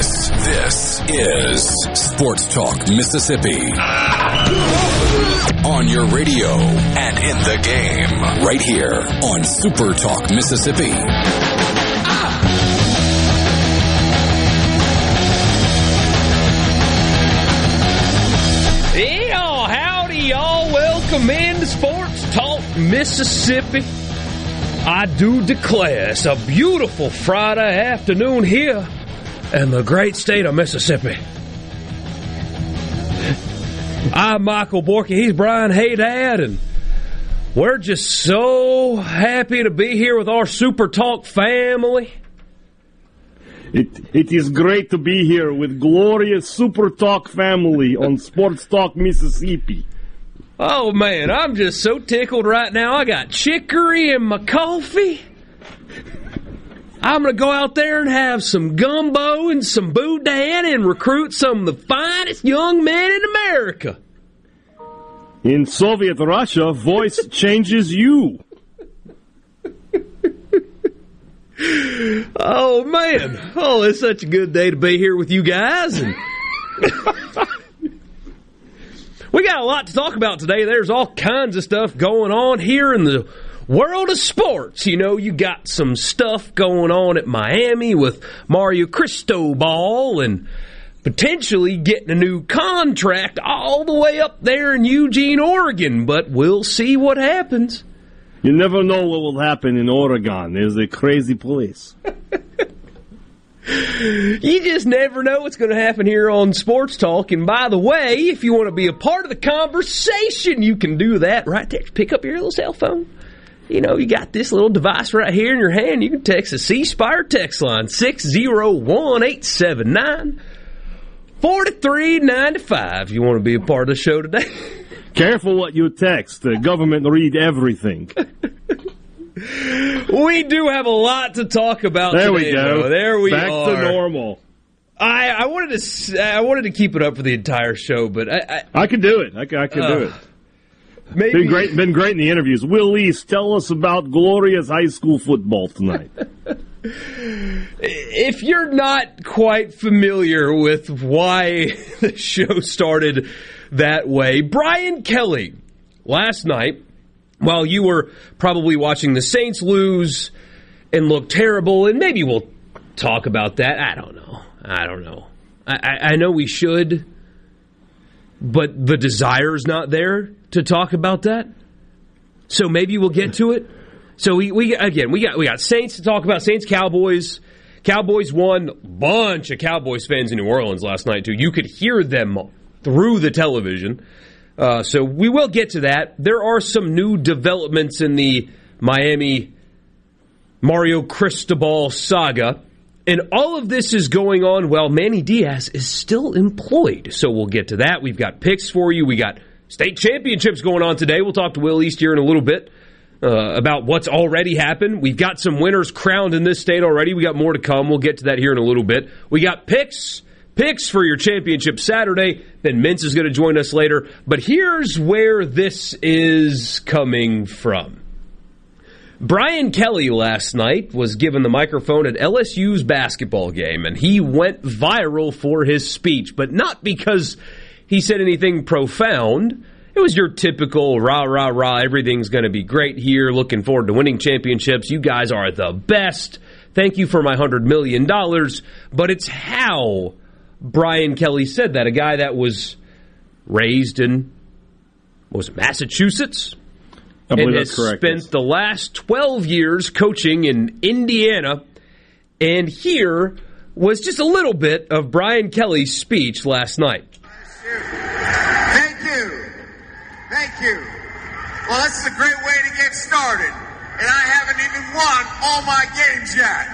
This, this is Sports Talk Mississippi. On your radio and in the game, right here on Super Talk Mississippi. Yeah, howdy, y'all. Welcome into Sports Talk Mississippi. I do declare it's a beautiful Friday afternoon here in the great state of Mississippi. I'm Michael Borky. He's Brian Haydad, and we're just so happy to be here with our Super Talk family. It, it is great to be here with glorious Super Talk family on Sports Talk Mississippi. Oh man, I'm just so tickled right now. I got chicory in my coffee. I'm going to go out there and have some gumbo and some boudin and recruit some of the finest young men in America. In Soviet Russia, voice changes you. Oh man! Oh, it's such a good day to be here with you guys. And we got a lot to talk about today. There's all kinds of stuff going on here in the world of sports. You know, you got some stuff going on at Miami with Mario Cristobal and potentially getting a new contract all the way up there in Eugene, Oregon. But we'll see what happens. You never know what will happen in Oregon. It's a crazy place. You just never know what's going to happen here on Sports Talk. And by the way, if you want to be a part of the conversation, you can do that right there. Pick up your little cell phone. You know, you got this little device right here in your hand. You can text the C Spire text line 601 879 4395. You want to be a part of the show today? Careful what you text. The government read everything. we do have a lot to talk about There today, we go. though. There we Back are. to normal. I, I wanted to I wanted to keep it up for the entire show, but I, I I could do it. I could, I could do it. Maybe Been great. Been great in the interviews. Will East, tell us about glorious high school football tonight. if you're not quite familiar with why the show started that way, Brian Kelly last night, while you were probably watching the Saints lose and look terrible, and maybe we'll talk about that. I don't know. I don't know. I, I, I know we should, but the desire is not there to talk about that. So maybe we'll get to it. So we, we again we got we got Saints to talk about Saints Cowboys. Cowboys won. Bunch of Cowboys fans in New Orleans last night too. You could hear them through the television. Uh, so we will get to that. There are some new developments in the Miami Mario Cristobal saga. And all of this is going on while Manny Diaz is still employed. So we'll get to that. We've got picks for you. We got state championships going on today. We'll talk to Will East here in a little bit uh, about what's already happened. We've got some winners crowned in this state already. We got more to come. We'll get to that here in a little bit. We got picks. Picks for your championship Saturday. Then Mintz is going to join us later. But here's where this is coming from. Brian Kelly last night was given the microphone at LSU's basketball game, and he went viral for his speech, but not because he said anything profound. It was your typical rah, rah, rah, everything's going to be great here, looking forward to winning championships. You guys are the best. Thank you for my $100 million. But it's how Brian Kelly said that. A guy that was raised in, was Massachusetts? I and has correct. spent the last 12 years coaching in Indiana. And here was just a little bit of Brian Kelly's speech last night. Thank you. Thank you. Well, this is a great way to get started. And I haven't even won all my games yet.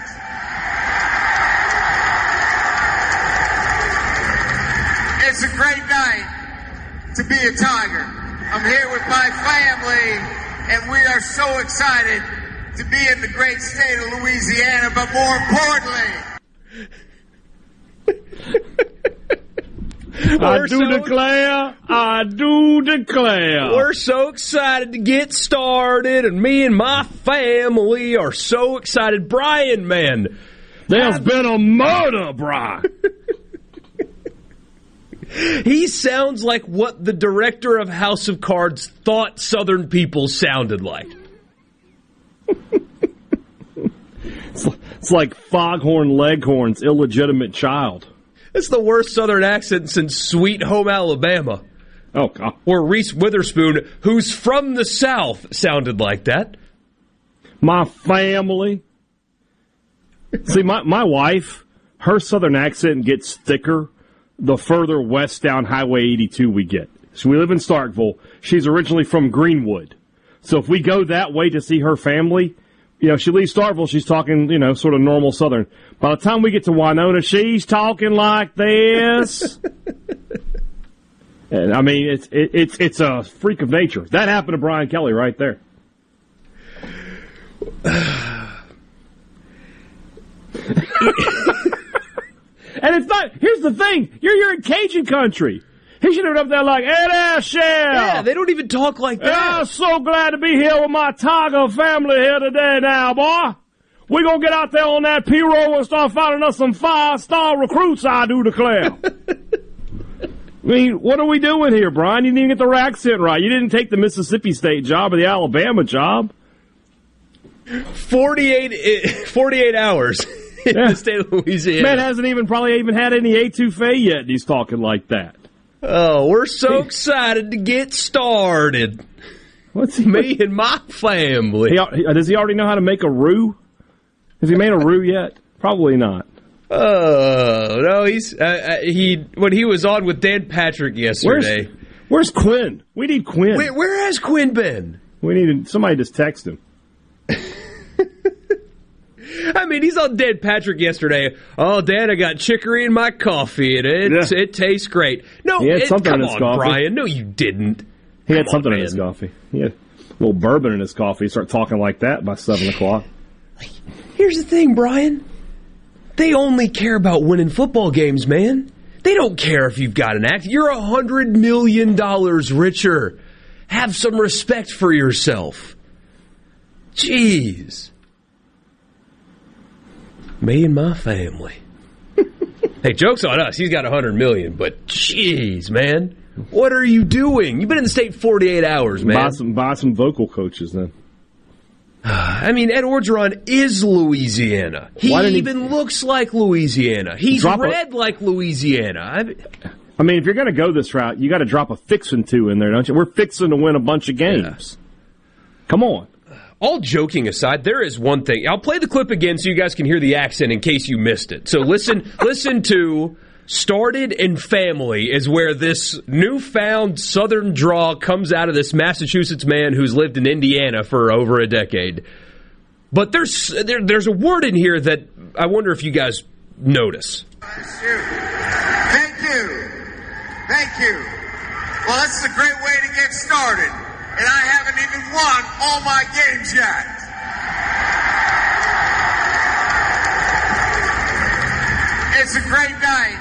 It's a great night. to be a Tiger. I'm here with my family, and we are so excited to be in the great state of Louisiana, but more importantly, I do so- declare, I do declare. We're so excited to get started, and me and my family are so excited. Brian, man, There's been a murder, Brian. he sounds like what the director of House of Cards thought Southern people sounded like. It's like Foghorn Leghorn's illegitimate child. It's the worst Southern accent since Sweet Home Alabama, Oh, God. where Reese Witherspoon, who's from the South, sounded like that. My family. See, my, my wife, her southern accent gets thicker the further west down Highway 82 we get. So we live in Starkville. She's originally from Greenwood. So if we go that way to see her family, you know, she leaves Starkville, she's talking, you know, sort of normal southern. By the time we get to Winona, she's talking like this. and I mean, it's, it, it's, it's a freak of nature. That happened to Brian Kelly right there. And it's not. Here's the thing: you're you're in Cajun country. He should have been up there like, "Hey there, Shell. Yeah, they don't even talk like that. I'm so glad to be here with my Tiger family here today. Now, boy, We're gonna get out there on that pirogue and start finding us some five star recruits. I do declare. I mean, what are we doing here, Brian? You didn't even get the accent right. You didn't take the Mississippi State job or the Alabama job. 48, eh, 48 hours in Yeah. the state of Louisiana. Man hasn't even probably even had any étouffée yet, and he's talking like that. oh, we're so excited to get started. What's he? Me and my family. He, does he already know how to make a roux? Has he made a roux yet? Probably not. Oh no, he's uh, uh, he when he was on with Dan Patrick Where's yesterday. Where's Quinn? We need Quinn. Where, where has Quinn been? We need somebody just text him. I mean, he's on Dan Patrick yesterday. Oh, Dan, I got chicory in my coffee, and it Yeah. it tastes great. No, He had it- something come in his on, coffee. Brian. No, you didn't. He had Come on, something in his coffee. He had a little bourbon in his coffee. He started talking like that by seven o'clock. Here's the thing, Brian. They only care about winning football games, man. They don't care if you've got an act. You're a hundred million dollars richer. Have some respect for yourself. Jeez. Me and my family. hey, joke's on us. He's got a hundred million, but jeez, man. What are you doing? You've been in the state 48 hours, man. Buy some buy some vocal coaches then. I mean, Ed Orgeron is Louisiana. He Why didn't he- even looks like Louisiana. He's Drop a- red like Louisiana. I, I mean, if you're going to go this route, you got to drop a fixin' two in there, don't you? We're fixing to win a bunch of games. Come on. All joking aside, there is one thing. I'll play the clip again so you guys can hear the accent in case you missed it. So listen, listen to "Started in Family" is where this newfound Southern draw comes out of this Massachusetts man who's lived in Indiana for over a decade. But there's there, there's a word in here that I wonder if you guys notice. Thank you. Thank you. Well, this is a great way to get started. And I haven't even won all my games yet. It's a great night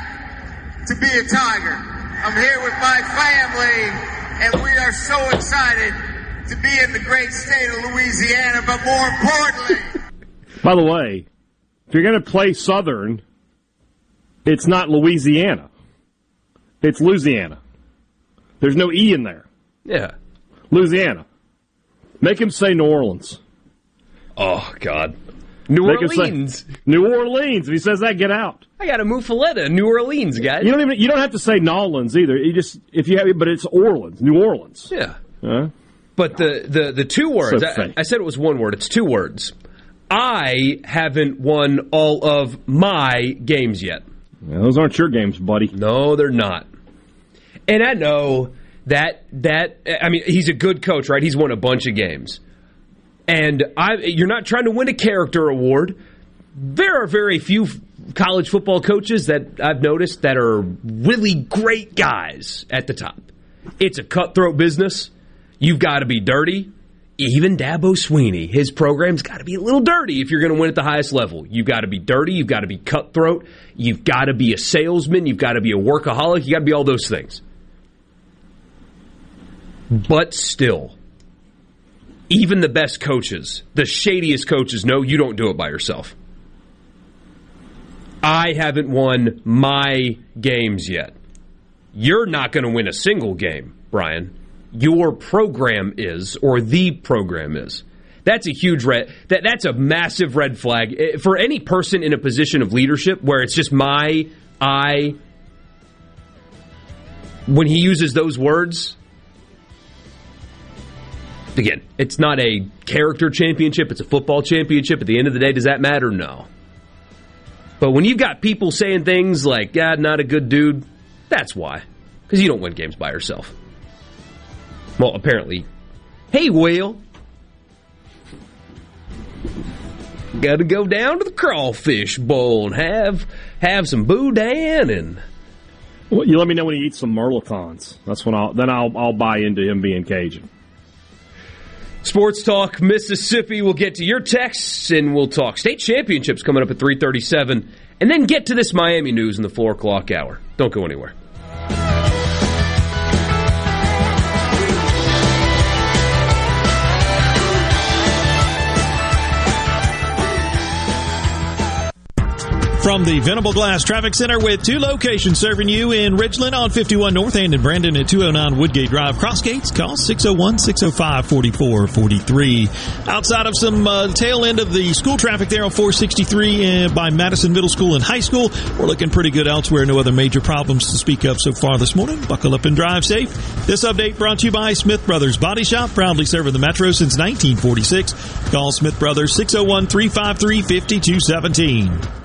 to be a Tiger. I'm here with my family, and we are so excited to be in the great state of Louisiana, but more importantly, By the way, if you're going to play Southern, it's not Louisiana. It's Louisiana. There's no E in there. Yeah. Louisiana. Make him say New Orleans. Oh God. New Make him say- Orleans. New Orleans. If he says that, get out. I got a Muffuletta, New Orleans, guys. You don't even. You don't have to say Nolans either. You just if you have, but it's Orleans, New Orleans. yeah. Huh? But the, the, the two words, So I. I said it was one word, it's two words. I haven't won all of my games yet. Yeah, those aren't your games, buddy. No, they're not. And I know that that I mean he's a good coach, right? He's won a bunch of games. And I you're not trying to win a character award. There are very few college football coaches that I've noticed that are really great guys at the top. It's a cutthroat business. You've got to be dirty. Even Dabo Swinney, his program's got to be a little dirty if you're going to win at the highest level. You've got to be dirty. You've got to be cutthroat. You've got to be a salesman. You've got to be a workaholic. You've got to be all those things. But still, even the best coaches, the shadiest coaches, know you don't do it by yourself. I haven't won my games yet. You're not going to win a single game, Brian. Your program is, or the program is. That's a huge red. That that's a massive red flag eh, for any person in a position of leadership where it's just my I. When he uses those words, again, it's not a character championship, it's a football championship. At the end of the day, does that matter? No. But when you've got people saying things like, God, not a good dude, that's why. Because you don't win games by yourself. Well, apparently. Hey, Will. Got to go down to the crawfish bowl and have have some boudin and. Well, you let me know when he eats some mirlitons. That's when I'll then I'll I'll buy into him being Cajun. Sports Talk Mississippi. We'll get to your texts and we'll talk state championships coming up at 337 and then get to this Miami news in the 4 o'clock hour. Don't go anywhere. From the Venable Glass Traffic Center with two locations serving you in Ridgeland on 51 North and in Brandon at 209 Woodgate Drive. Crossgates, call 601-605-4443. Outside of some uh, tail end of the school traffic there on 463 uh, by Madison Middle School and High School, we're looking pretty good elsewhere. No other major problems to speak of so far this morning. Buckle up and drive safe. This update brought to you by Smith Brothers Body Shop, proudly serving the Metro since 1946. Call Smith Brothers 601-353-5217.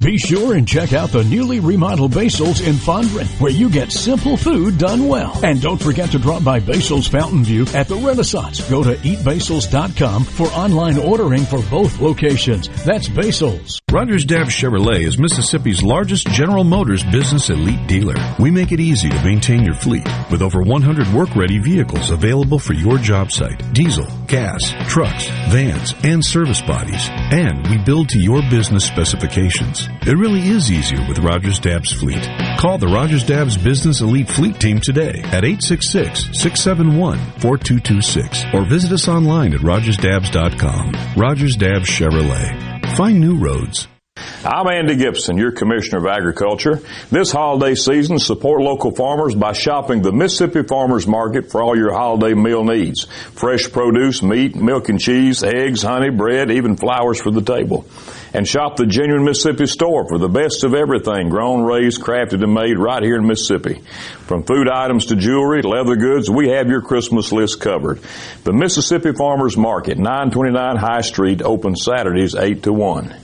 Be sure and check out the newly remodeled Basil's in Fondren, where you get simple food done well. And don't forget to drop by Basil's Fountain View at the Renaissance. Go to eatbasils.com for online ordering for both locations. That's Basil's. Rogers Dabbs Chevrolet is Mississippi's largest General Motors business elite dealer. We make it easy to maintain your fleet with over 100 work-ready vehicles available for your job site. Diesel, gas, trucks, vans, and service bodies. And we build to your business specifications. It really is easier with Rogers Dabbs Fleet. Call the Rogers Dabbs Business Elite Fleet Team today at 866-671-4226 or visit us online at rogersdabbs.com. Rogers Dabbs Chevrolet. Find new roads. I'm Andy Gibson, your Commissioner of Agriculture. This holiday season, support local farmers by shopping the Mississippi Farmers Market for all your holiday meal needs. Fresh produce, meat, milk and cheese, eggs, honey, bread, even flowers for the table. And shop the genuine Mississippi store for the best of everything grown, raised, crafted, and made right here in Mississippi. From food items to jewelry, to leather goods, we have your Christmas list covered. The Mississippi Farmers Market, 929 High Street, open Saturdays 8 to 1.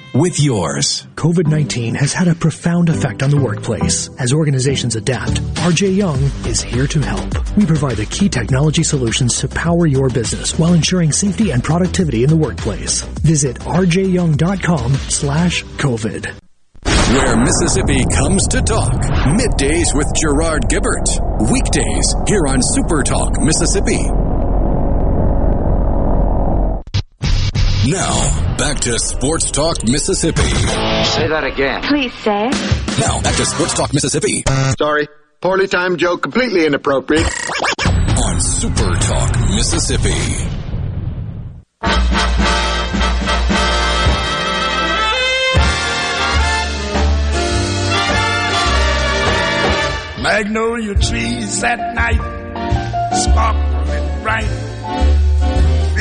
with yours. COVID 19 has had a profound effect on the workplace. As organizations adapt, RJ Young is here to help. We provide the key technology solutions to power your business while ensuring safety and productivity in the workplace. Visit rjyoung.com slash COVID. Where Mississippi comes to talk. Middays with Gerard Gibert. Weekdays here on Super Talk Mississippi. Now, back to Sports Talk Mississippi. Say that again. Please say. Now, back to Sports Talk Mississippi. Sorry. Poorly timed joke, completely inappropriate. On Super Talk Mississippi. Magnolia trees at night, sparkling bright.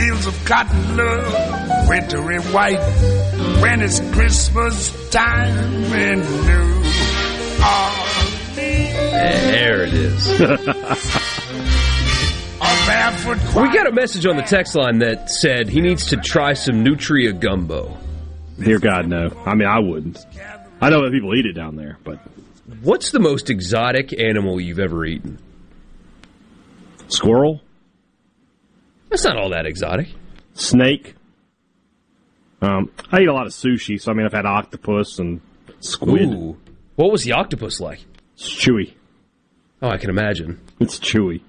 Fields of cotton love, wintry white. When it's Christmas time in New ah. Orleans. There it is. we got a message on the text line that said he needs to try some Nutria gumbo. Dear God, no. I mean, I wouldn't. I know that people eat it down there, but What's the most exotic animal you've ever eaten? squirrel, That's not all that exotic. snake. Um, I eat a lot of sushi, so I mean, I've had octopus and squid. Ooh. What was the octopus like? It's chewy. Oh, I can imagine. It's chewy.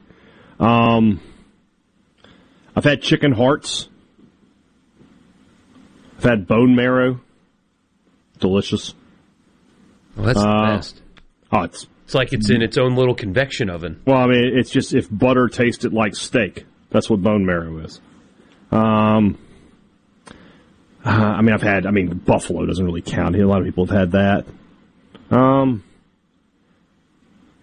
Um, I've had chicken hearts. I've had bone marrow. Delicious. Oh, that's the Uh, best. Oh, it's It's like it's in its own little convection oven. well. I mean, it's just if butter tasted like steak. That's what bone marrow is. Um, uh, I mean, I've had. I mean, buffalo doesn't really count. A lot of people have had that. Um,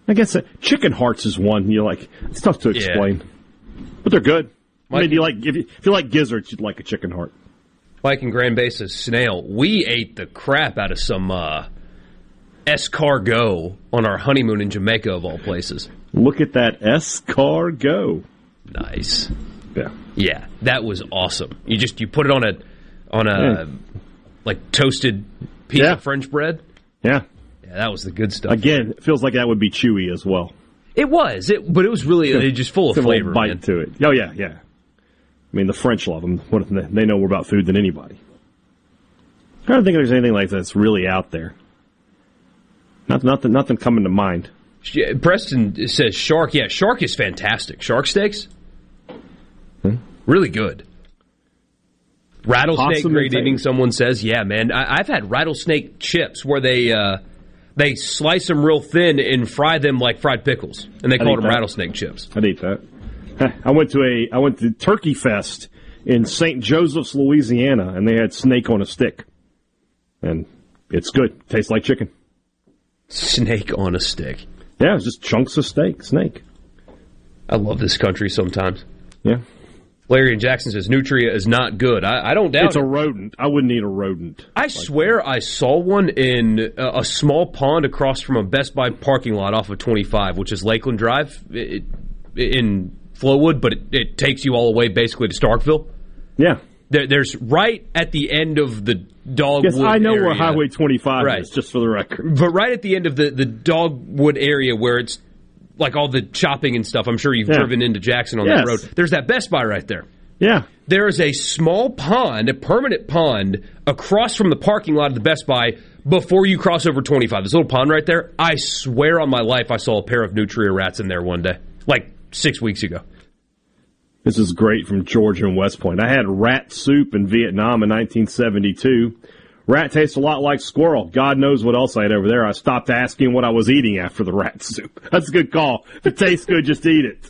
I guess uh, chicken hearts is one. You like it's tough to Yeah. explain, but they're good. I mean, you like if you, if you like gizzards, you'd like a chicken heart. Mike and Grand Basis snail. We ate the crap out of some uh, escargot on our honeymoon in Jamaica, of all places. Look at that escargot. Nice. Yeah. Yeah, that was awesome. You just you put it on a on a like toasted piece Yeah. of French bread. Yeah. Yeah, that was the good stuff. Again, it feels like that would be chewy as well. It was, it, but it was really uh, just full of It's flavor. bite man. to it. Oh yeah, yeah. I mean, the French love them. What if they know more about food than anybody. I don't think there's anything like that's really out there. Not, nothing, nothing coming to mind. Preston says shark. Yeah, shark is fantastic. Shark steaks? Really good. Rattlesnake great eating. Someone says, yeah, man. I, I've had rattlesnake chips where they uh, they slice them real thin and fry them like fried pickles, and they I'd call them that. rattlesnake chips. I'd eat that. I went to a I went to Turkey Fest in St. Joseph's, Louisiana, and they had snake on a stick, and it's good. Tastes like chicken. Snake on a stick. Yeah, it's just chunks of steak, snake. I love this country sometimes. Yeah, Larry and Jackson says Nutria is not good. I, I don't doubt it's a rodent. I wouldn't eat a rodent. I swear I saw one in a, a small pond across from a Best Buy parking lot off of 25, which is Lakeland Drive it, in Flowwood, but it, it takes you all the way basically to Starkville. Yeah. There, there's right at the end of the dogwood. Yes, I know where. Highway 25 Right. is, just for the record. but right at the end of the the dogwood area where it's like all the shopping and stuff. I'm sure you've Yeah. driven into Jackson on Yes. that road. There's that Best Buy right there. Yeah. There is a small pond, a permanent pond, across from the parking lot of the Best Buy before you cross over 25. This little pond right there. I swear on my life, I saw a pair of nutria rats in there one day, like six weeks ago. This is great from Georgia and West Point. I had rat soup in Vietnam in 1972. Rat tastes a lot like squirrel. God knows what else I had over there. I stopped asking what I was eating after the rat soup. That's a good call. If it tastes good, just eat it.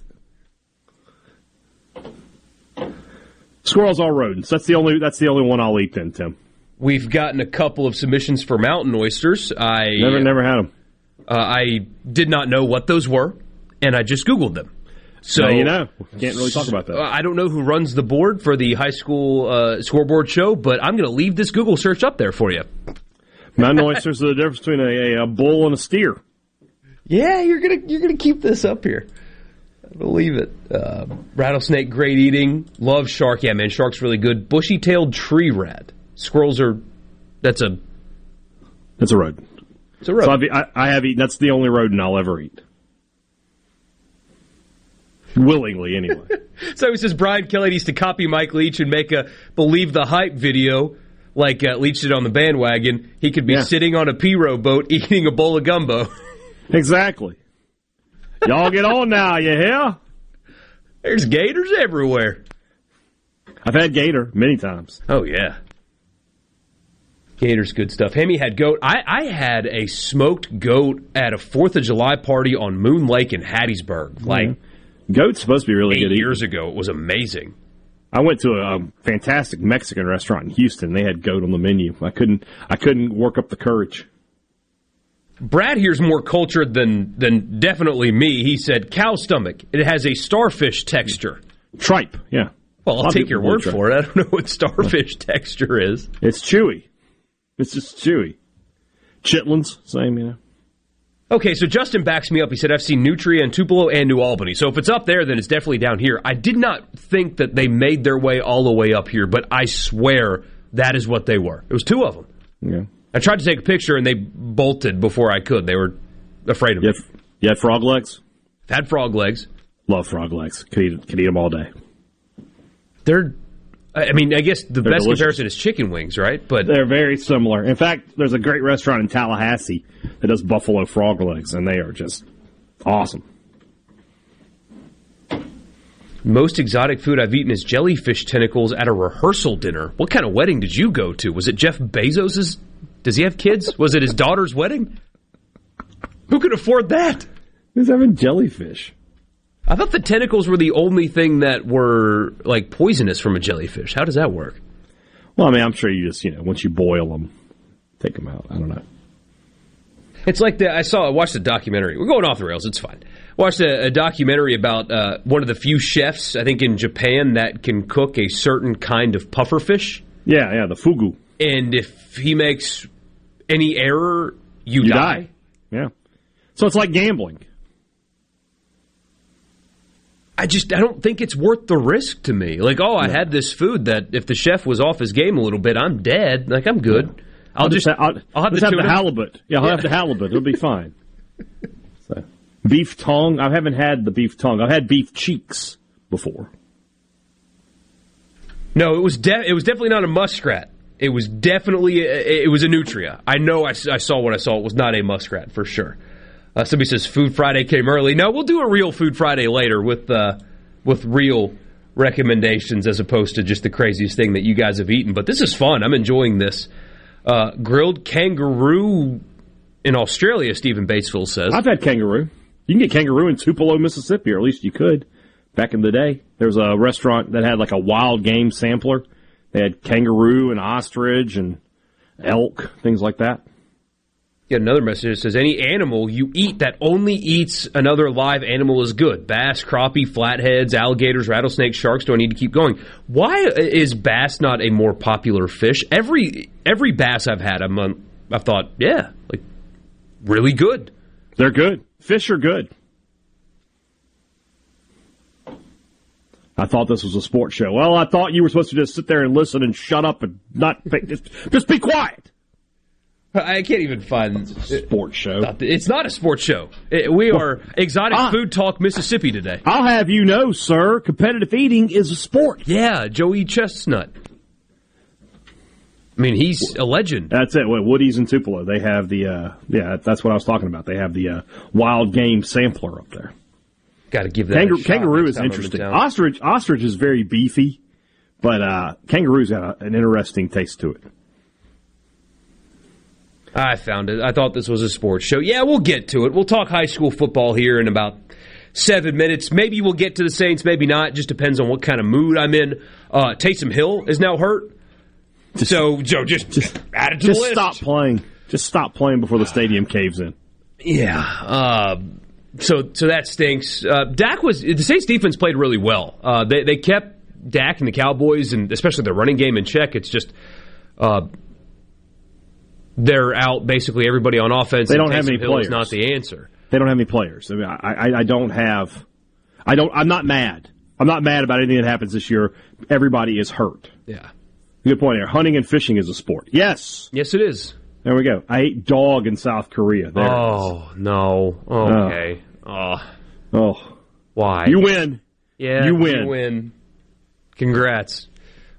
Squirrels are rodents. That's the only. That's the only one I'll eat. Then Tim. We've gotten a couple of submissions for mountain oysters. I Never, never had them. Uh, I did not know what those were, and I just Googled them. So Now you know. Can't really talk about that. Uh, I don't know who runs the board for the high school uh, scoreboard show, but I'm going to leave this Google search up there for you. Mountain oysters are the difference between a, a, a bull and a steer. Yeah, you're gonna you're gonna keep this up here. I believe it. Uh, rattlesnake, great eating. Love shark. Yeah, man, shark's really good. Bushy-tailed tree rat. Squirrels are. That's a. That's a rodent. It's a rodent. So I, I have eaten. That's the only rodent I'll ever eat. Willingly, anyway. So he says Brian Kelly needs to copy Mike Leach and make a believe the hype video like uh, Leach did on the bandwagon. He could be Yeah. sitting on a pirogue boat eating a bowl of gumbo. exactly. Y'all get on now, you hear? There's gators everywhere. I've had gator many times. Oh yeah. Gators good stuff. Hemi had goat. I, I had a smoked goat at a Fourth of July party on Moon Lake in Hattiesburg. Like Goat's supposed to be really eight good. years ago. It was amazing. I went to a, um, fantastic Mexican restaurant in Houston. They had goat on the menu. I couldn't. I couldn't work up the courage. Brad here's more cultured than than definitely me. He said cow stomach. It has a starfish texture. Tripe. Yeah. Well, A lot I'll take your word tripe. for it. I don't know what starfish texture is. It's chewy. It's just chewy. Chitlins, same. You know. Okay, so Justin backs me up. He said, I've seen Nutria and Tupelo and New Albany. So if it's up there, then it's definitely down here. I did not think that they made their way all the way up here, but I swear that is what they were. It was two of them. Yeah. I tried to take a picture and they bolted before I could. They were afraid of You me. had, you had frog legs. Had frog legs. Love frog legs. Could eat, could eat them all day. They're, I mean, I guess the They're best delicious. comparison is chicken wings, right? But They're very similar. In fact, there's a great restaurant in Tallahassee that does buffalo frog legs, and they are just awesome. most exotic food I've eaten is jellyfish tentacles at a rehearsal dinner. What kind of wedding did you go to? Was it Jeff Bezos's? Does he have kids? Was it his daughter's wedding? Who could afford that? Who's having jellyfish? I thought the tentacles were the only thing that were like poisonous from a jellyfish. How does that work? Well, I mean, I'm sure you just, you know, once you boil them, take them out. I don't know. It's like the I saw I watched a documentary. We're going off the rails. It's fine. Watched a, a documentary about uh, one of the few chefs I think in Japan that can cook a certain kind of pufferfish. Yeah, yeah, the fugu. And if he makes any error, you, You die. die. Yeah. So it's like gambling. I just I don't think it's worth the risk to me. Like, oh, I had this food that if the chef was off his game a little bit, I'm dead. Like, I'm good. I'll, just, ha- I'll, I'll have just the have the halibut. Yeah, I'll Yeah. have the halibut. It'll be fine. So, beef tongue. I haven't had the beef tongue. I've had beef cheeks before. No, it was de- it was definitely not a muskrat. It was definitely a, it was a nutria. I know I saw what I saw. It was not a muskrat for sure. Uh, somebody says Food Friday came early. No, we'll do a real Food Friday later with uh, with real recommendations as opposed to just the craziest thing that you guys have eaten. But this is fun. I'm enjoying this. Uh, grilled kangaroo in Australia. Stephen Batesville says. I've had kangaroo. You can get kangaroo in Tupelo, Mississippi, or at least you could. Back in the day, there was a restaurant that had like a wild game sampler. They had kangaroo and ostrich and elk, things like that. Get another message says any animal you eat that only eats another live animal is good. Bass, crappie, flatheads, alligators, rattlesnakes, sharks. Do I need to keep going? Why is bass not a more popular fish? Every every bass I've had, I'm on, I've thought, yeah, like really good. They're good. Fish are good. I thought this was a sports show. Well, I thought you were supposed to just sit there and listen and shut up and not just, just be quiet. I can't even find sports show. It's not a sports show. We are exotic Ah. food talk Mississippi today. I'll have you know, sir, competitive eating is a sport. Yeah, Joey Chestnut. I mean, he's a legend. That's it. What Woody's and Tupelo, they have the uh, yeah. That's what I was talking about. They have the uh, wild game sampler up there. Got to give that a Kangaroo, kangaroo is in interesting. Ostrich ostrich is very beefy, but uh, kangaroo's got an interesting taste to it. I found it. I thought this was a sports show. Yeah, we'll get to it. We'll talk high school football here in about seven minutes. Maybe we'll get to the Saints, maybe not. Just depends on what kind of mood I'm in. Uh, Taysom Hill is now hurt. so, Joe, just, just add it to Just the list. stop playing. Just stop playing before the stadium caves in. Yeah. Uh, so so that stinks. Uh, Dak was the Saints defense played really well. Uh, they they kept Dak and the Cowboys and especially their running game in check. It's just uh, they're out basically everybody on offense. They don't have any Hill players. not the answer. They don't have any players. I mean, I, I, I don't have. I don't. I'm not mad. I'm not mad about anything that happens this year. Everybody is hurt. Yeah. Good point here. Hunting and fishing is a sport. Yes. Yes, it is. There we go. I ate dog in South Korea. There. Oh no. Okay. Oh. oh. Oh. Why? You win. Yeah. You win. You win. Congrats.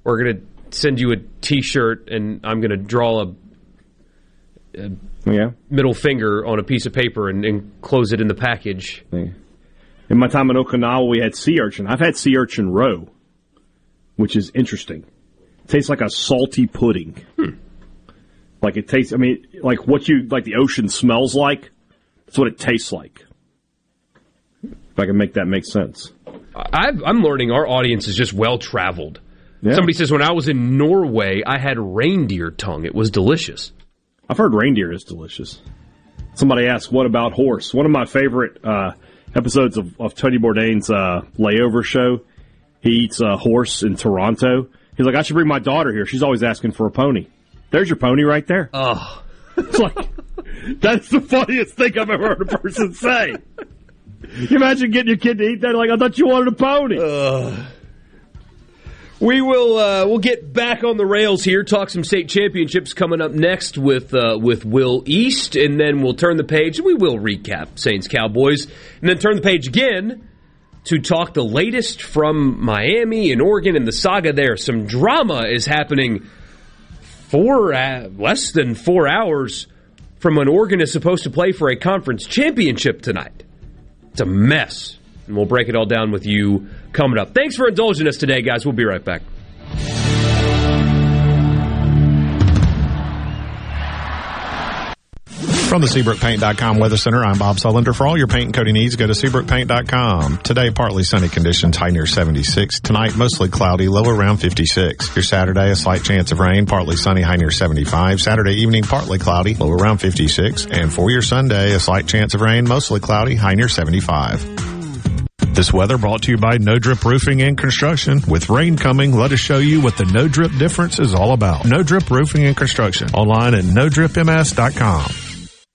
We're gonna send you a T-shirt, and I'm gonna draw a Yeah. middle finger on a piece of paper and, and close it in the package. In my time in Okinawa, we had sea urchin. I've had sea urchin roe, which is interesting. tastes like a salty pudding. Hmm. Like it tastes. I mean, like what you like the ocean smells like. That's what it tastes like. If I can make that make sense. i am learning our audience is just well traveled. Yeah. Somebody says when I was in Norway, I had reindeer tongue. It was delicious. I've heard reindeer is delicious. Somebody asked, "What about horse?" One of my favorite uh, episodes of, of Tony Bourdain's uh, layover show. He eats a horse in Toronto. He's like, "I should bring my daughter here. She's always asking for a pony." There's your pony right there. Oh, it's like that's the funniest thing I've ever heard a person say. you imagine getting your kid to eat that? Like, I thought you wanted a pony. We will uh, we'll get back on the rails here. Talk some state championships coming up next with uh, with Will East, and then we'll turn the page. We will recap Saints Cowboys, and then turn the page again to talk the latest from Miami and Oregon and the saga there. Some drama is happening four uh, less than four hours from when Oregon is supposed to play for a conference championship tonight. It's a mess, and we'll break it all down with you coming up. Thanks for indulging us today, guys. We'll be right back. From the SeabrookPaint.com Weather Center, I'm Bob Sullender. For all your paint and coating needs, go to SeabrookPaint.com. Today, partly sunny conditions, high near 76. Tonight, mostly cloudy, low around 56. Your Saturday, a slight chance of rain, partly sunny, high near 75. Saturday evening, partly cloudy, low around 56. And for your Sunday, a slight chance of rain, mostly cloudy, high near 75. This weather brought to you by No Drip Roofing and Construction. With rain coming, let us show you what the No Drip difference is all about. No Drip Roofing and Construction. Online at NoDripMS.com.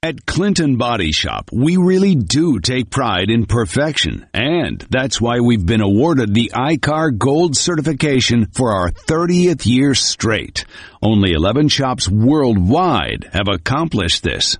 At Clinton Body Shop, we really do take pride in perfection, and that's why we've been awarded the ICAR Gold certification for our 30th year straight. Only 11 shops worldwide have accomplished this.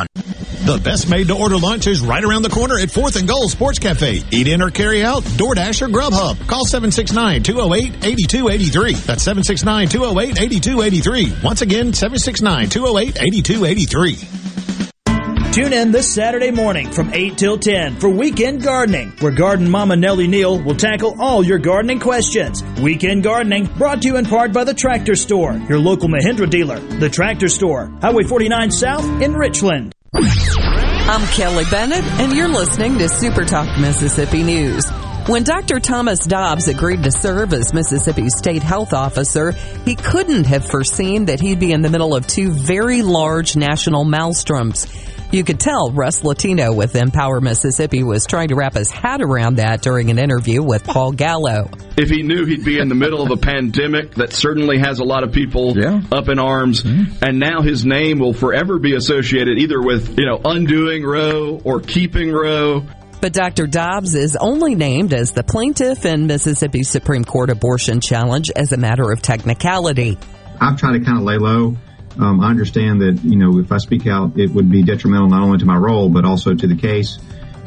The best made to order lunch is right around the corner at 4th and Gold Sports Cafe. Eat in or carry out, DoorDash or Grubhub. Call 769-208-8283. That's 769-208-8283. Once again, 769-208-8283. Tune in this Saturday morning from 8 till 10 for Weekend Gardening, where Garden Mama Nellie Neal will tackle all your gardening questions. Weekend Gardening, brought to you in part by the Tractor Store, your local Mahindra dealer. The Tractor Store, Highway 49 South in Richland. I'm Kelly Bennett, and you're listening to Super Talk Mississippi News. When Dr. Thomas Dobbs agreed to serve as Mississippi's state health officer, he couldn't have foreseen that he'd be in the middle of two very large national maelstroms. You could tell Russ Latino with Empower Mississippi was trying to wrap his hat around that during an interview with Paul Gallo. If he knew he'd be in the middle of a pandemic that certainly has a lot of people yeah. up in arms, mm-hmm. and now his name will forever be associated either with, you know, undoing Roe or keeping Roe. But Dr. Dobbs is only named as the plaintiff in Mississippi Supreme Court abortion challenge as a matter of technicality. I've tried to kind of lay low um, I understand that, you know, if I speak out, it would be detrimental not only to my role, but also to the case.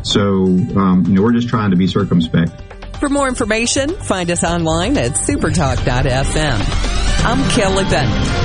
So, um, you know, we're just trying to be circumspect. For more information, find us online at supertalk.fm. I'm Kelly Bennett.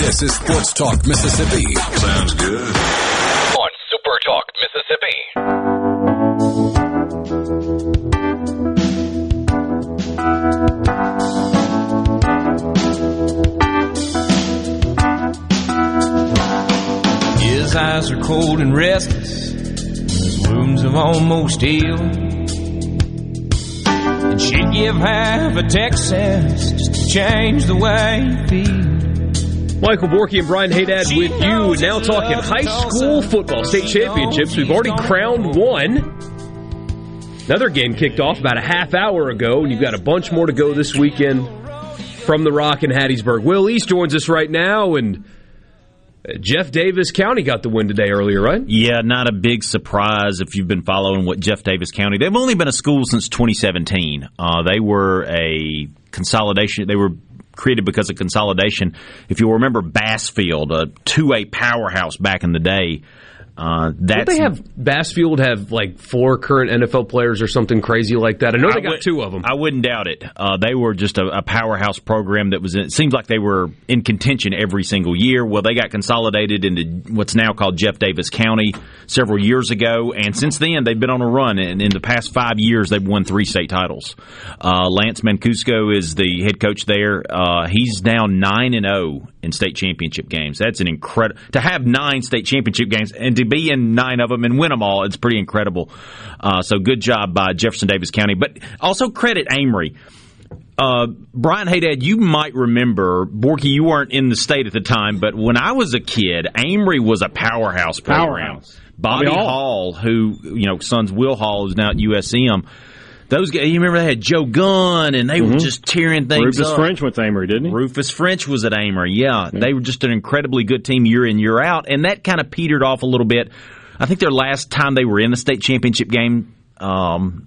This is Sports Talk Mississippi. Sounds good. On Super Talk Mississippi. His eyes are cold and restless. His wounds have almost healed. And she'd give half a Texas just to change the way he feels. Michael Borky and Brian Haydad with you. Now talking high school football state championships. We've already crowned one. Another game kicked off about a half hour ago, and you've got a bunch more to go this weekend from the Rock in Hattiesburg. Will East joins us right now, and uh, Jeff Davis County got the win today earlier, right? Yeah, not a big surprise if you've been following what Jeff Davis County. They've only been a school since 2017. Uh, they were a consolidation. They were created because of consolidation. If you'll remember Bassfield, a two-way powerhouse back in the day. Uh, Don't they have Bassfield have like four current NFL players or something crazy like that? I know they got would- two of them. I wouldn't doubt it. Uh, they were just a, a powerhouse program that was. In, it seems like they were in contention every single year. Well, they got consolidated into what's now called Jeff Davis County several years ago, and since then they've been on a run. And in the past five years, they've won three state titles. Uh, Lance Mancuso is the head coach there. Uh, he's now nine and zero in state championship games. That's an incredible to have nine state championship games and to be in nine of them and win them all. It's pretty incredible. Uh, so good job by Jefferson Davis County, but also credit Amory. Uh, Brian Haydad, you might remember Borky. You weren't in the state at the time, but when I was a kid, Amory was a powerhouse program. Powerhouse. Bobby Hall. who you know, sons Will Hall, who's now at USM. Those guys, you remember they had Joe Gunn, and they were Mhm. just tearing things Rufus up. French went to Amory, didn't he? Rufus French was at Amory. Yeah, they were just an incredibly good team year in year out, and that kind of petered off a little bit. I think their last time they were in the state championship game, um,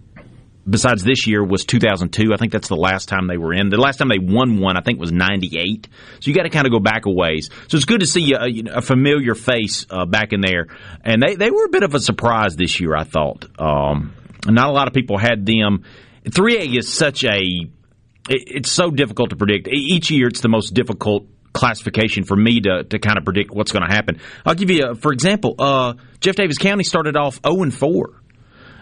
besides this year, was 2002. I think that's the last time they were in. The last time they won one, I think, was 98. So you got to kind of go back a ways. So it's good to see a, a familiar face uh, back in there, and they they were a bit of a surprise this year. I thought. Um, not a lot of people had them. 3A is such a it- it's so difficult to predict. Each year, it's the most difficult classification for me to, to kind of predict what's going to happen. I'll give you, a, for example, uh, Jeff Davis County started off 0 and 4.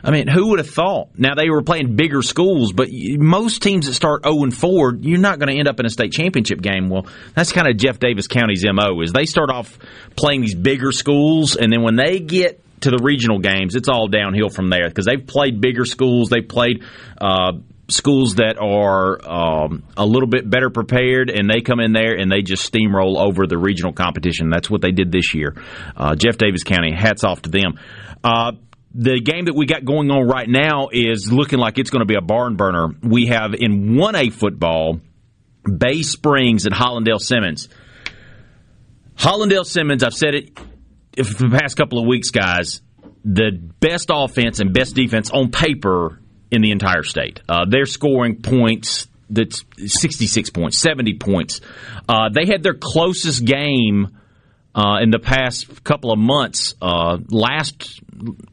I mean, who would have thought? Now they were playing bigger schools, but most teams that start 0 and 4, you're not going to end up in a state championship game. Well, that's kind of Jeff Davis County's MO is they start off playing these bigger schools and then when they get to the regional games, it's all downhill from there because they've played bigger schools, they've played uh, schools that are um, a little bit better prepared, and they come in there and they just steamroll over the regional competition. That's what they did this year. Uh, Jeff Davis County, hats off to them. Uh, the game that we got going on right now is looking like it's going to be a barn burner. We have in 1A football, Bay Springs and Hollandale Simmons. Hollandale Simmons, I've said it if the past couple of weeks, guys, the best offense and best defense on paper in the entire state. Uh, they're scoring points that's 66 points, 70 points. Uh, they had their closest game uh, in the past couple of months. Uh, last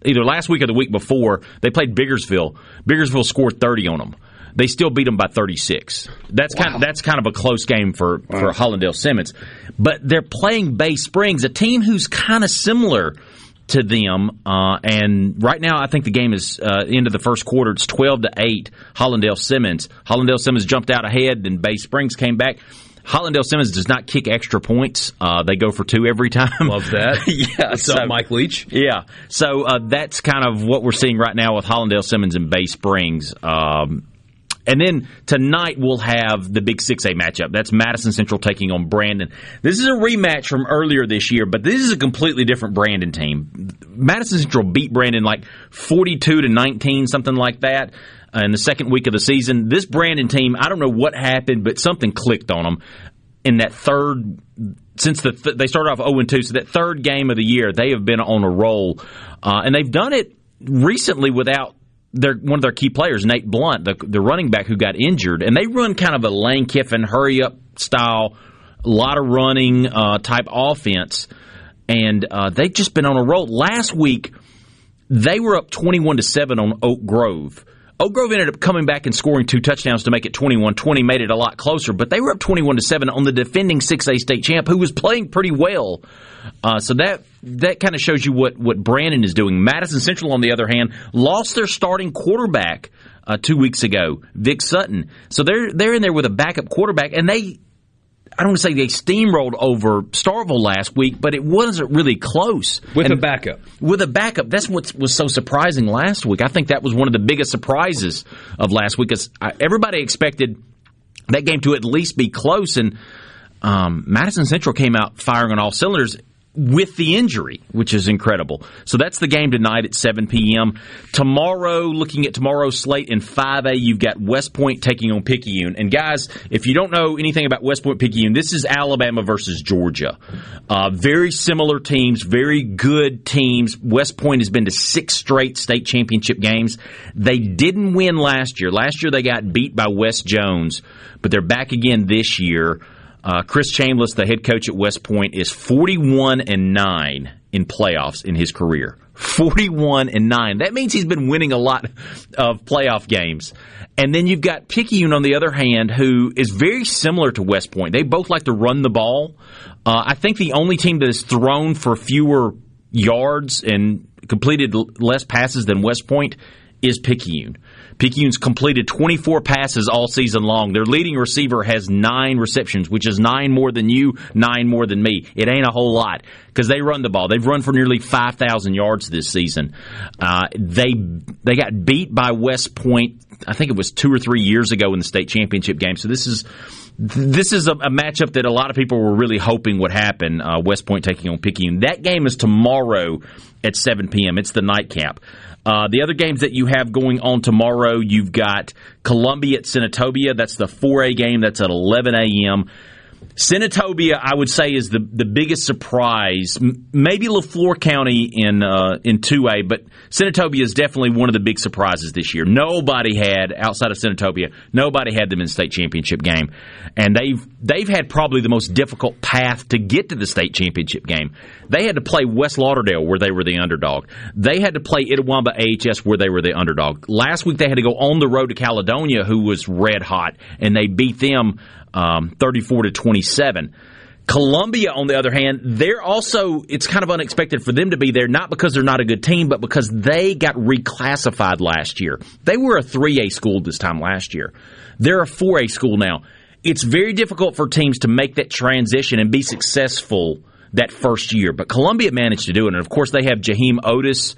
either last week or the week before, they played Biggersville. Biggersville scored 30 on them. They still beat them by 36. That's kind of, that's kind of a close game for for Hollandale Simmons. But they're playing Bay Springs, a team who's kind of similar to them. Uh, and right now, I think the game is uh, into the first quarter. It's twelve to eight. Hollandale Simmons. Hollandale Simmons jumped out ahead, then Bay Springs came back. Hollandale Simmons does not kick extra points. Uh, they go for two every time. Love that. yeah. What's up, Mike Leach? Yeah. So uh, that's kind of what we're seeing right now with Hollandale Simmons and Bay Springs. Um, and then tonight we'll have the big 6A matchup. That's Madison Central taking on Brandon. This is a rematch from earlier this year, but this is a completely different Brandon team. Madison Central beat Brandon like 42 to 19, something like that. uh, In the second week of the season, this Brandon team, I don't know what happened, but something clicked on them in that third since the th- they started off 0 2. So that third game of the year, they have been on a roll, uh, and they've done it recently without their one of their key players, Nate Blunt, the, the running back who got injured, and they run kind of a Lane Kiffin hurry up style, a lot of running uh, type offense, and uh, they've just been on a roll. Last week, they were up twenty one to seven on Oak Grove. Oak Grove ended up coming back and scoring two touchdowns to make it 21-20, made it a lot closer, but they were up 21 to 7 on the defending 6A state champ who was playing pretty well. Uh, so that that kind of shows you what what Brandon is doing. Madison Central on the other hand lost their starting quarterback uh, 2 weeks ago, Vic Sutton. So they're they're in there with a backup quarterback and they I don't want to say they steamrolled over Starkville last week, but it wasn't really close. With And a backup. With a backup. That's what was so surprising last week. I think that was one of the biggest surprises of last week. I- everybody expected that game to at least be close, and um, Madison Central came out firing on all cylinders with the injury, which is incredible. So that's the game tonight at 7 p.m. Tomorrow, looking at tomorrow's slate in 5A, you've got West Point taking on Picayune. And guys, if you don't know anything about West Point Picayune, this is Alabama versus Georgia. Uh, very similar teams, very good teams. West Point has been to six straight state championship games. They didn't win last year. Last year they got beat by West Jones, but they're back again this year. Uh, Chris Chambless, the head coach at West Point, is 41 and 9 in playoffs in his career. 41 and 9. That means he's been winning a lot of playoff games. And then you've got Picayune on the other hand, who is very similar to West Point. They both like to run the ball. Uh, I think the only team that has thrown for fewer yards and completed less passes than West Point is Picayune. Picayune's completed 24 passes all season long. Their leading receiver has nine receptions, which is nine more than you, nine more than me. It ain't a whole lot because they run the ball. They've run for nearly 5,000 yards this season. Uh, they they got beat by West Point. I think it was two or three years ago in the state championship game. So this is this is a, a matchup that a lot of people were really hoping would happen. Uh, West Point taking on Picayune. That game is tomorrow at 7 p.m. It's the nightcap. Uh, the other games that you have going on tomorrow, you've got Columbia at Senatobia. That's the 4A game. That's at 11 a.m. Senatobia, I would say, is the, the biggest surprise. Maybe LeFlore County in uh, in 2A, but Senatobia is definitely one of the big surprises this year. Nobody had outside of Senatobia, nobody had them in the state championship game, and they've they've had probably the most difficult path to get to the state championship game. They had to play West Lauderdale where they were the underdog. They had to play Itawamba AHS where they were the underdog. Last week they had to go on the road to Caledonia, who was red hot, and they beat them um, 34 to 27. Columbia, on the other hand, they're also, it's kind of unexpected for them to be there, not because they're not a good team, but because they got reclassified last year. They were a 3A school this time last year. They're a 4A school now. It's very difficult for teams to make that transition and be successful that first year, but Columbia managed to do it. And of course, they have Jaheim Oatis,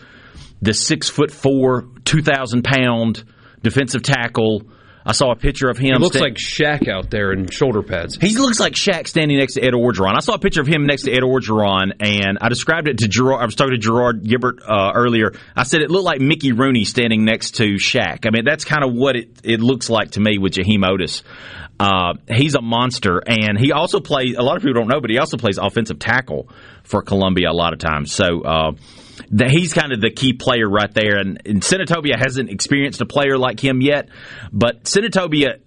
the six foot four, 2,000 pound defensive tackle. I saw a picture of him. He looks sta- like Shaq out there in shoulder pads. he looks like Shaq standing next to Ed Orgeron. I saw a picture of him next to Ed Orgeron, and I described it to Gerard. I was talking to Gerard Gibert uh, earlier. I said it looked like Mickey Rooney standing next to Shaq. I mean, that's kind of what it, it looks like to me with Jaheim Oatis. Uh, he's a monster, and he also plays. A lot of people don't know, but he also plays offensive tackle for Columbia a lot of times. So uh, the, he's kind of the key player right there. And, and Senatobia hasn't experienced a player like him yet, but Senatobia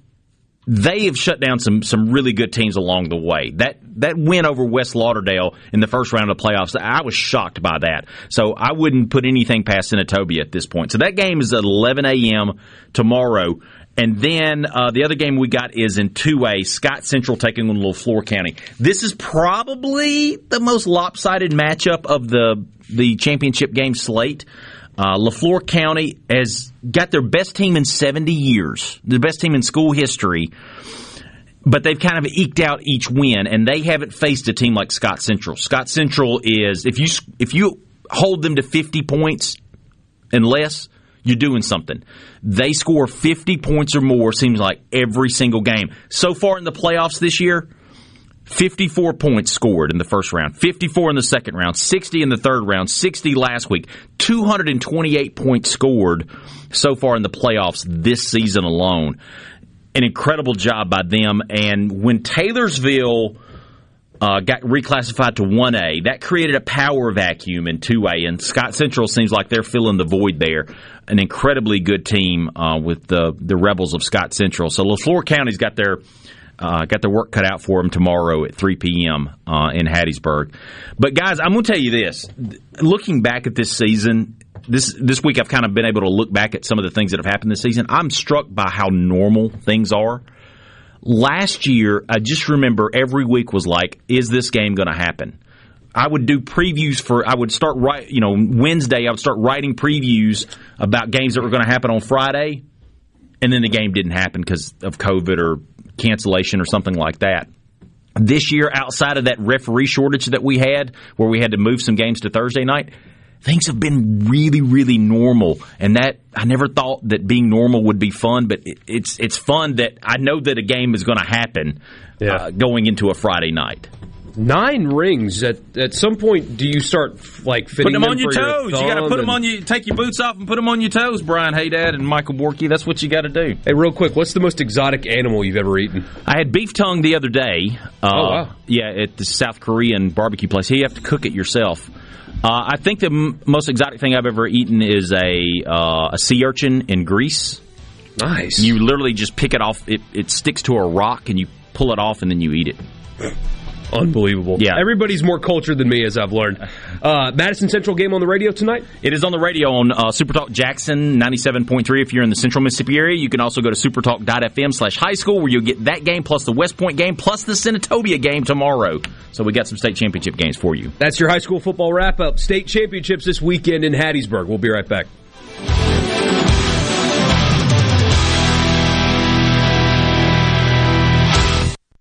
they have shut down some some really good teams along the way. That that win over West Lauderdale in the first round of the playoffs, I was shocked by that. So I wouldn't put anything past Senatobia at this point. So that game is at 11 a.m. tomorrow. And then uh, the other game we got is in 2A, Scott Central taking on LeFlore County. This is probably the most lopsided matchup of the the championship game slate. Uh, LeFlore County has got their best team in 70 years, the best team in school history, but they've kind of eked out each win, and they haven't faced a team like Scott Central. Scott Central is if you if you hold them to 50 points and less, you're doing something. They score 50 points or more seems like every single game. So far in the playoffs this year, 54 points scored in the first round, 54 in the second round, 60 in the third round, 60 last week, 228 points scored so far in the playoffs this season alone. An incredible job by them. And when Taylorsville uh, got reclassified to 1A, that created a power vacuum in 2A, and Scott Central seems like they're filling the void there. An incredibly good team uh, with the the Rebels of Scott Central. So LeFlore County's got their uh, got their work cut out for them tomorrow at 3 p.m. Uh, in Hattiesburg. But guys, I'm going to tell you this: looking back at this season, this this week I've kind of been able to look back at some of the things that have happened this season. I'm struck by how normal things are. Last year, I just remember every week was like, is this game going to happen? I would do previews for. I would start right, you know, Wednesday. I would start writing previews about games that were going to happen on Friday, and then the game didn't happen because of COVID or cancellation or something like that. This year, outside of that referee shortage that we had, where we had to move some games to Thursday night, things have been really, really normal. And that I never thought that being normal would be fun, but it, it's it's fun that I know that a game is going to happen Yeah. uh, going into a Friday night. Nine rings. At at some point, do you start like fitting Put them on your for toes. you got to put them on you. Take your boots off and put them on your toes, Brian Haydad and Michael Borky. That's what you got to do. Hey, real quick, what's the most exotic animal you've ever eaten? I had beef tongue the other day. Uh, Oh, wow. Yeah, at the South Korean barbecue place. Here you have to cook it yourself. Uh, I think the m- most exotic thing I've ever eaten is a uh, a sea urchin in Greece. Nice. You literally just pick it off. It, it sticks to a rock, and you pull it off, and then you eat it. Unbelievable. Yeah. Everybody's more cultured than me, as I've learned. Uh, Madison Central game on the radio tonight? It is on the radio on uh, Supertalk Jackson 97.3 if you're in the central Mississippi area. You can also go to supertalk.fm slash high school where you'll get that game plus the West Point game plus the Senatobia game tomorrow. So we got some state championship games for you. That's your high school football wrap up. State championships this weekend in Hattiesburg. We'll be right back.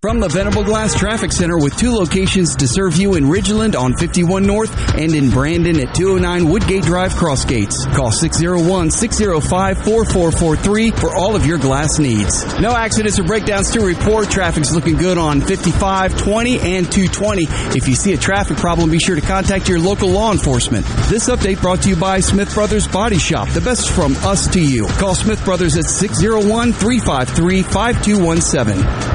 From the Venable Glass Traffic Center with two locations to serve you in Ridgeland on 51 North and in Brandon at 209 Woodgate Drive Crossgates. Call 601-605-4443 for all of your glass needs. No accidents or breakdowns to report. Traffic's looking good on 55, 20, and 220. If you see a traffic problem, be sure to contact your local law enforcement. This update brought to you by Smith Brothers Body Shop. The best from us to you. Call Smith Brothers at 601-353-5217.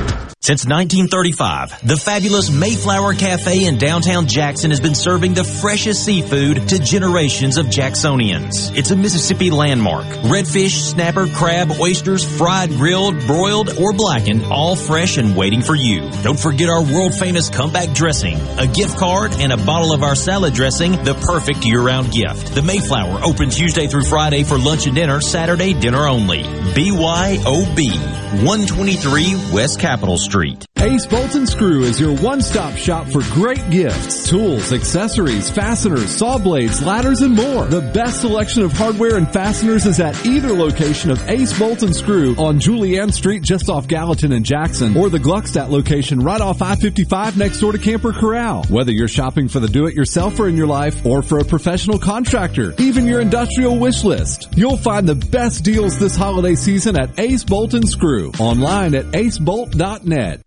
Since 1935, the fabulous Mayflower Cafe in downtown Jackson has been serving the freshest seafood to generations of Jacksonians. It's a Mississippi landmark. Redfish, snapper, crab, oysters, fried, grilled, broiled, or blackened, all fresh and waiting for you. Don't forget our world famous comeback dressing, a gift card, and a bottle of our salad dressing, the perfect year-round gift. The Mayflower open Tuesday through Friday for lunch and dinner, Saturday dinner only. BYOB, 123 West Capitol Street. Street. Ace Bolt and Screw is your one-stop shop for great gifts, tools, accessories, fasteners, saw blades, ladders, and more. The best selection of hardware and fasteners is at either location of Ace Bolt and Screw on Julienne Street just off Gallatin and Jackson, or the Gluckstadt location right off I-55 next door to Camper Corral. Whether you're shopping for the do-it-yourselfer in your life or for a professional contractor, even your industrial wish list, you'll find the best deals this holiday season at Ace Bolt and Screw. Online at acebolt.net.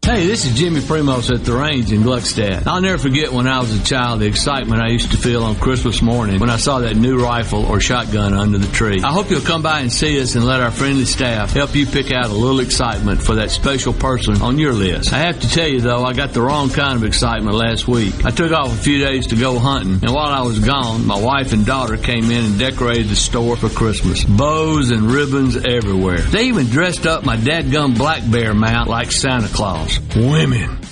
Hey, this is Jimmy Primos at the range in Gluckstadt. I'll never forget when I was a child the excitement I used to feel on Christmas morning when I saw that new rifle or shotgun under the tree. I hope you'll come by and see us and let our friendly staff help you pick out a little excitement for that special person on your list. I have to tell you though, I got the wrong kind of excitement last week. I took off a few days to go hunting, and while I was gone, my wife and daughter came in and decorated the store for Christmas. Bows and ribbons everywhere. They even dressed up my dadgum black bear mount like Santa Claus. Women.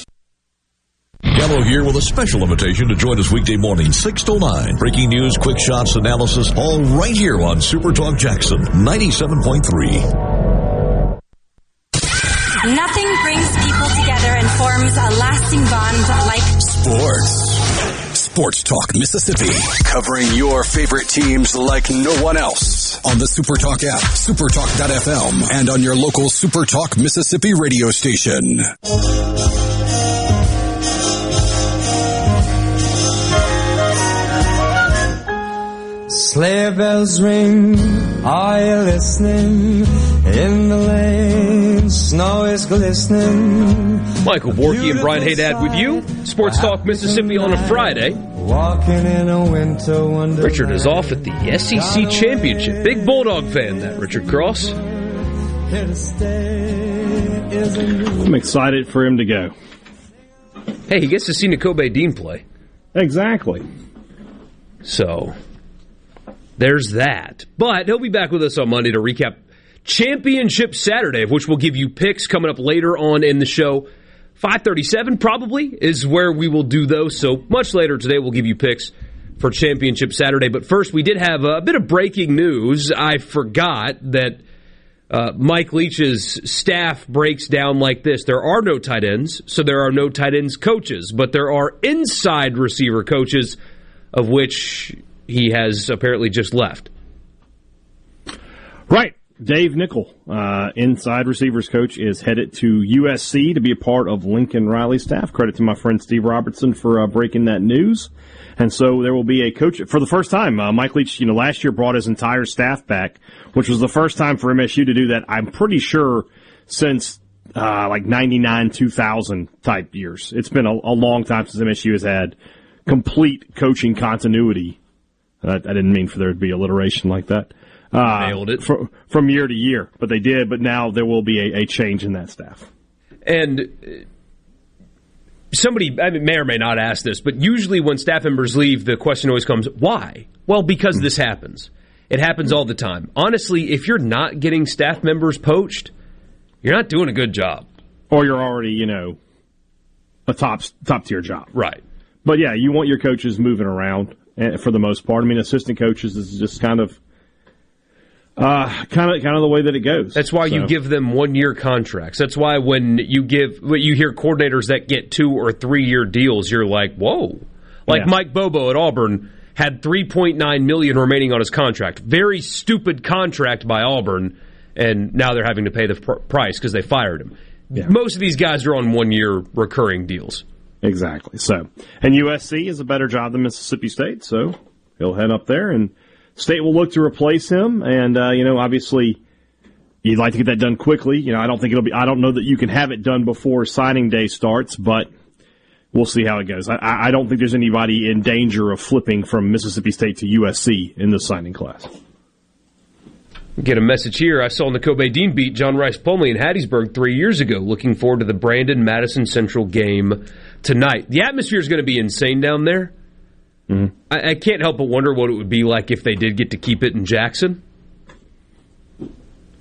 Gallo here with a special invitation to join us weekday morning, 6 to 9. Breaking news, quick shots, analysis, all right here on Super Talk Jackson 97.3. Nothing brings people together and forms a lasting bond like Sports. Sports Talk Mississippi. Covering your favorite teams like no one else. On the Super Talk app, supertalk.fm, and on your local Super Talk Mississippi radio station. Sleigh bells ring, are you listening? In the lane, snow is glistening. Michael Borky and Brian Haydad with you. Sports Talk Mississippi on a Friday. Walking in a winter wonderland. Richard is off at the SEC Championship. Big Bulldog fan, that Richard Cross. Here to stay is a new I'm excited for him to go. Hey, he gets to see Nakobe Dean play. Exactly. So there's that. But he'll be back with us on Monday to recap Championship Saturday, which we'll give you picks coming up later on in the show. 537 probably is where we will do those. So much later today, we'll give you picks for Championship Saturday. But first, we did have a bit of breaking news. I forgot that uh, Mike Leach's staff breaks down like this. There are no tight ends, so there are no tight ends coaches, but there are inside receiver coaches, of which he has apparently just left. Right. Dave Nichol, uh, inside receivers coach, is headed to USC to be a part of Lincoln Riley's staff. Credit to my friend Steve Robertson for uh, breaking that news. And so there will be a coach for the first time. Uh, Mike Leach, you know, last year brought his entire staff back, which was the first time for MSU to do that. I'm pretty sure since uh, like 99, 2000 type years. It's been a, a long time since MSU has had complete coaching continuity. Uh, I didn't mean for there to be alliteration like that. Uh, Nailed it. From, from year to year, but they did. But now there will be a, a change in that staff. And uh, somebody I mean, may or may not ask this, but usually when staff members leave, the question always comes, why? Well, because this happens. It happens all the time. Honestly, if you're not getting staff members poached, you're not doing a good job. Or you're already, you know, a top top tier job. Right. But yeah, you want your coaches moving around for the most part. I mean, assistant coaches is just kind of uh, kind of kind of the way that it goes. That's why you give them one year contracts. That's why when you give when you hear coordinators that get two or three year deals, you're like, whoa. Like Yeah. Mike Bobo at Auburn had 3.9 million remaining on his contract. Very stupid contract by Auburn, and now they're having to pay the pr- price because they fired him. Most of these guys are on one year recurring deals. Exactly. So, and USC is a better job than Mississippi State, so he'll head up there, and State will look to replace him. And uh, you know, obviously, you'd like to get that done quickly. You know, I don't think it'll be. I don't know that you can have it done before signing day starts, but we'll see how it goes. I, I don't think there's anybody in danger of flipping from Mississippi State to USC in the signing class. Get a message here. I saw Nakobe Dean beat John Rice Plumley in Hattiesburg three years ago. Looking forward to the Brandon Madison Central game tonight. The atmosphere is going to be insane down there. Mm-hmm. I, I can't help but wonder what it would be like if they did get to keep it in Jackson.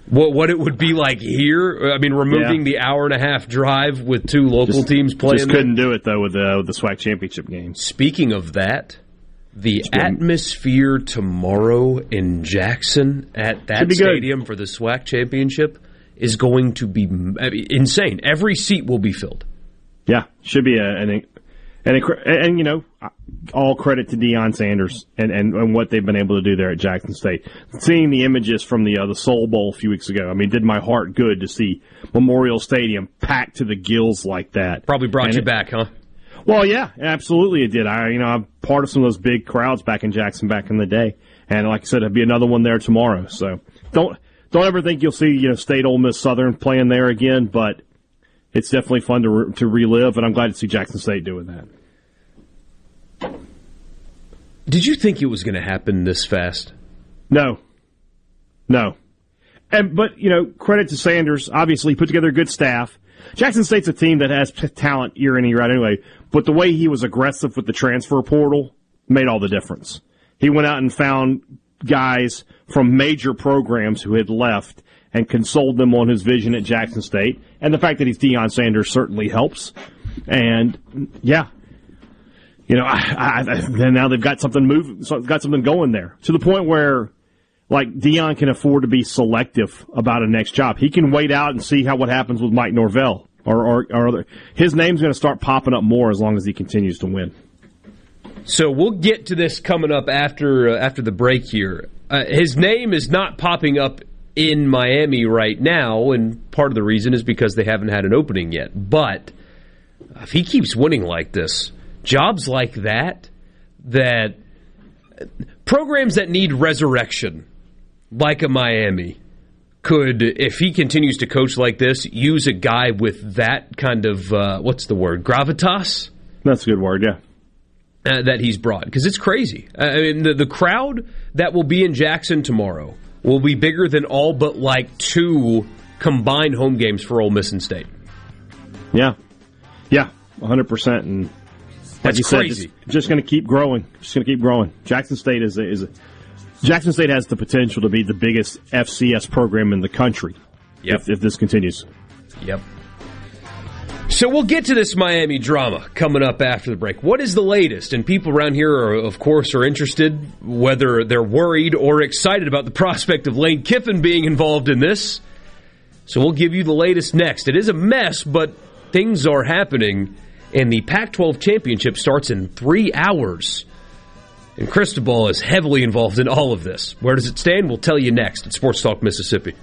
What what it would be like here? I mean, removing Yeah. the hour and a half drive with two local Just- teams playing. Just couldn't do it though with the with the SWAC championship game. Speaking of that, the atmosphere tomorrow in Jackson at that good. stadium for the SWAC championship is going to be insane. Every seat will be filled. Yeah, should be a, an and, and and you know all credit to Deion Sanders and, and and what they've been able to do there at Jackson State. Seeing the images from the uh, the Soul Bowl a few weeks ago, I mean, did my heart good to see Memorial Stadium packed to the gills like that. Probably brought And you it- back, huh? Well, yeah, absolutely, it did. I you know I'm part of some of those big crowds back in Jackson back in the day, and like I said, there'll be another one there tomorrow. So don't don't ever think you'll see you know State Ole Miss Southern playing there again, but it's definitely fun to re- to relive, and I'm glad to see Jackson State doing that. Did you think it was going to happen this fast? No, no. And but you know, credit to Sanders. Obviously, he put together a good staff. Jackson State's a team that has talent year in and year out anyway. But the way he was aggressive with the transfer portal made all the difference. He went out and found guys from major programs who had left and consoled them on his vision at Jackson State. And the fact that he's Deion Sanders certainly helps. And yeah, you know, I, I, now they've got something moving, so got something going there to the point where, like, Deion can afford to be selective about a next job. He can wait out and see how what happens with Mike Norvell or or, or other. His name's going to start popping up more as long as he continues to win. So we'll get to this coming up after uh, after the break here. Uh, his name is not popping up in Miami right now, and part of the reason is because they haven't had an opening yet. But if he keeps winning like this, jobs like that, that programs that need resurrection, like a Miami, could, if he continues to coach like this, use a guy with that kind of uh, what's the word gravitas That's a good word, yeah. uh, that he's brought because it's crazy. Uh, I mean, the, the crowd that will be in Jackson tomorrow will be bigger than all but like two combined home games for Ole Miss and State. Yeah, yeah, one hundred percent. And like That's you said, just, just going to keep growing. Just going to keep growing. Jackson State is a, is a, Jackson State has the potential to be the biggest FCS program in the country. Yep. If, if this continues. Yep. So we'll get to this Miami drama coming up after the break. What is the latest? And people around here, are, of course, are interested whether they're worried or excited about the prospect of Lane Kiffin being involved in this. So we'll give you the latest next. It is a mess, but things are happening, and the Pac-12 championship starts in three hours. And Cristobal is heavily involved in all of this. Where does it stand? We'll tell you next at Sports Talk Mississippi.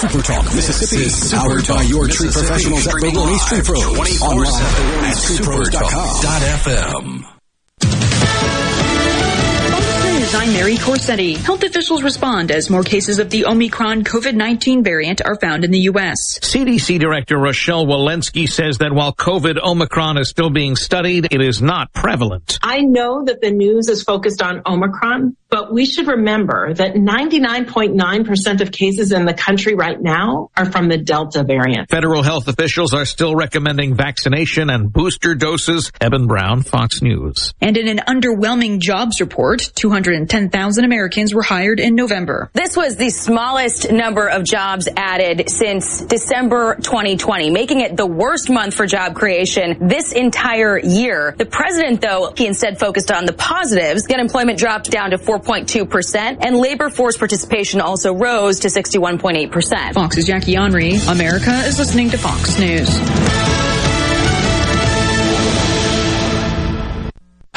Super Talk Mississippi. Powered by your tree professionals at Berloni's Tree Pros. Online at Berloni'sTreePros.com. News, I'm Mary Corsetti. Health officials respond as more cases of the Omicron COVID-19 variant are found in the U.S. CDC Director Rochelle Walensky says that while COVID Omicron is still being studied, it is not prevalent. I know that the news is focused on Omicron, But we should remember that 99.9% of cases in the country right now are from the Delta variant. Federal health officials are still recommending vaccination and booster doses. Eben Brown, Fox News. And in an underwhelming jobs report, 210,000 Americans were hired in November. This was the smallest number of jobs added since December 2020, making it the worst month for job creation this entire year. The president, though, he instead focused on the positives. The unemployment dropped down to 4.2%, and labor force participation also rose to 61.8%. Fox's Jackie Heinrich. America is listening to Fox News.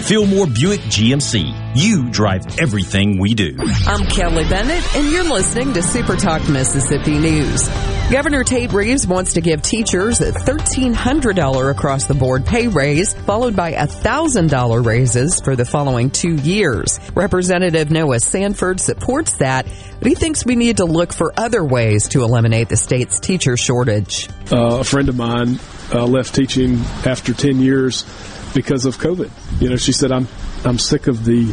Fillmore Buick GMC. You drive everything we do. I'm Kelly Bennett, and you're listening to Super Talk Mississippi News. Governor Tate Reeves wants to give teachers a $1,300 across the board pay raise, followed by $1,000 raises for the following two years. Representative Noah Sanford supports that, but he thinks we need to look for other ways to eliminate the state's teacher shortage. Uh, a friend of mine uh, left teaching after 10 years because of COVID. You know, she said, I'm, I'm sick of the,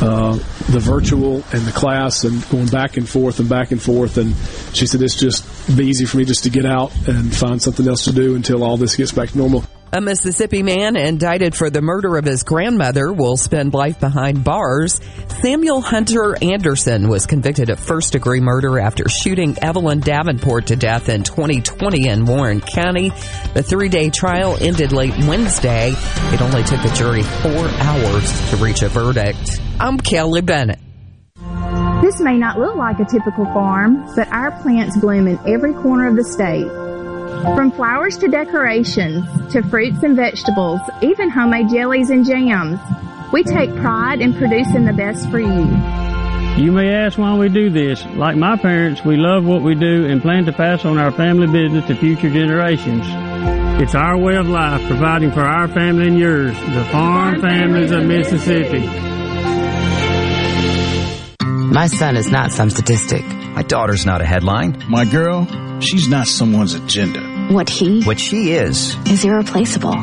uh, the virtual and the class and going back and forth and back and forth. And she said, it's just be easy for me just to get out and find something else to do until all this gets back to normal. A Mississippi man indicted for the murder of his grandmother will spend life behind bars. Samuel Hunter Anderson was convicted of first degree murder after shooting Evelyn Davenport to death in 2020 in Warren County. The three day trial ended late Wednesday. It only took the jury four hours to reach a verdict. I'm Kelly Bennett. This may not look like a typical farm, but our plants bloom in every corner of the state. From flowers to decorations, to fruits and vegetables, even homemade jellies and jams, we take pride in producing the best for you. You may ask why we do this. Like my parents, we love what we do and plan to pass on our family business to future generations. It's our way of life, providing for our family and yours, the farm families of Mississippi. My son is not some statistic. My daughter's not a headline. My girl, she's not someone's agenda. What he What she is. is irreplaceable.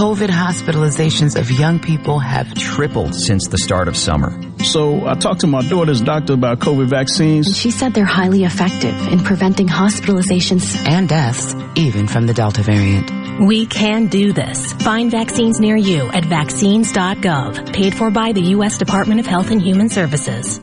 COVID hospitalizations of young people have tripled Since the start of summer. So I talked to my daughter's doctor about COVID vaccines. She said they're highly effective in preventing hospitalizations and deaths, even from the Delta variant. We can do this. Find vaccines near you at vaccines.gov, paid for by the U.S. Department of Health and Human Services.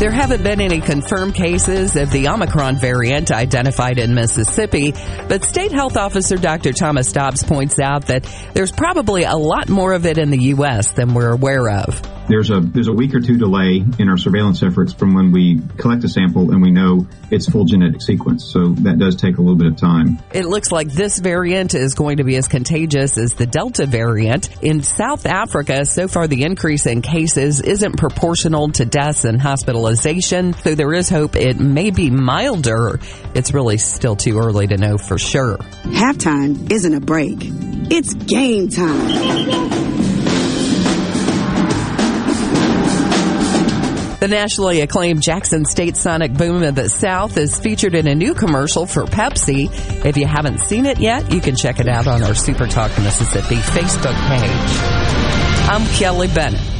There haven't been any confirmed cases of the Omicron variant identified in Mississippi, but State Health Officer Dr. Thomas Dobbs points out that there's probably a lot more of it in the U.S. than we're aware of. There's a there's a week or two delay in our surveillance efforts from when we collect a sample and we know its full genetic sequence. So that does take a little bit of time. It looks like this variant is going to be as contagious as the Delta variant. In South Africa, so far the increase in cases isn't proportional to deaths and hospitalization, so there is hope it may be milder. It's really still too early to know for sure. Halftime isn't a break. It's game time. The nationally acclaimed Jackson State Sonic Boom of the South is featured in a new commercial for Pepsi. If you haven't seen it yet, you can check it out on our Super Talk Mississippi Facebook page. I'm Kelly Bennett.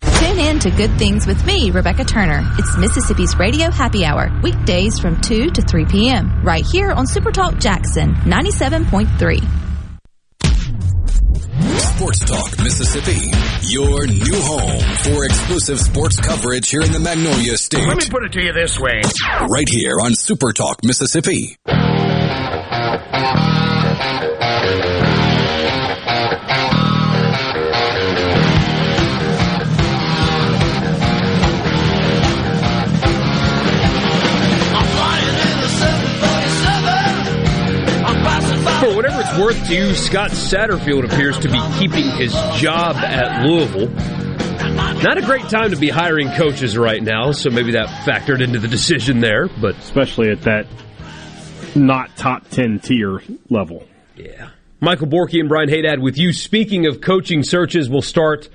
Tune in to Good Things with me, Rebecca Turner. It's Mississippi's Radio Happy Hour, weekdays from 2 to 3 p.m., right here on Supertalk Jackson 97.3. Sports Talk Mississippi, your new home for exclusive sports coverage here in the Magnolia State. Let me put it to you this way. Right here on Super Talk Mississippi. Worth to you, Scott Satterfield appears to be keeping his job at Louisville. Not a great time to be hiring coaches right now, so maybe that factored into the decision there, but especially at that not top 10 tier level. Yeah. Michael Borky and Brian Haydad with you. Speaking of coaching searches, we'll start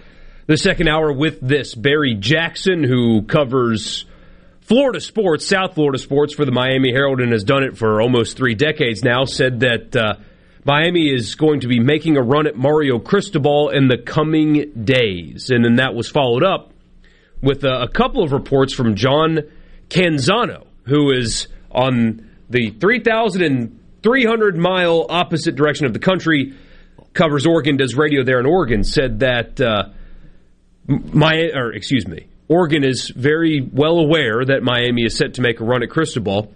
the second hour with this. Barry Jackson, who covers Florida sports, South Florida sports for the Miami Herald and has done it for almost three decades now, said that uh, Miami is going to be making a run at Mario Cristobal in the coming days. And then that was followed up with a, a couple of reports from John Canzano, who is on the 3,300 mile opposite direction of the country, covers Oregon, does radio there in Oregon, said that uh, my, or excuse me, Oregon is very well aware that Miami is set to make a run at Cristobal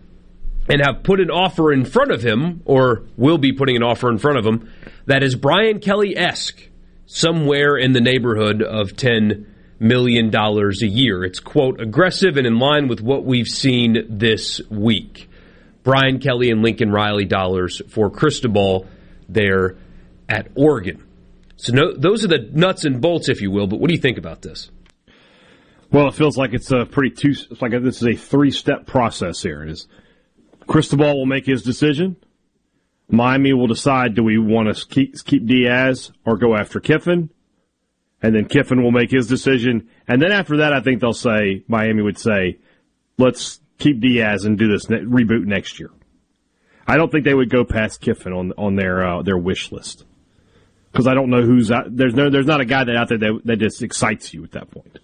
and have put an offer in front of him, or will be putting an offer in front of him, that is Brian Kelly esque, somewhere in the neighborhood of $10 million a year. It's, quote, aggressive and in line with what we've seen this week. Brian Kelly and Lincoln Riley dollars for Cristobal there at Oregon. So no, those are the nuts and bolts, if you will. But what do you think about this? Well, it feels like it's a pretty two. It's like a, this is a three step process here. Cristobal will make his decision. Miami will decide: do we want to keep keep Diaz or go after Kiffin? And then Kiffin will make his decision. And then after that, I think they'll say Miami would say, let's keep Diaz and do this ne- reboot next year. I don't think they would go past Kiffin on on their uh, their wish list because I don't know who's out. There's no there's not a guy that out there that, that just excites you at that point.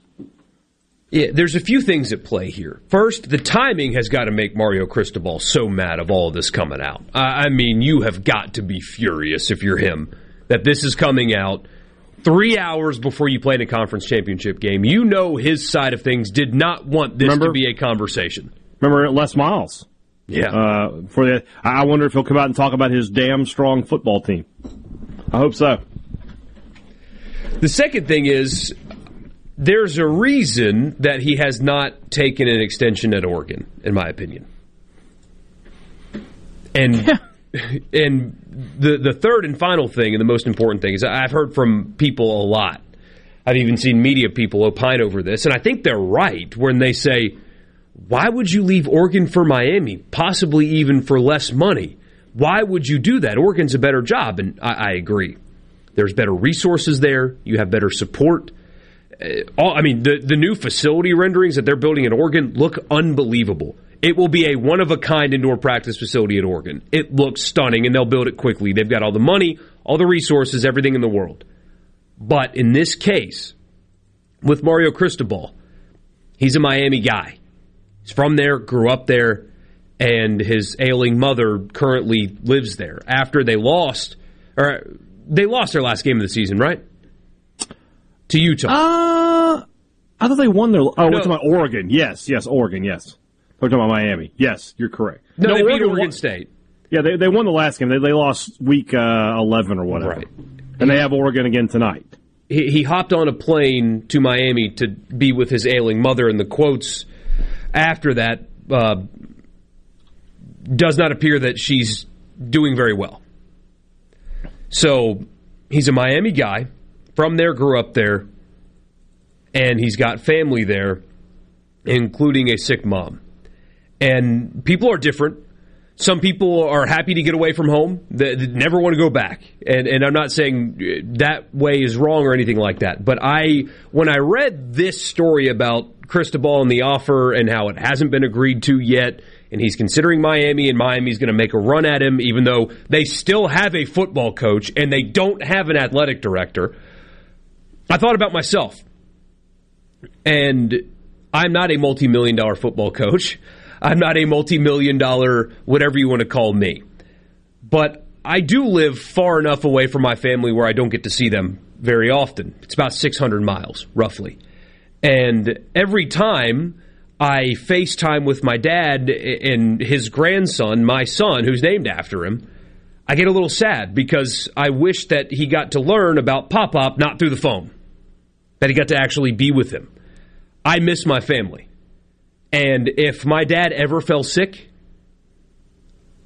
Yeah, there's a few things at play here. First, the timing has got to make Mario Cristobal so mad of all of this coming out. I mean, you have got to be furious if you're him that this is coming out three hours before you play in a conference championship game. You know his side of things did not want this Remember? to be a conversation. Remember Les Miles? Yeah. Uh, for the, I wonder if he'll come out and talk about his damn strong football team. I hope so. The second thing is there's a reason that he has not taken an extension at Oregon, in my opinion. And and the the third and final thing, and the most important thing, is I've heard from people a lot. I've even seen media people opine over this, and I think they're right when they say, "Why would you leave Oregon for Miami, possibly even for less money? Why would you do that? Oregon's a better job." And I, I agree. There's better resources there. You have better support. Uh, all, I mean, the, the new facility renderings that they're building in Oregon look unbelievable. It will be a one of a kind indoor practice facility at Oregon. It looks stunning, and they'll build it quickly. They've got all the money, all the resources, everything in the world. But in this case, with Mario Cristobal, he's a Miami guy. He's from there, grew up there, and his ailing mother currently lives there. After they lost, or they lost their last game of the season, right? To Utah. Uh, I thought they won their. Oh, No. we're talking about Oregon. Yes, yes, Oregon. Yes, we're talking about Miami. Yes, you're correct. No, they beat Oregon won- State. Yeah, they they won the last game. They they lost week uh, eleven or whatever. Right. And they have Oregon again tonight. he, he hopped on a plane to Miami to be with his ailing mother, and the quotes after that uh, does not appear that she's doing very well. So he's a Miami guy from there, grew up there, and he's got family there, including a sick mom. And people are different. Some people are happy to get away from home. They, never want to go back. And, and I'm not saying uh, that way is wrong or anything like that. But I, when I read this story about Cristobal and the offer and how it hasn't been agreed to yet, and he's considering Miami, and Miami's going to make a run at him, even though they still have a football coach and they don't have an athletic director. I thought about myself. And I'm not a multi million dollar football coach. I'm not a multi million dollar, whatever you want to call me. But I do live far enough away from my family where I don't get to see them very often. It's about 600 miles, roughly. And every time I FaceTime with my dad and his grandson, my son, who's named after him, I get a little sad because I wish that he got to learn about Pop Pop not through the phone, that he got to actually be with him. I miss my family. And if my dad ever fell sick,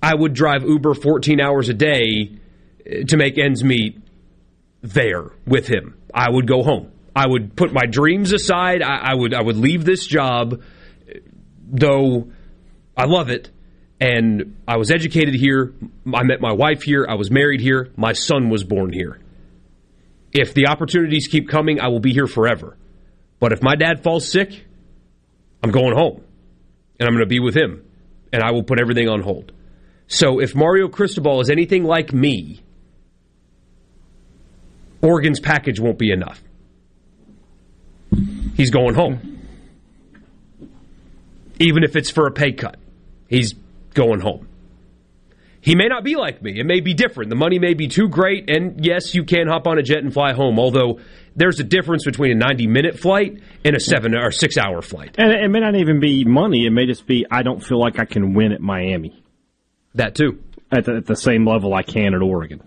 I would drive Uber 14 hours a day eh, to make ends meet there with him. I would go home. I would put my dreams aside. I, I would I would leave this job, eh, though I love it. And I was educated here. I met my wife here. I was married here. My son was born here. If the opportunities keep coming, I will be here forever. But if my dad falls sick, I'm going home and I'm going to be with him and I will put everything on hold. So if Mario Cristobal is anything like me, Oregon's package won't be enough. He's going home. Even if it's for a pay cut, he's going home. He may not be like me. It may be different. The money may be too great, and yes, you can hop on a jet and fly home, although there's a difference between a 90 minute flight and a seven or six hour flight. And it may not even be money. It may just be I don't feel like I can win at Miami. That too. At the, at the same level I can at Oregon.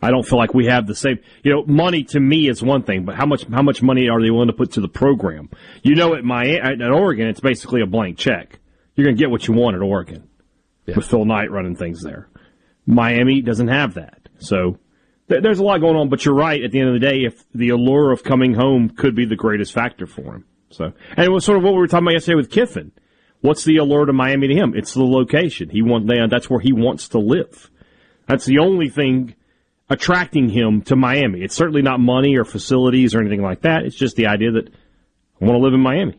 I don't feel like we have the same. You know, money to me is one thing, but how much how much money are they willing to put to the program? You know, at my at Oregon, it's basically a blank check. You're going to get what you want at Oregon with Phil Knight running things there. Miami doesn't have that, so th- there's a lot going on. But you're right. At the end of the day, if the allure of coming home could be the greatest factor for him, so and it was sort of what we were talking about yesterday with Kiffin. What's the allure to Miami to him? It's the location. He want that's where he wants to live. That's the only thing attracting him to Miami. It's certainly not money or facilities or anything like that. It's just the idea that I want to live in Miami.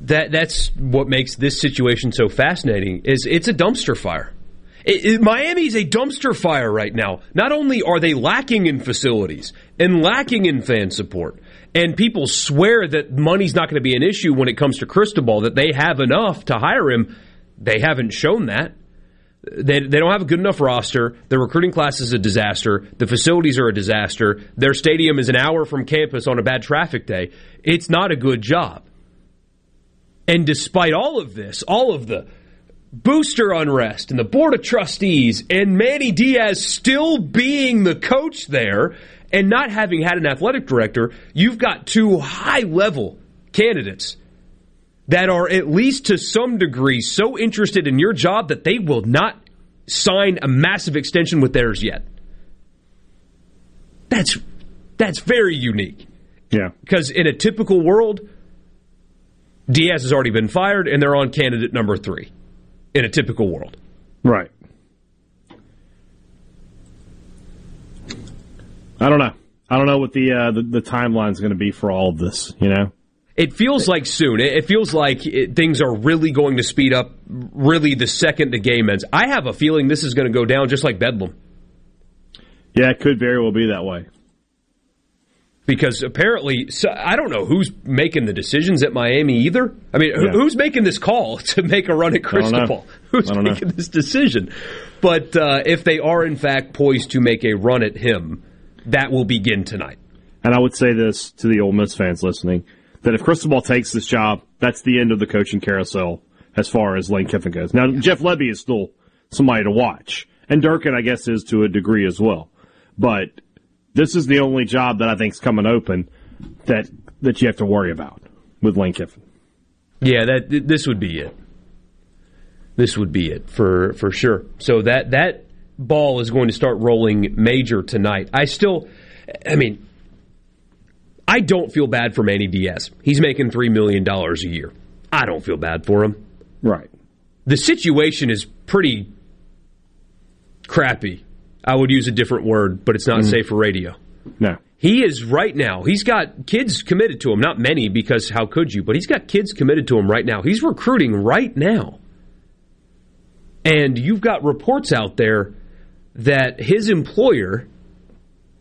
That that's what makes this situation so fascinating. Is it's a dumpster fire. It, it, Miami's a dumpster fire right now. Not only are they lacking in facilities and lacking in fan support, and people swear that money's not going to be an issue when it comes to Cristobal, that they have enough to hire him. They haven't shown that. They, they don't have a good enough roster. The recruiting class is a disaster. The facilities are a disaster. Their stadium is an hour from campus on a bad traffic day. It's not a good job. And despite all of this, all of the booster unrest and the board of trustees and Manny Diaz still being the coach there and not having had an athletic director, you've got two high level candidates that are at least to some degree so interested in your job that they will not sign a massive extension with theirs yet. That's that's very unique. Yeah. Because in a typical world, Diaz has already been fired and they're on candidate number 3 in a typical world. Right. I don't know. I don't know what the uh, the, the timeline is going to be for all of this. You know, It feels like soon. It it feels like it, things are really going to speed up really the second the game ends. I have a feeling this is going to go down just like Bedlam. Yeah, it could very well be that way. Because apparently, so I don't know who's making the decisions at Miami either. I mean, Yeah. who's making this call to make a run at. Cristobal? Who's don't know. making this decision? But uh, if they are in fact poised to make a run at him, that will begin tonight. and I would say this to the Ole Miss fans listening, that if Cristobal takes this job, that's the end of the coaching carousel as far as Lane Kiffin goes. Now, Jeff Lebby is still somebody to watch, and Durkin, I guess, is to a degree as well. But this is the only job that I think is coming open that that you have to worry about with Lane Kiffin. Yeah, that this would be it. This would be it for for sure. So that that ball is going to start rolling major tonight. I still, I mean, I don't feel bad for Manny Diaz. He's making three million dollars a year. I don't feel bad for him. Right. The situation is pretty crappy. I would use a different word, but it's not Mhm. safe for radio. No. He is right now. He's got kids committed to him. Not many, because how could you? But he's got kids committed to him right now. He's recruiting right now. And you've got reports out there that his employer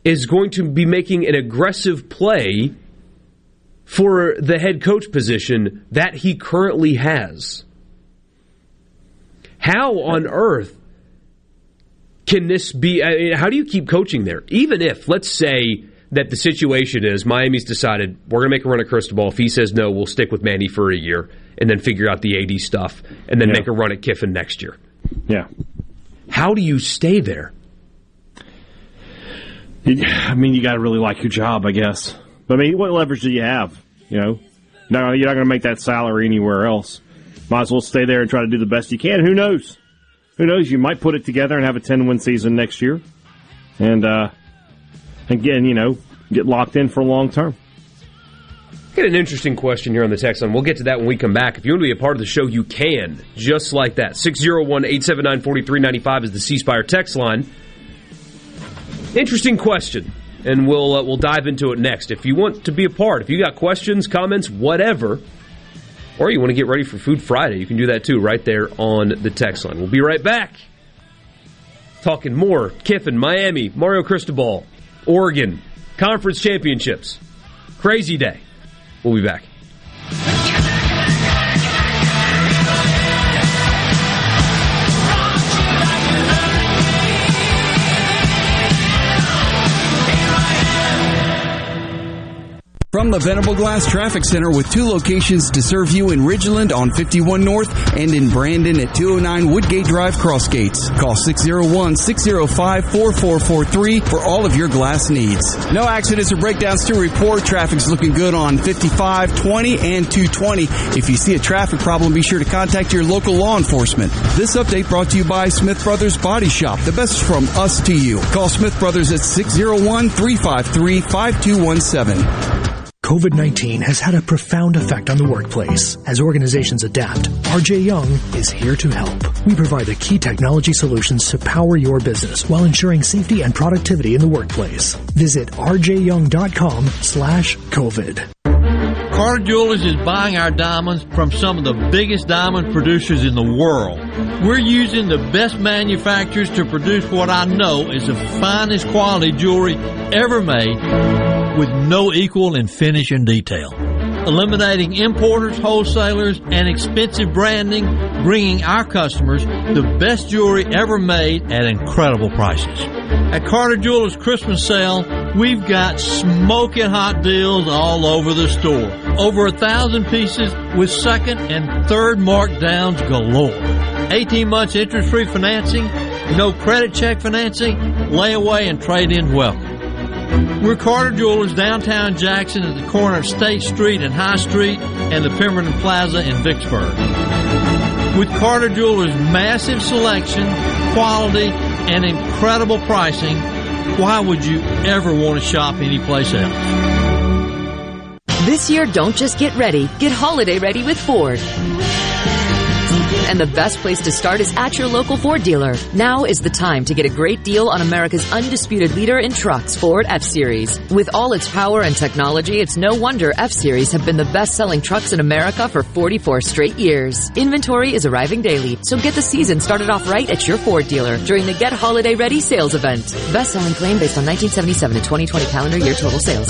is going to be making an aggressive play for the head coach position that he currently has. How on earth can this be? I mean, how do you keep coaching there? Even if, let's say, that the situation is Miami's decided we're going to make a run at Cristobal. If he says no, we'll stick with Manny for a year and then figure out the AD stuff and then Yeah. make a run at Kiffin next year. Yeah. How do you stay there? I mean, you got to really like your job, I guess. But I mean, what leverage do you have? You know, no, you're not going to make that salary anywhere else. Might as well stay there and try to do the best you can. Who knows? Who knows? You might put it together and have a 10 win season next year. And, uh, again, you know, get locked in for long term. Get an interesting question here on the text line. We'll get to that when we come back. If you want to be a part of the show, you can. Just like that. 601 879 4395 is the C text line. Interesting question. And we'll uh, we'll dive into it next. If you want to be a part, if you got questions, comments, whatever, or you want to get ready for Food Friday, you can do that too right there on the text line. We'll be right back. Talking more Kiffin, Miami, Mario Cristobal, Oregon, conference championships. Crazy day. We'll be back. From the Venable Glass Traffic Center with two locations to serve you in Ridgeland on 51 North and in Brandon at 209 Woodgate Drive Crossgates. Call 601-605-4443 for all of your glass needs. No accidents or breakdowns to report. Traffic's looking good on 55, 20, and 220. If you see a traffic problem, be sure to contact your local law enforcement. This update brought to you by Smith Brothers Body Shop. The best from us to you. Call Smith Brothers at 601-353-5217. COVID 19 has had a profound effect on the workplace. As organizations adapt, RJ Young is here to help. We provide the key technology solutions to power your business while ensuring safety and productivity in the workplace. Visit rjyoung.com slash COVID. Carter Jewelers is buying our diamonds from some of the biggest diamond producers in the world. We're using the best manufacturers to produce what I know is the finest quality jewelry ever made with no equal in finish and detail. Eliminating importers, wholesalers, and expensive branding, bringing our customers the best jewelry ever made at incredible prices. At Carter Jewelers Christmas sale, we've got smoking hot deals all over the store. Over a thousand pieces with second and third markdowns galore. 18 months interest free financing, no credit check financing, layaway and trade in welcome. We're Carter Jewelers downtown Jackson at the corner of State Street and High Street and the Pemberton Plaza in Vicksburg. With Carter Jewelers' massive selection, quality, and incredible pricing, why would you ever want to shop anyplace else? This year, don't just get ready, get holiday ready with Ford. And the best place to start is at your local Ford dealer. Now is the time to get a great deal on America's undisputed leader in trucks, Ford F-Series. With all its power and technology, it's no wonder F-Series have been the best-selling trucks in America for 44 straight years. Inventory is arriving daily, so get the season started off right at your Ford dealer during the Get Holiday Ready sales event. Best-selling claim based on 1977 and 2020 calendar year total sales.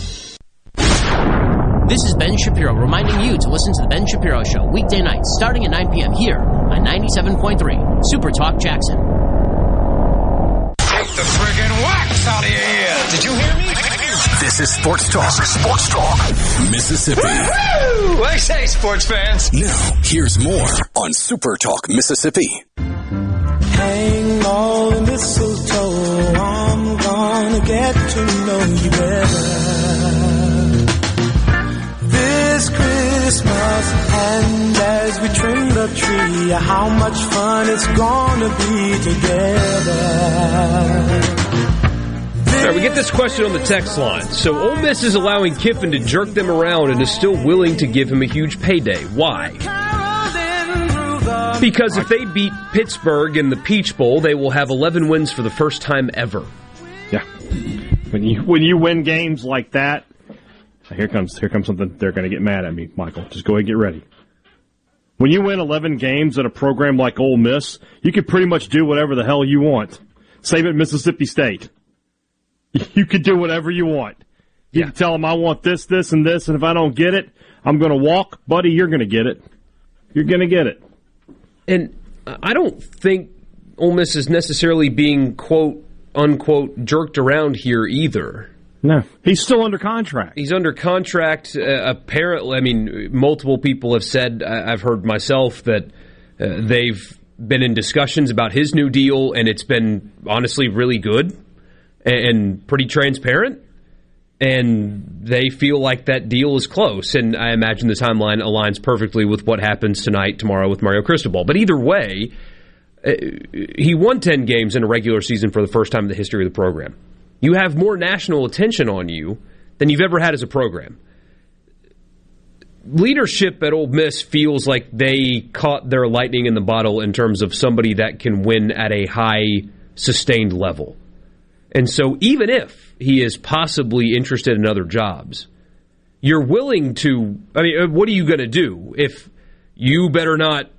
This is Ben Shapiro reminding you to listen to The Ben Shapiro Show weekday nights starting at 9 p.m. here on 97.3 Super Talk Jackson. Take the friggin' wax out of your ears. Did you hear me? This is Sports Talk. Sports Talk. Mississippi. Woo! I say, sports fans. Now, here's more on Super Talk Mississippi. Hang all the mistletoe. I'm gonna get to know you better this Christmas. And as we trim the tree, how much fun it's gonna be together. All right, we get this question on the text line. So Ole Miss is allowing Kiffin to jerk them around and is still willing to give him a huge payday. Why? Because if they beat Pittsburgh in the Peach Bowl, they will have 11 wins for the first time ever. Yeah. When you when you win games like that, here comes here comes something they're going to get mad at me, Michael. Just go ahead and get ready. When you win 11 games at a program like Ole Miss, you can pretty much do whatever the hell you want. Same at Mississippi State. You could do whatever you want. You yeah. can tell them I want this, this, and this, and if I don't get it, I'm going to walk, buddy. You're going to get it. You're going to get it. And I don't think Ole Miss is necessarily being quote unquote jerked around here either. No, he's still under contract. He's under contract. Uh, apparently, I mean, multiple people have said. I've heard myself that uh, they've been in discussions about his new deal, and it's been honestly really good and pretty transparent. And they feel like that deal is close. And I imagine the timeline aligns perfectly with what happens tonight, tomorrow with Mario Cristobal. But either way, uh, he won 10 games in a regular season for the first time in the history of the program. You have more national attention on you than you've ever had as a program. Leadership at Ole Miss feels like they caught their lightning in the bottle in terms of somebody that can win at a high, sustained level. And so, even if he is possibly interested in other jobs, you're willing to. I mean, uh, what are you going to do if you better not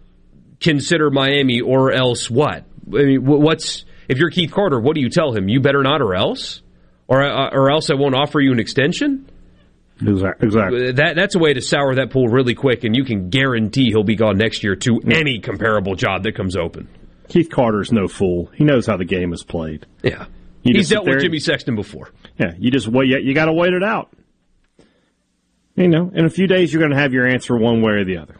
consider Miami or else what? I mean, what's if you're Keith Carter, what do you tell him? You better not, or else, or uh, or else I won't offer you an extension. Exactly. That that's a way to sour that pool really quick, and you can guarantee he'll be gone next year to yeah. any comparable job that comes open. Keith Carter's no fool. He knows how the game is played. Yeah, you he's dealt with Jimmy Sexton before. Yeah, you just wait. You got to wait it out. You know, in a few days, you're going to have your answer one way or the other.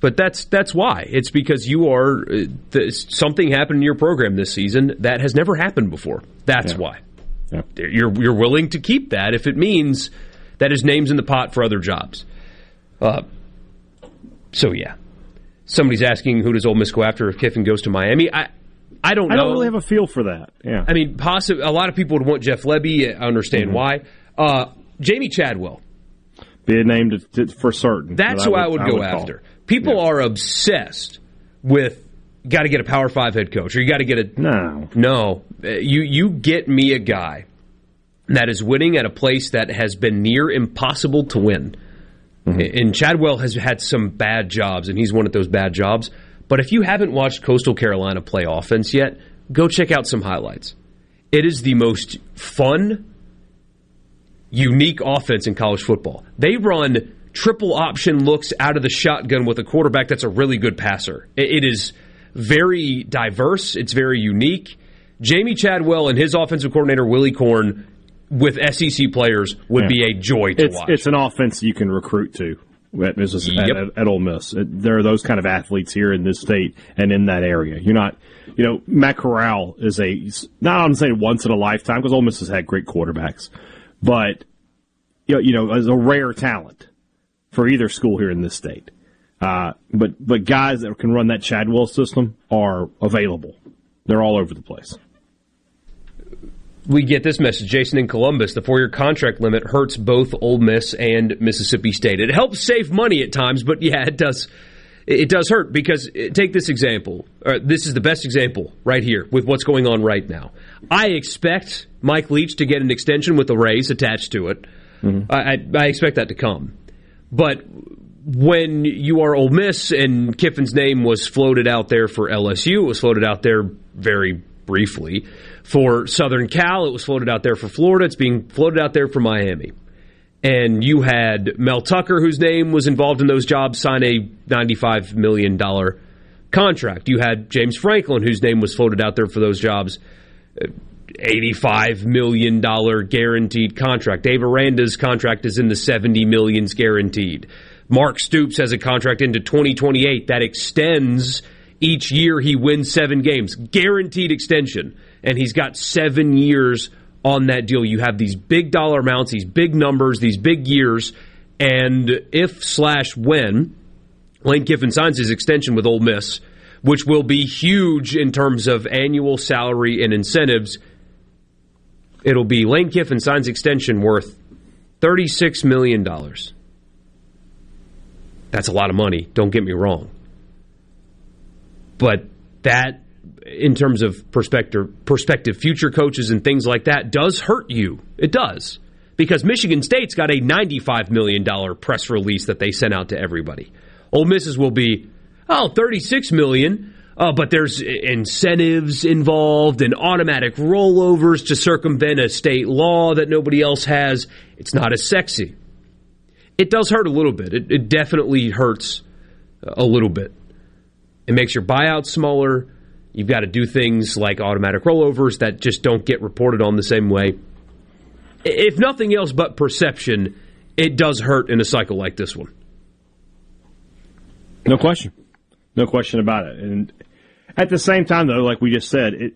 But that's that's why. It's because you are uh, something happened in your program this season that has never happened before. That's yeah. why. Yeah. You're you're willing to keep that if it means that his name's in the pot for other jobs. Uh, so yeah, somebody's asking who does Ole Miss go after if Kiffin goes to Miami. I I don't know. I don't really have a feel for that. Yeah. I mean, possibly a lot of people would want Jeff Lebby. I understand mm-hmm. why. Uh, Jamey Chadwell. Be a named for certain. That's who I would, I would go I would after. People yeah. are obsessed with got to get a Power Five head coach, or you got to get a no, no. You you get me a guy that is winning at a place that has been near impossible to win. Mm-hmm. And Chadwell has had some bad jobs, and he's one of those bad jobs. But if you haven't watched Coastal Carolina play offense yet, go check out some highlights. It is the most fun, unique offense in college football. They run triple option looks out of the shotgun with a quarterback that's a really good passer. it is very diverse, it's very unique. Jamey Chadwell and his offensive coordinator, Willy Korn, with SEC players would yeah. be a joy to it's, watch. It's an offense you can recruit to at, Mississippi, yep. at, at, Ole Miss. There are those kind of athletes here in this state and in that area. You're not, you know, Matt Corral is a, not I'm saying once in a lifetime because Ole Miss has had great quarterbacks, but you know, as a rare talent for either school here in this state. Uh, but but guys that can run that Chadwell system are available. They're all over the place. We get this message, Jason in Columbus. The four-year contract limit hurts both Ole Miss and Mississippi State. It helps save money at times, but yeah, it does. It does hurt because uh, take this example. This is the best example right here with what's going on right now. I expect Mike Leach to get an extension with a raise attached to it. Mm-hmm. I, I expect that to come. But when you are Ole Miss and Kiffin's name was floated out there for LSU, it was floated out there very briefly. For Southern Cal, it was floated out there for Florida. It's being floated out there for Miami. And you had Mel Tucker, whose name was involved in those jobs, sign a $95 million contract. You had James Franklin, whose name was floated out there for those jobs. $85 million guaranteed contract. Dave Aranda's contract is in the 70 millions guaranteed. Mark Stoops has a contract into 2028 that extends each year he wins seven games. Guaranteed extension. And he's got seven years on that deal. You have these big dollar amounts, these big numbers, these big years. And if slash when Lane Kiffin signs his extension with Ole Miss, which will be huge in terms of annual salary and incentives, it'll be Lane Kiffin signs extension worth $36 million. That's a lot of money, don't get me wrong. But that, in terms of perspective, perspective future coaches and things like that, does hurt you. It does. Because Michigan State's got a $95 million press release that they sent out to everybody. Ole Miss's will be, oh, $36 million. Uh, but there's incentives involved and automatic rollovers to circumvent a state law that nobody else has. It's not as sexy it does hurt a little bit. It, it definitely hurts a little bit. It makes your buyout smaller. You've got to do things like automatic rollovers that just don't get reported on the same way. If nothing else but perception, it does hurt in a cycle like this one. No question. No question about it. And at the same time, though, like we just said, it,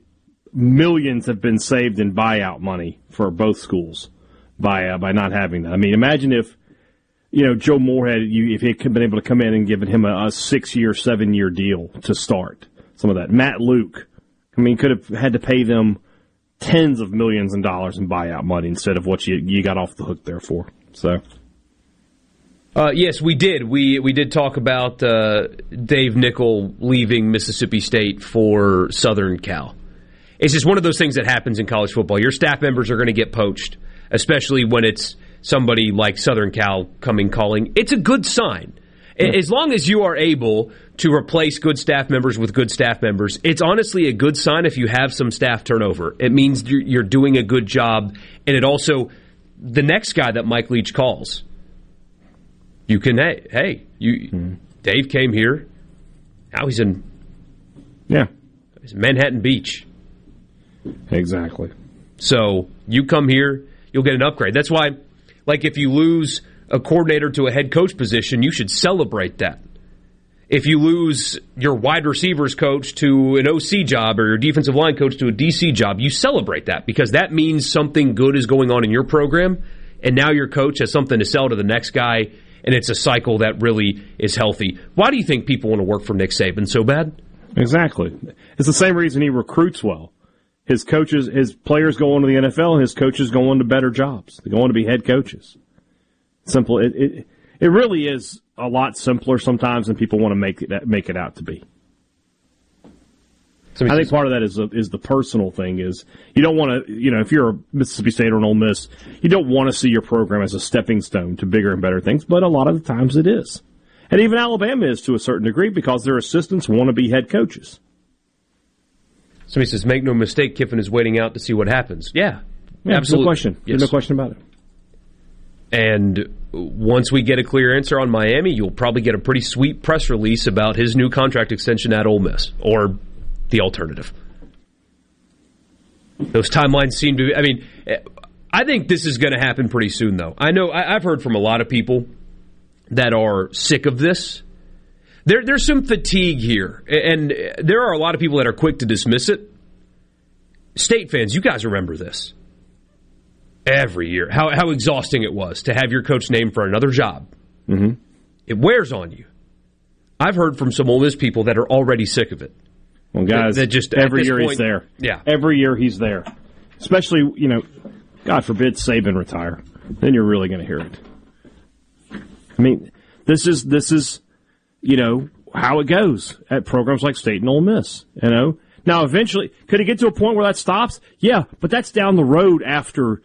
millions have been saved in buyout money for both schools by uh, by not having that. I mean, imagine if you know, Joe Moorhead, you, if he had been able to come in and given him a, a six year, seven year deal to start some of that. Matt Luke, I mean, could have had to pay them tens of millions of dollars in buyout money instead of what you, you got off the hook there for. So. Uh, yes, we did. We we did talk about uh, Dave Nichol leaving Mississippi State for Southern Cal. It's just one of those things that happens in college football. Your staff members are going to get poached, especially when it's somebody like Southern Cal coming calling, it's a good sign. As long as you are able to replace good staff members with good staff members, it's honestly a good sign if you have some staff turnover. It means you're doing a good job, and it also the next guy that Mike Leach calls, you can hey hey you mm-hmm. Dave came here, now he's in yeah he's in Manhattan Beach, exactly. So you come here, you'll get an upgrade. That's why like if you lose a coordinator to a head coach position, you should celebrate that. If you lose your wide receivers coach to an OC job or your defensive line coach to a DC job, you celebrate that because that means something good is going on in your program. And now your coach has something to sell to the next guy, and it's a cycle that really is healthy. Why do you think people want to work for Nick Saban so bad? Exactly. It's the same reason he recruits well. His coaches, his players go on to the NFL. His coaches go on to better jobs. They go on to be head coaches. Simple. It it, it really is a lot simpler sometimes than people want to make it make it out to be. So I think part of that is is the personal thing is you don't want to you know if you're a Mississippi State or an Ole Miss you don't want to see your program as a stepping stone to bigger and better things but a lot of the times it is and even Alabama is to a certain degree because their assistants want to be head coaches. Somebody says, make no mistake, Kiffin is waiting out to see what happens. Yeah, yeah absolutely. No question. Yes. No question about it. And once we get a clear answer on Miami, you'll probably get a pretty sweet press release about his new contract extension at Ole Miss or the alternative. Those timelines seem to be, I mean, I think this is going to happen pretty soon, though. I know I've heard from a lot of people that are sick of this there, there's some fatigue here, and there are a lot of people that are quick to dismiss it. State fans, you guys remember this. every year how how exhausting it was to have your coach named for another job. Mm-hmm. It wears on you. I've heard from some Ole Miss people that are already sick of it. Well, guys, That- just every year point- he's there. Yeah. every year he's there. Especially, you know, God forbid Saban retire. Then you're really going to hear it. I mean, this is this is, you know, how it goes at programs like State and Ole Miss. You know, now eventually, could it get to a point where that stops? Yeah, but that's down the road after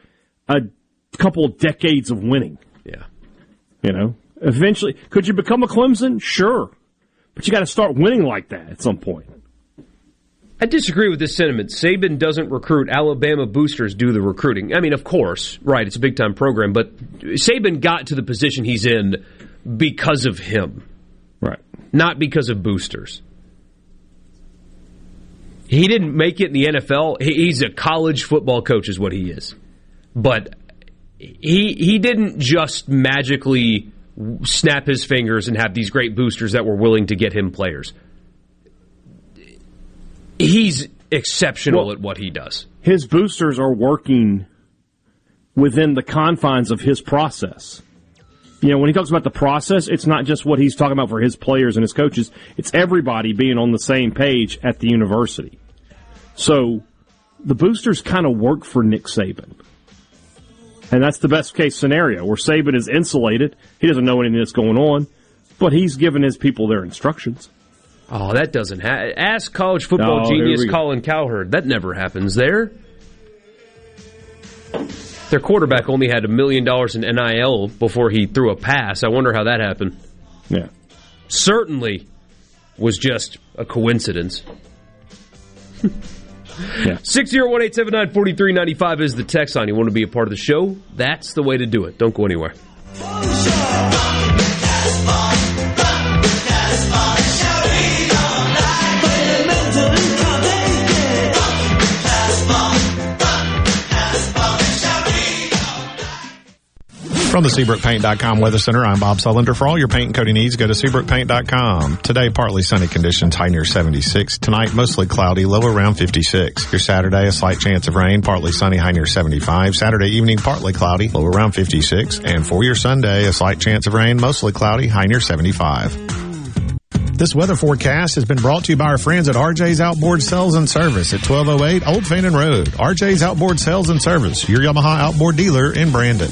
a couple of decades of winning. Yeah. You know, eventually, could you become a Clemson? Sure, but you got to start winning like that at some point. I disagree with this sentiment. Saban doesn't recruit. Alabama boosters do the recruiting. I mean, of course, right? It's a big time program, but Saban got to the position he's in because of him, right? Not because of boosters. He didn't make it in the NFL. He's a college football coach, is what he is. But he he didn't just magically snap his fingers and have these great boosters that were willing to get him players. He's exceptional Well- at what he does. his boosters are working within the confines of his process. You know, when he talks about the process, it's not just what he's talking about for his players and his coaches. It's everybody being on the same page at the university. So the boosters kind of work for Nick Saban. And that's the best case scenario where Saban is insulated. He doesn't know anything that's going on, but he's giving his people their instructions. Oh, that doesn't happen. Ask college football here genius. Colin Cowherd. That never happens there. Their quarterback only had a million dollars in NIL before he threw a pass. I wonder how that happened. Yeah. Certainly was just a coincidence. Yeah. 601-879-4395 is the text line. You want to be a part of the show? That's the way to do it. Don't go anywhere. From the SeabrookPaint.com Weather Center, I'm Bob Sullender. For all your paint and coating needs, go to SeabrookPaint.com. Today, partly sunny conditions, high near 76. Tonight, mostly cloudy, low around 56. Your Saturday, a slight chance of rain, partly sunny, high near 75. Saturday evening, partly cloudy, low around 56. And for your Sunday, a slight chance of rain, mostly cloudy, high near 75. This weather forecast has been brought to you by our friends at RJ's Outboard Sales and Service at 1208 Old Fannin Road. RJ's Outboard Sales and Service, your Yamaha outboard dealer in Brandon.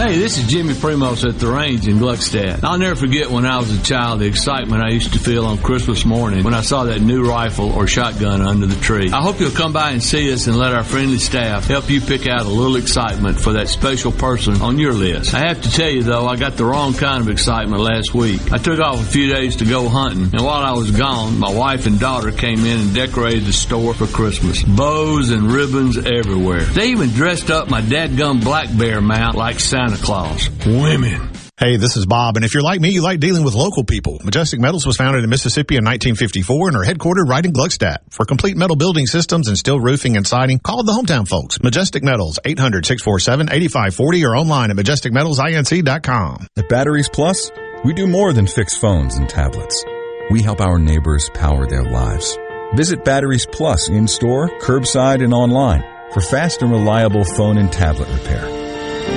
Hey, this is Jimmy Primos at the range in Gluckstadt. I'll never forget when I was a child the excitement I used to feel on Christmas morning when I saw that new rifle or shotgun under the tree. I hope you'll come by and see us and let our friendly staff help you pick out a little excitement for that special person on your list. I have to tell you though, I got the wrong kind of excitement last week. I took off a few days to go hunting, and while I was gone, my wife and daughter came in and decorated the store for Christmas. Bows and ribbons everywhere. They even dressed up my dadgum black bear mount like Santa Claus. Women. Hey, this is Bob, and if you're like me, you like dealing with local people. Majestic Metals was founded in Mississippi in 1954 and are headquartered right in Gluckstadt. For complete metal building systems and steel roofing and siding, call the hometown folks. Majestic Metals, 800-647-8540 or online at majesticmetalsinc.com. At Batteries Plus, we do more than fix phones and tablets. We help our neighbors power their lives. Visit Batteries Plus in store, curbside, and online for fast and reliable phone and tablet repair.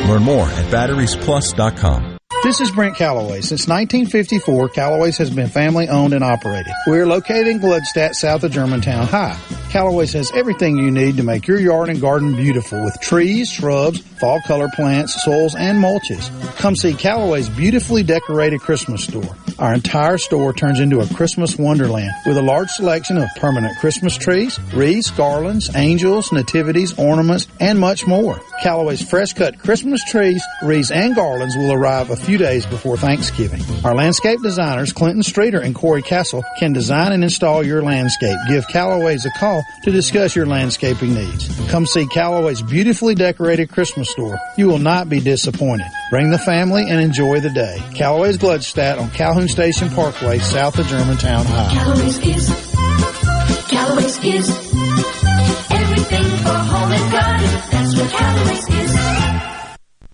Learn more at batteriesplus.com. This is Brent Calloway. Since 1954, Calloway's has been family owned and operated. We're located in Gluckstadt, south of Germantown High. Calloway's has everything you need to make your yard and garden beautiful with trees, shrubs, fall color plants, soils, and mulches. Come see Calloway's beautifully decorated Christmas store. Our entire store turns into a Christmas wonderland with a large selection of permanent Christmas trees, wreaths, garlands, angels, nativities, ornaments, and much more. Callaway's fresh cut Christmas trees, wreaths, and garlands will arrive a few days before Thanksgiving. Our landscape designers, Clinton Streeter and Corey Castle, can design and install your landscape. Give Callaway's a call to discuss your landscaping needs. Come see Callaway's beautifully decorated Christmas store. You will not be disappointed. Bring the family and enjoy the day. Callaway's Gluckstadt on Calhoun Station Parkway, south of Germantown High. Callaway's is, Callaway's is everything for home and garden. That's what Callaway's.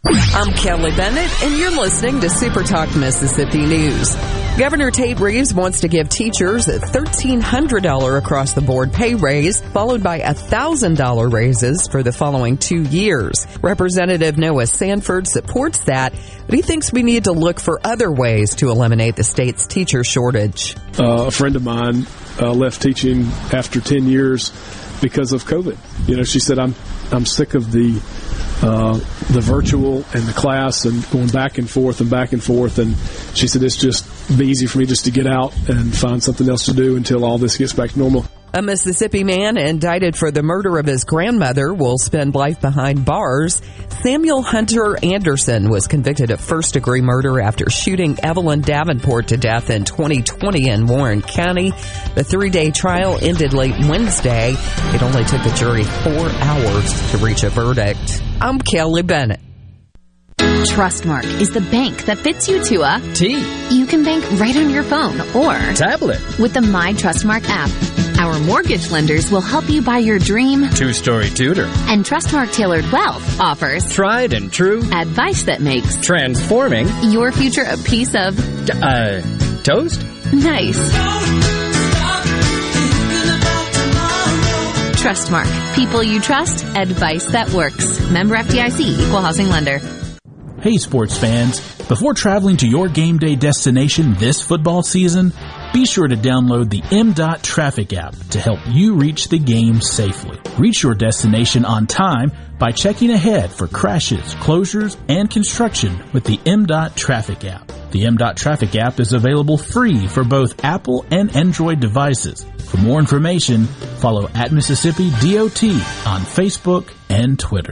I'm Kelly Bennett, and you're listening to Super Talk Mississippi News. Governor Tate Reeves wants to give teachers a $1,300 across the board pay raise, followed by $1,000 raises for the following two years. Representative Noah Sanford supports that, but he thinks we need to look for other ways to eliminate the state's teacher shortage. Uh, a friend of mine uh, left teaching after 10 years because of COVID. You know, she said, I'm, I'm sick of the, uh, the virtual and the class and going back and forth and back and forth. And she said, it's just be easy for me just to get out and find something else to do until all this gets back to normal. A Mississippi man indicted for the murder of his grandmother will spend life behind bars. Samuel Hunter Anderson was convicted of first degree murder after shooting Evelyn Davenport to death in 2020 in Warren County. The three day trial ended late Wednesday. It only took the jury four hours to reach a verdict. I'm Kelly Bennett. Trustmark is the bank that fits you to a T. You can bank right on your phone or Tablet. with the My Trustmark app. Our mortgage lenders will help you buy your dream, Two story Tudor. and Trustmark Tailored Wealth offers Tried and true. advice that makes Transforming. your future a piece of Uh, toast? nice. Trustmark. People you trust, advice that works. Member FDIC, Equal Housing Lender. Hey sports fans, before traveling to your game day destination this football season, be sure to download the MDOT traffic app to help you reach the game safely. Reach your destination on time by checking ahead for crashes, closures, and construction with the MDOT traffic app. The MDOT traffic app is available free for both Apple and Android devices. For more information, follow at Mississippi DOT on Facebook and Twitter.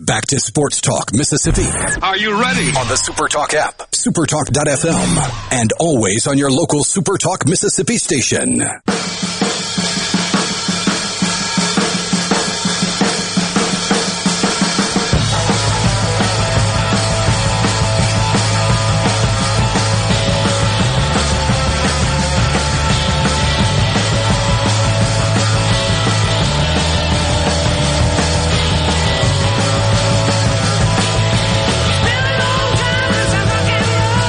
Back to Sports Talk Mississippi. Are you ready? On the Super Talk app, supertalk.fm, and always on your local Super Talk Mississippi station.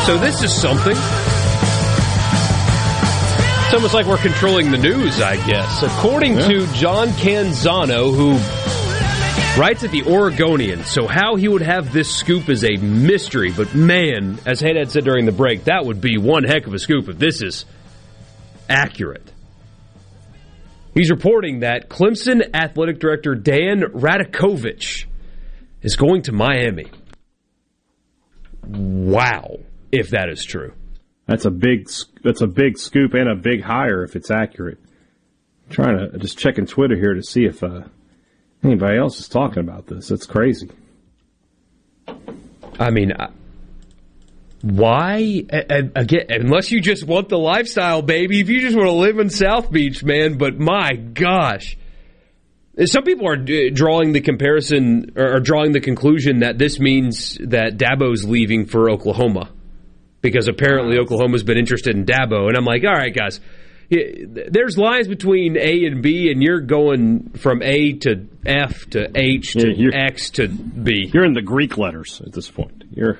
So this is something. It's almost like we're controlling the news, I guess. According to John Canzano, who writes at the Oregonian, so how he would have this scoop is a mystery. But man, as Haydad said during the break, that would be one heck of a scoop if this is accurate. He's reporting that Clemson athletic director Dan Radakovich is going to Miami. Wow, if that is true. That's a big that's a big scoop and a big hire if it's accurate. I'm trying to just checking Twitter here to see if uh, anybody else is talking about this. That's crazy. I mean, I- why? Again, unless you just want the lifestyle, baby. If you just want to live in South Beach, man. But my gosh, some people are uh, drawing the comparison or drawing the conclusion that this means that Dabo's leaving for Oklahoma because apparently Oklahoma's been interested in Dabo. And I'm like, all right, guys. There's lines between A and B, and you're going from A to F to H to Yeah, X to B. You're in the Greek letters at this point. You're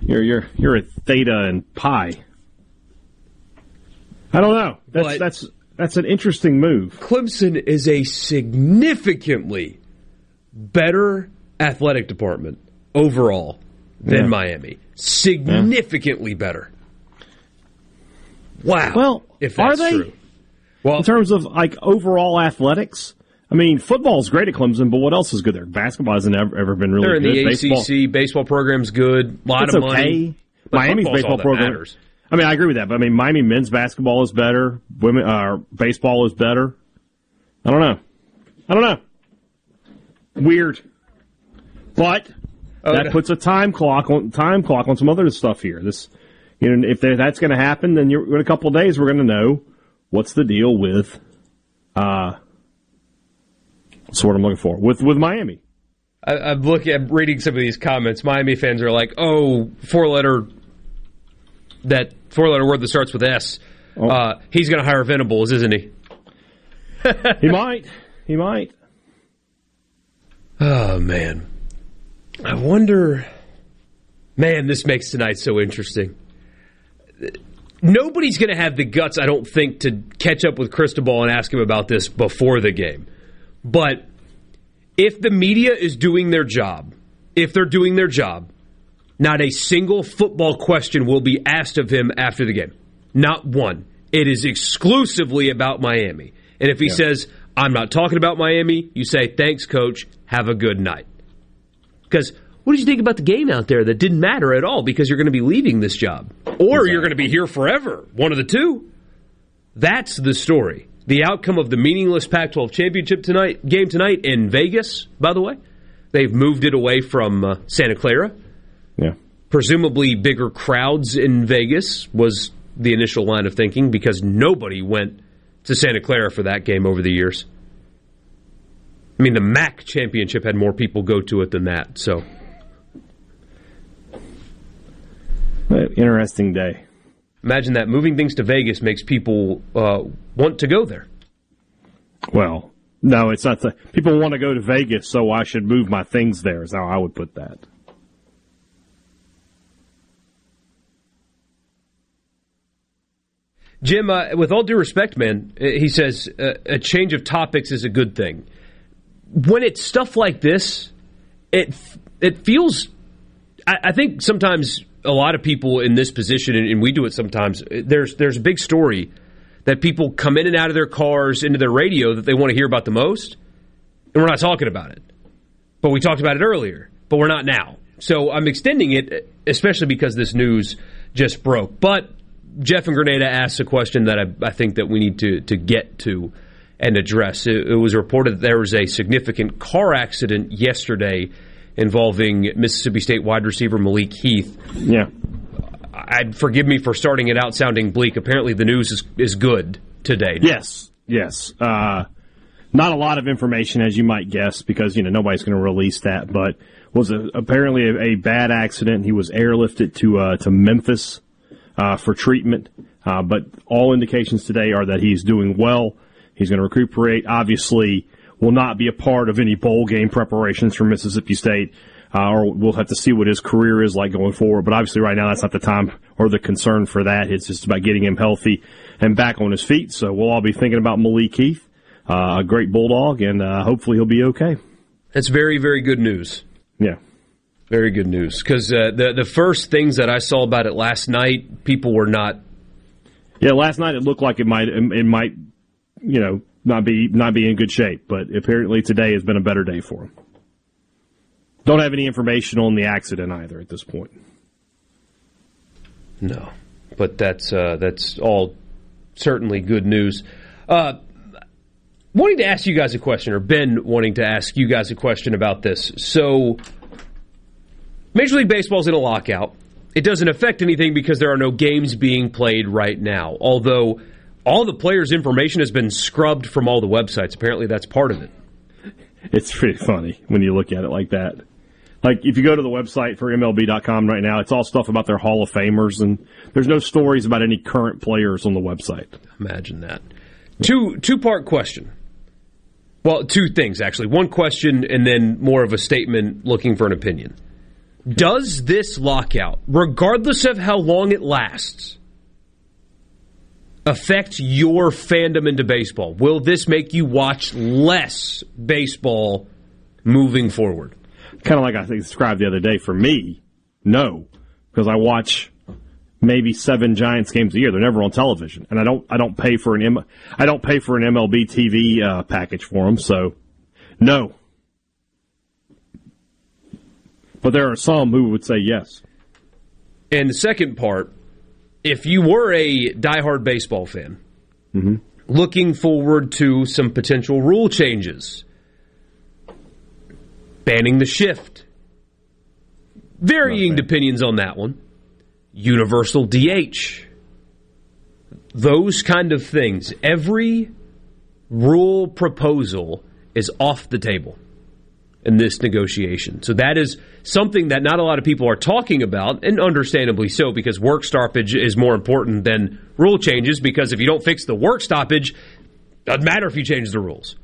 you're you're you're at theta and pi. I don't know. That's But- that's that's an interesting move. Clemson is a significantly better athletic department overall than Yeah. Miami. Significantly better. Wow. Well, if are that's they? true. Well, in terms of like overall athletics, I mean, football's great at Clemson, but what else is good there? Basketball hasn't ever, ever been really good. They're in good. the Baseball, ACC. Baseball program's good. A lot it's of okay. money. But Miami's baseball program. matters. I mean, I agree with that, but I mean, Miami men's basketball is better. Women, uh, baseball is better. I don't know. I don't know. Weird, but Oh, that no. puts a time clock on time clock on some other stuff here. This, you know, if that's going to happen, then you're, in a couple of days we're going to know what's the deal with. Uh, that's what I'm looking for with with Miami. I, I'm looking. I'm reading some of these comments. Miami fans are like, "Oh, four letter that four letter word that starts with S. Oh. Uh, he's going to hire Venables, isn't he?" he might. He might. Oh man, I wonder. Man, this makes tonight so interesting. Nobody's going to have the guts, I don't think, to catch up with Cristobal and ask him about this before the game. But if the media is doing their job, if they're doing their job, not a single football question will be asked of him after the game. Not one. It is exclusively about Miami. And if he Yeah. says, I'm not talking about Miami, you say, thanks, coach. Have a good night. Because what did you think about the game out there that didn't matter at all because you're going to be leaving this job? Or you're going to be here forever. One of the two. That's the story. The outcome of the meaningless Pac 12 championship tonight game tonight in Vegas, by the way. They've moved it away from uh, Santa Clara. Yeah. Presumably bigger crowds in Vegas was the initial line of thinking because nobody went to Santa Clara for that game over the years. I mean, the MAC championship had more people go to it than that. So, Interesting day. imagine that moving things to Vegas makes people uh, want to go there. Well, no, it's not. The, people want to go to Vegas, so I should move my things there. Is how I would put that. Jim, uh, with all due respect, man, uh, he says uh, a change of topics is a good thing. When it's stuff like this, it it feels. I, I think sometimes a lot of people in this position, and, and we do it sometimes. There's there's a big story that people come in and out of their cars into their radio that they want to hear about the most, and we're not talking about it. But we talked about it earlier, but we're not now. So I'm extending it, especially because this news just broke. But Jeff and Grenada asked a question that I, I think that we need to, to get to and address. It, it was reported that there was a significant car accident yesterday involving Mississippi State wide receiver Malik Heath. Yeah. I'd forgive me for starting it out sounding bleak. Apparently, the news is, is good today. Yes, yes. Uh, not a lot of information, as you might guess, because you know nobody's going to release that. But was a, apparently a, a bad accident. He was airlifted to uh, to Memphis uh, for treatment. Uh, but all indications today are that he's doing well. He's going to recuperate. Obviously, will not be a part of any bowl game preparations for Mississippi State. Uh, or we'll have to see what his career is like going forward. But obviously, right now, that's not the time or the concern for that. It's just about getting him healthy and back on his feet. So we'll all be thinking about Malik Heath, uh, a great bulldog, and uh, hopefully he'll be okay. That's very, very good news. Yeah. Very good news. Because uh, the, the first things that I saw about it last night, people were not Yeah, last night it looked like it might it might you know not be not be in good shape, but apparently today has been a better day for him. Don't have any information on the accident either at this point. No, but that's uh, that's all certainly good news. Uh, wanting to ask you guys a question, or Ben wanting to ask you guys a question about this. So, Major League Baseball's in a lockout. It doesn't affect anything because there are no games being played right now. Although all the players' information has been scrubbed from all the websites. Apparently, that's part of it. It's pretty funny when you look at it like that. Like if you go to the website for MLB.com right now, it's all stuff about their Hall of Famers, and there's no stories about any current players on the website. Imagine that. Two two part question. Well, two things actually. One question and then more of a statement looking for an opinion. Does this lockout, regardless of how long it lasts, affect your fandom into baseball? Will this make you watch less baseball moving forward? Kind of like I described the other day. For me, no, because I watch maybe seven Giants games a year. They're never on television, and I don't I don't pay for an M I don't pay for an MLB TV uh, package for them. So, no. But there are some who would say yes. And the second part, if you were a diehard baseball fan, Mm-hmm. looking forward to some potential rule changes, banning the shift, varying opinions on that one, universal DH, those kind of things. Every rule proposal is off the table in this negotiation. So that is something that not a lot of people are talking about, and understandably so, because work stoppage is more important than rule changes, because if you don't fix the work stoppage, it doesn't matter if you change the rules.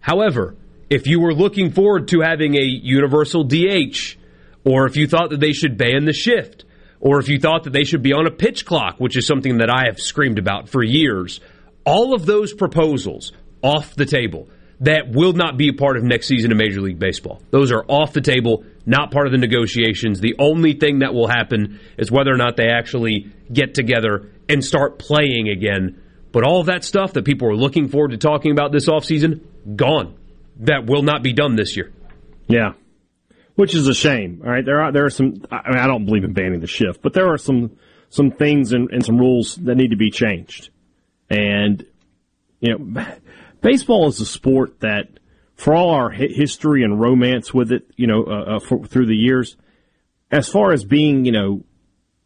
However, if you were looking forward to having a universal DH, or if you thought that they should ban the shift, or if you thought that they should be on a pitch clock, which is something that I have screamed about for years, all of those proposals off the table that will not be a part of next season of Major League Baseball. Those are off the table, not part of the negotiations. The only thing that will happen is whether or not they actually get together and start playing again. But all of that stuff that people are looking forward to talking about this offseason, gone. That will not be done this year. Yeah, which is a shame. All right, there are there are some. I mean, I don't believe in banning the shift, but there are some some things and, and some rules that need to be changed. And you know, baseball is a sport that, for all our hi- history and romance with it, you know, uh, uh, for, through the years, as far as being you know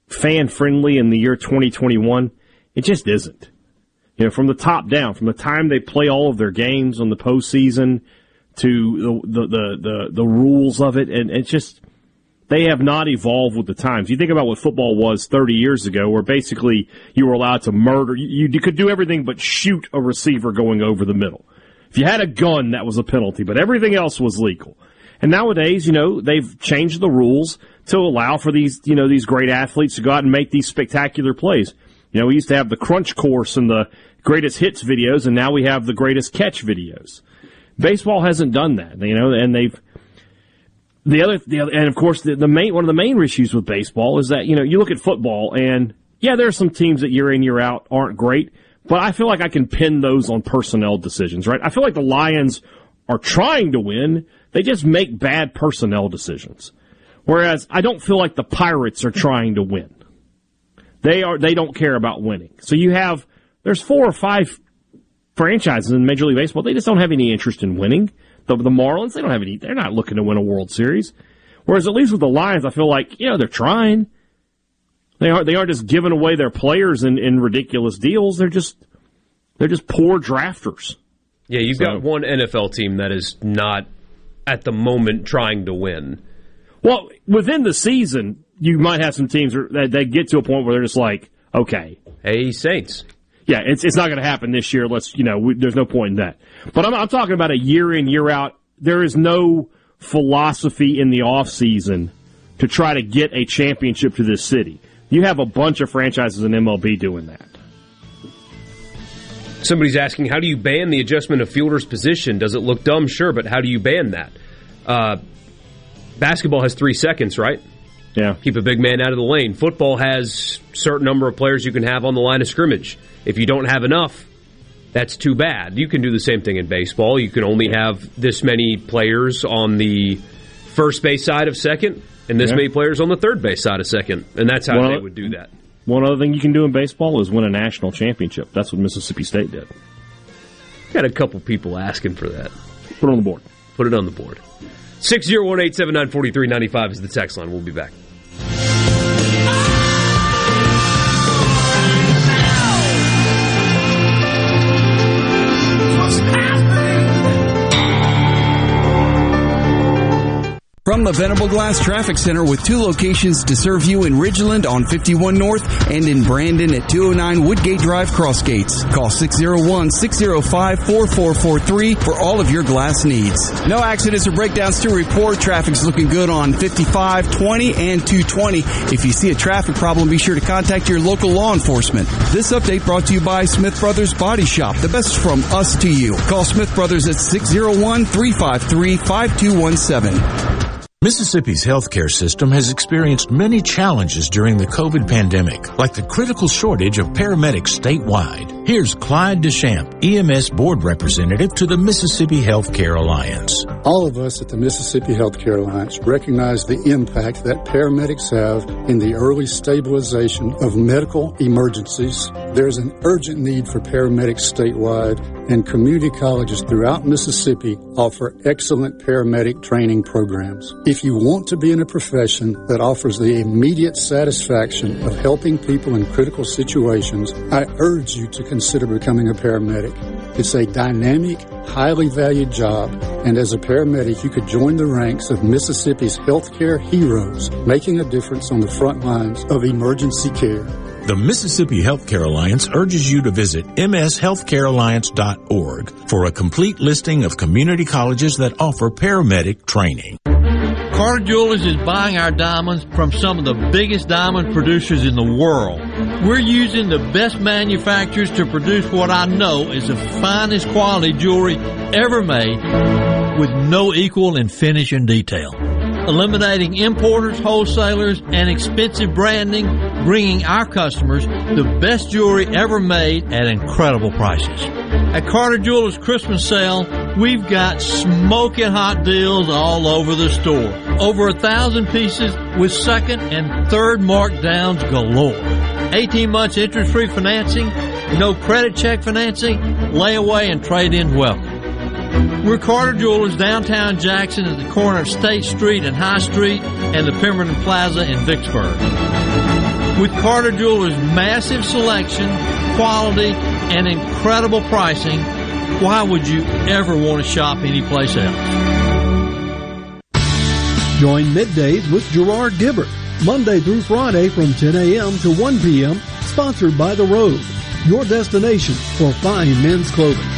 fan friendly in the year 2021, it just isn't. You know, from the top down, from the time they play all of their games on the postseason to the the the, the, the rules of it, and it's just they have not evolved with the times. You think about what football was 30 years ago, where basically you were allowed to murder. You, you could do everything but shoot a receiver going over the middle. If you had a gun, that was a penalty, but everything else was legal. And nowadays, you know, they've changed the rules to allow for these, you know, these great athletes to go out and make these spectacular plays. You know, we used to have the crunch course and the greatest hits videos, and now we have the greatest catch videos. Baseball hasn't done that, you know, and they've the other, the other and of course, the, the main one of the main issues with baseball is that you know you look at football, and yeah, there are some teams that year in year out aren't great, but I feel like I can pin those on personnel decisions, right? I feel like the Lions are trying to win, they just make bad personnel decisions. Whereas I don't feel like the Pirates are trying to win. They are they don't care about winning. So you have there's four or five franchises in Major League Baseball. They just don't have any interest in winning. The, the Marlins, they don't have any. They're not looking to win a World Series. Whereas at least with the Lions, I feel like you know they're trying. They aren't. They aren't just giving away their players in, in ridiculous deals. They're just they're just poor drafters. Yeah, you've got one NFL team that is not at the moment trying to win. Well, within the season, you might have some teams that, that get to a point where they're just like, okay, hey, Saints. Yeah, it's it's not going to happen this year. Let's you know, we, there's no point in that. But I'm, I'm talking about a year in year out. There is no philosophy in the off season to try to get a championship to this city. You have a bunch of franchises in MLB doing that. Somebody's asking, how do you ban the adjustment of fielder's position? Does it look dumb? Sure, but how do you ban that? Uh, basketball has three seconds, right? Yeah. Keep a big man out of the lane. Football has certain number of players you can have on the line of scrimmage. If you don't have enough, that's too bad. You can do the same thing in baseball. You can only have this many players on the first base side of second and this Yeah. many players on the third base side of second. And that's how Well, they would do that. One other thing you can do in baseball is win a national championship. That's what Mississippi State did. Got a couple people asking for that. Put it on the board. Put it on the board. 601 879 4395 is the text line. We'll be back. From the Venable Glass Traffic Center with two locations to serve you in Ridgeland on 51 North and in Brandon at 209 Woodgate Drive Crossgates. Call 601-605-4443 for all of your glass needs. No accidents or breakdowns to report. Traffic's looking good on 55, 20, and 220. If you see a traffic problem, be sure to contact your local law enforcement. This update brought to you by Smith Brothers Body Shop. The best from us to you. Call Smith Brothers at 601-353-5217. Mississippi's healthcare system has experienced many challenges during the COVID pandemic, like the critical shortage of paramedics statewide. Here's Clyde Deschamps, EMS board representative to the Mississippi Healthcare Alliance. All of us at the Mississippi Healthcare Alliance recognize the impact that paramedics have in the early stabilization of medical emergencies. There's an urgent need for paramedics statewide, and community colleges throughout Mississippi offer excellent paramedic training programs. If you want to be in a profession that offers the immediate satisfaction of helping people in critical situations, I urge you to consider becoming a paramedic. It's a dynamic, highly valued job, and as a paramedic, you could join the ranks of Mississippi's healthcare heroes, making a difference on the front lines of emergency care. The Mississippi Healthcare Alliance urges you to visit mshealthcarealliance.org for a complete listing of community colleges that offer paramedic training. Carter Jewelers is buying our diamonds from some of the biggest diamond producers in the world. We're using the best manufacturers to produce what I know is the finest quality jewelry ever made with no equal in finish and detail. Eliminating importers, wholesalers, and expensive branding, bringing our customers the best jewelry ever made at incredible prices. At Carter Jewelers Christmas sale, we've got smoking hot deals all over the store. Over a thousand pieces with second and third markdowns galore. 18 months interest free financing, no credit check financing, layaway and trade in welcome. We're Carter Jewelers downtown Jackson at the corner of State Street and High Street and the Pemberton Plaza in Vicksburg. With Carter Jewelers' massive selection, quality, and incredible pricing, why would you ever want to shop anyplace else? Join middays with Gerard Gibert, Monday through Friday from 10 a.m. to 1 p.m., sponsored by The Rogue, your destination for fine men's clothing.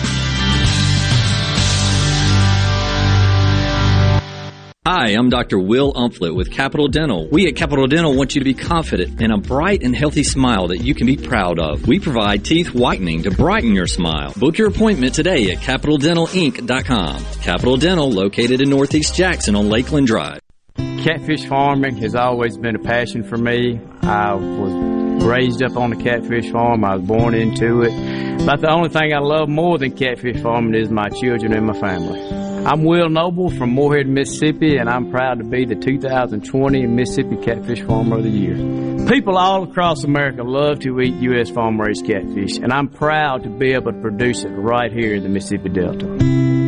Hi, I'm Dr. Will Umflett with Capital Dental. We at Capital Dental want you to be confident in a bright and healthy smile that you can be proud of. We provide teeth whitening to brighten your smile. Book your appointment today at CapitalDentalInc.com. Capital Dental, located in Northeast Jackson on Lakeland Drive. Catfish farming has always been a passion for me. I was raised up on a catfish farm. I was born into it. But the only thing I love more than catfish farming is my children and my family. I'm Will Noble from Moorhead, Mississippi, and I'm proud to be the 2020 Mississippi Catfish Farmer of the Year. People all across America love to eat U.S. farm raised catfish, and I'm proud to be able to produce it right here in the Mississippi Delta.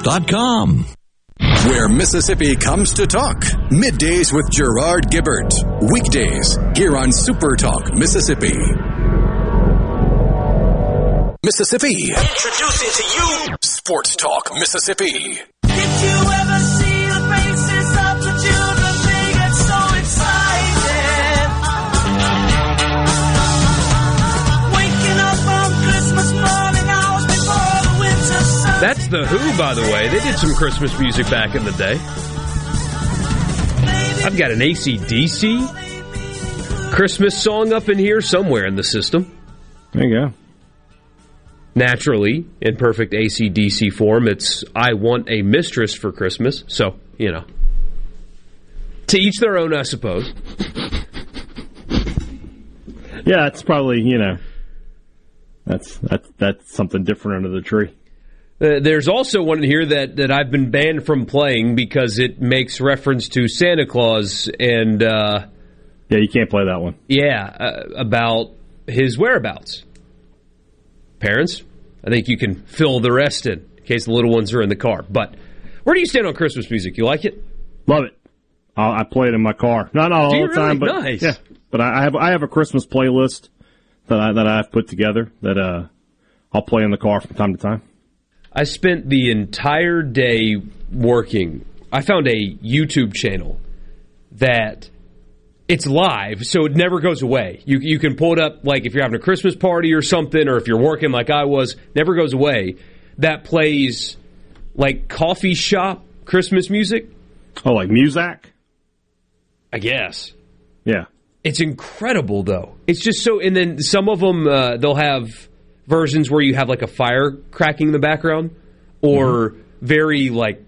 JumpstartTestPrep.com. Where Mississippi comes to talk. Middays with Gerard Gibert. Weekdays here on Super Talk Mississippi. Mississippi. Introducing to you Sports Talk Mississippi. That's The Who, by the way. They did some Christmas music back in the day. I've got an ACDC Christmas song up in here somewhere in the system. There you go. Naturally, in perfect ACDC form, it's I Want a Mistress for Christmas. So, you know. To each their own, I suppose. Yeah, it's probably you know that's that's that's something different under the tree. Uh, there's also one here that, that I've been banned from playing because it makes reference to Santa Claus and uh, Yeah, you can't play that one. yeah, uh, about his whereabouts. Parents, I think you can fill the rest in in case the little ones are in the car. But where do you stand on Christmas music? You like it? Love it. I, I play it in my car. Not not all the time, but Nice. yeah. But I I have I have a Christmas playlist that I that I've put together that uh I'll play in the car from time to time. I spent the entire day working. I found a YouTube channel that it's live, so it never goes away. You you can pull it up like if you're having a Christmas party or something, or if you're working like I was, never goes away. That plays like coffee shop Christmas music. Oh, like Muzak? I guess. Yeah. It's incredible though. It's just so, and then some of them uh, they'll have versions where you have like a fire cracking in the background, or very like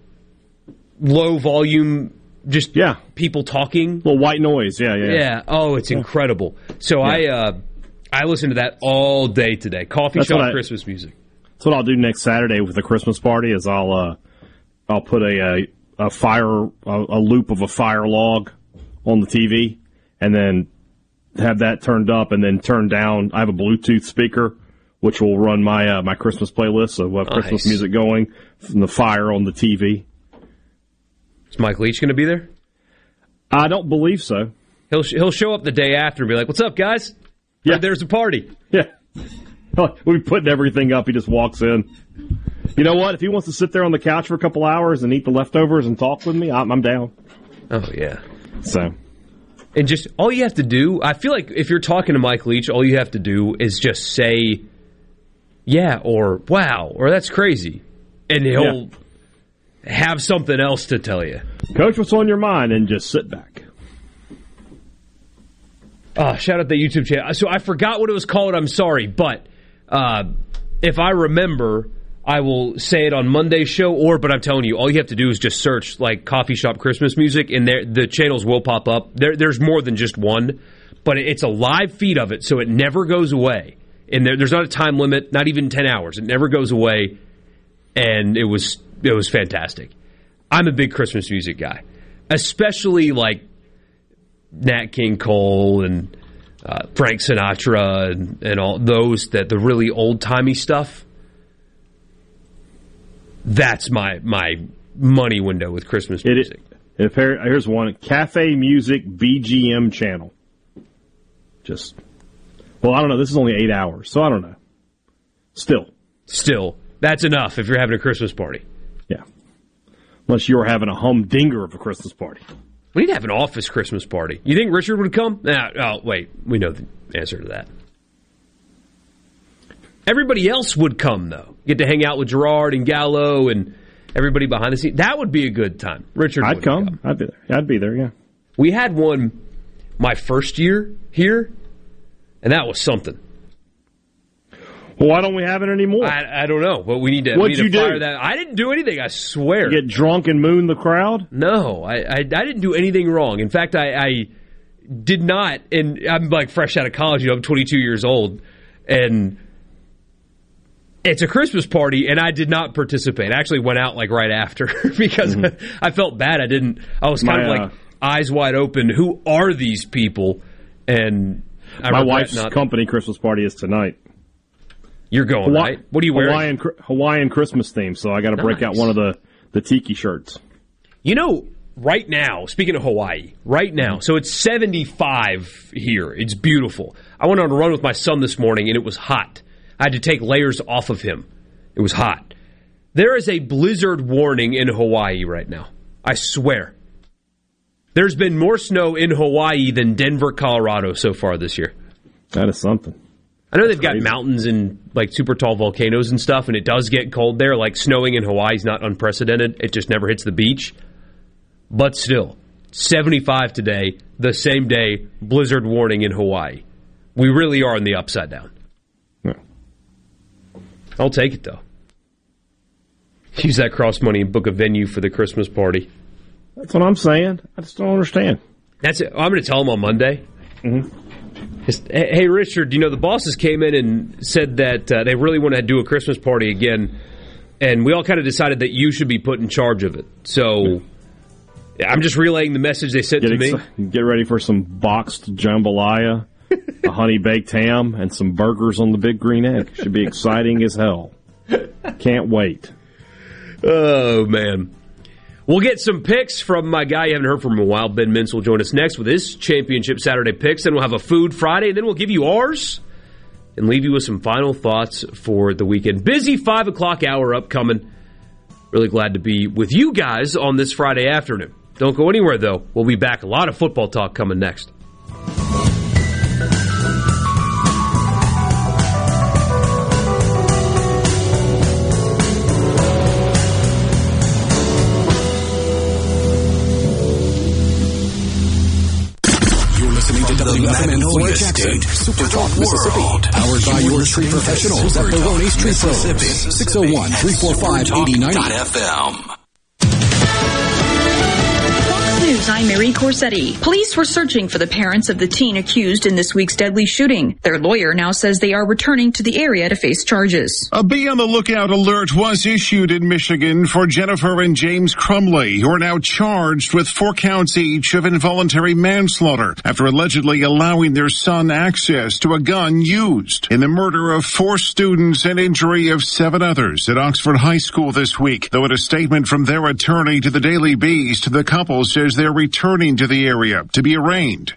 low volume, just yeah, people talking, Well, white noise. Yeah, yeah. yeah. Oh, it's incredible. So I uh, I listen to that all day today. Coffee That's shop I- Christmas music. That's what I'll do next Saturday with the Christmas party. Is I'll uh, I'll put a a, a fire a, a loop of a fire log on the TV, and then have that turned up, and then turn down. I have a Bluetooth speaker which will run my uh, my Christmas playlist. So we'll have Christmas music going from the fire on the TV. Is Mike Leach going to be there? I don't believe so. He'll he'll show up the day after and be like, "What's up, guys? Yeah, there's a party." Yeah. We're putting everything up. He just walks in. You know what? If he wants to sit there on the couch for a couple hours and eat the leftovers and talk with me, I'm, I'm down. Oh yeah. So, and just all you have to do, I feel like if you're talking to Mike Leach, all you have to do is just say, "Yeah," or "Wow," or "That's crazy," and he'll have something else to tell you. Coach, what's on your mind? And just sit back. Oh, shout out the YouTube channel. So I forgot what it was called. I'm sorry, but uh, if I remember, I will say it on Monday's show. Or, but I'm telling you, all you have to do is just search like coffee shop Christmas music, and there the channels will pop up. There, there's more than just one, but it's a live feed of it, so it never goes away. And there, there's not a time limit, not even ten hours. It never goes away, and it was it was fantastic. I'm a big Christmas music guy, especially like Nat King Cole and uh, Frank Sinatra and, and all those that the really old timey stuff. That's my my money window with Christmas music. It, if here- here's one Cafe Music BGM channel. Just, well, I don't know. This is only eight hours, so I don't know. Still, Still, that's enough if you're having a Christmas party. Yeah. Unless you're having a humdinger of a Christmas party. We need to have an office Christmas party. You think Richard would come? Nah, oh, wait. We know the answer to that. Everybody else would come, though. Get to hang out with Gerard and Gallo and everybody behind the scenes. That would be a good time. Richard I'd would come. I'd be there. I'd be there. Yeah. We had one my first year here, and that was something. Well, why don't we have it anymore? I, I don't know, but we need to. What'd you to fire do? That. I didn't do anything. I swear. Get drunk and moon the crowd? No, I, I, I didn't do anything wrong. In fact, I, I did not. And I'm like fresh out of college. You know, I'm 22 years old, and it's a Christmas party, and I did not participate. I actually went out like right after because I felt bad. I didn't. I was kind Mm-hmm. My, of like eyes wide open. Who are these people? And I My wife's not. company Christmas party is tonight. You're going Hawa- right. What are you wearing? Hawaiian, Hawaiian Christmas theme, so I got to break out one of the, the tiki shirts. You know, right now, speaking of Hawaii, right now, so it's 75 here. It's beautiful. I went on a run with my son this morning and it was hot. I had to take layers off of him. It was hot. There is a blizzard warning in Hawaii right now. I swear. There's been more snow in Hawaii than Denver, Colorado so far this year. That is something. I know they've got mountains and like super tall volcanoes and stuff, and it does get cold there. Like snowing in Hawaii is not unprecedented. It just never hits the beach. But still, 75 today, the same day, blizzard warning in Hawaii. We really are in the upside down. I'll take it though. Use that cross money and book a venue for the Christmas party. That's what I'm saying. I just don't understand. That's it. I'm going to tell them on Monday. Just, hey, Richard, you know, the bosses came in and said that uh, they really want to do a Christmas party again. and we all kind of decided that you should be put in charge of it. So I'm just relaying the message they sent Get, to me. ex- get ready for some boxed jambalaya, a honey baked ham, and some burgers on the big green egg. Should be exciting as hell. Can't wait. Oh man. We'll get some picks from my guy you haven't heard from in a while. Ben Mintz will join us next with his championship Saturday picks. Then we'll have a food Friday, and then we'll give you ours and leave you with some final thoughts for the weekend. Busy five o'clock hour upcoming. Really glad to be with you guys on this Friday afternoon. Don't go anywhere though. We'll be back. A lot of football talk coming next. To WFMN State, Super Talk, Mississippi. Powered by your tree professionals at Baroni's Tree Pros. 601 345 8090. News, I'm Mary Corsetti. Police were searching for the parents of the teen accused in this week's deadly shooting. Their lawyer now says they are returning to the area to face charges. A be on the lookout alert was issued in Michigan for Jennifer and James Crumbley, who are now charged with four counts each of involuntary manslaughter after allegedly allowing their son access to a gun used in the murder of four students and injury of seven others at Oxford High School this week. Though in a statement from their attorney to the Daily Beast, the couple says they're returning to the area to be arraigned.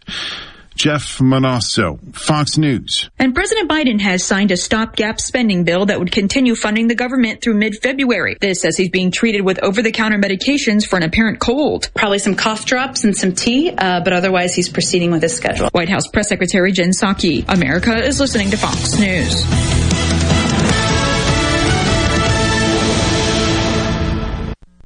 Jeff Monosso, Fox News. And President Biden has signed a stopgap spending bill that would continue funding the government through mid-February. This as he's being treated with over-the-counter medications for an apparent cold. Probably some cough drops and some tea, uh, but otherwise he's proceeding with his schedule. White House Press Secretary Jen Psaki. America is listening to Fox News.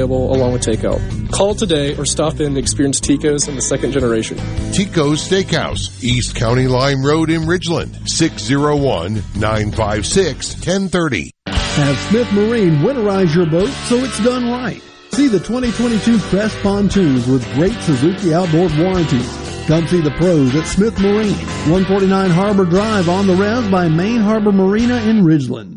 along with takeout. Call today or stop in and experience Tico's in the second generation. Tico's Steakhouse, East County Line Road in Ridgeland, 601 956 1030. Have Smith Marine winterize your boat so it's done right. See the 2022 Crest pontoons with great Suzuki outboard warranties. Come see the pros at Smith Marine, 149 Harbor Drive on the res by Main Harbor Marina in Ridgeland.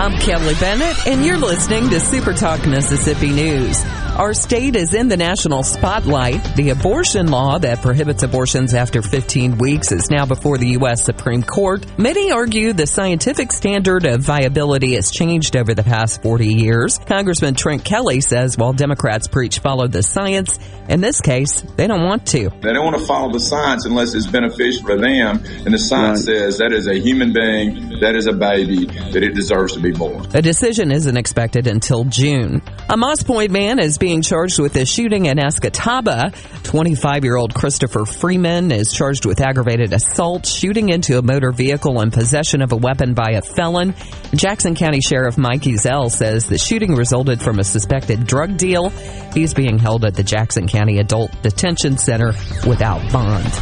I'm Kelly Bennett, and you're listening to Super Talk Mississippi News. Our state is in the national spotlight. The abortion law that prohibits abortions after 15 weeks is now before the U.S. Supreme Court. Many argue the scientific standard of viability has changed over the past 40 years. Congressman Trent Kelly says while Democrats preach follow the science, in this case, they don't want to. They don't want to follow the science unless it's beneficial for them. And the science says that is a human being, that is a baby, that it deserves to be A decision isn't expected until June. A Moss Point man is being charged with a shooting in Escatawpa. 25 year old Christopher Freeman is charged with aggravated assault, shooting into a motor vehicle, and possession of a weapon by a felon. Jackson County Sheriff Mike Ezell says the shooting resulted from a suspected drug deal. He's being held at the Jackson County Adult Detention Center without bond.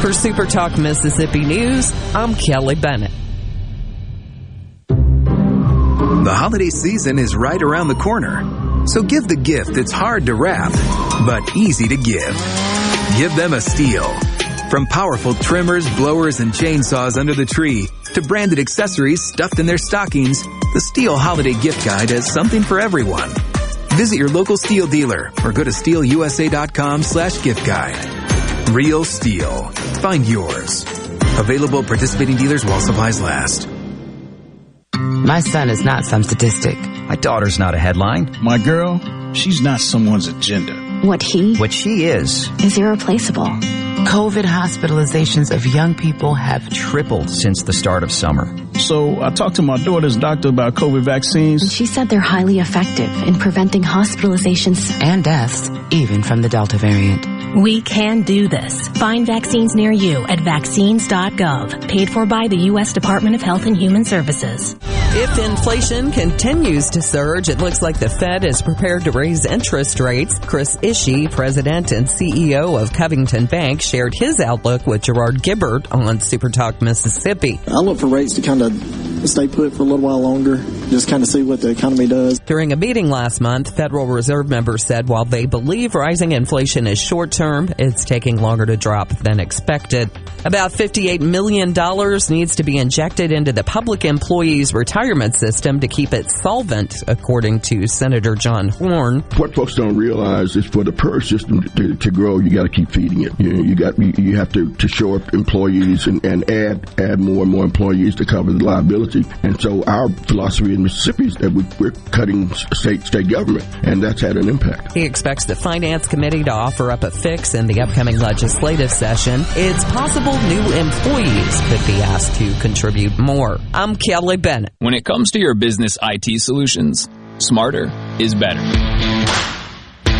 For Super Talk Mississippi News, I'm Kelly Bennett. The holiday season is right around the corner. So give the gift that's hard to wrap, but easy to give. Give them a STIHL. From powerful trimmers, blowers, and chainsaws under the tree to branded accessories stuffed in their stockings, the STIHL Holiday Gift Guide has something for everyone. Visit your local STIHL dealer or go to stihlusa.com slash gift guide. Real STIHL. Find yours. Available at participating dealers while supplies last. My son is not some statistic. My daughter's not a headline. My girl, she's not someone's agenda. What he What she is is irreplaceable. COVID hospitalizations of young people have tripled since the start of summer. So I talked to my daughter's doctor about COVID vaccines. And she said they're highly effective in preventing hospitalizations and deaths, even from the Delta variant. We can do this. Find vaccines near you at vaccines.gov, paid for by the U.S. Department of Health and Human Services. If inflation continues to surge, it looks like the Fed is prepared to raise interest rates. Chris Ishii, president and CEO of Covington Bank, shared his outlook with Gerard Gibert on Supertalk Mississippi. I look for rates to kind of stay put for a little while longer, just kind of see what the economy does. During a meeting last month, Federal Reserve members said while they believe rising inflation is short term, it's taking longer to drop than expected. About $58 million needs to be injected into the public employees retirement system to keep it solvent, according to Senator John Horhn. What folks don't realize is for the PERS system to, to grow, you got to keep feeding it. You, know, you got you have to, to show up employees and, and add add more and more employees to cover the liability. And so our philosophy in Mississippi is that we, we're cutting state state government, and that's had an impact. He expects the Finance Committee to offer up a in the upcoming legislative session. It's possible new employees could be asked to contribute more. I'm Kelly Bennett. When it comes to your business IT solutions, smarter is better.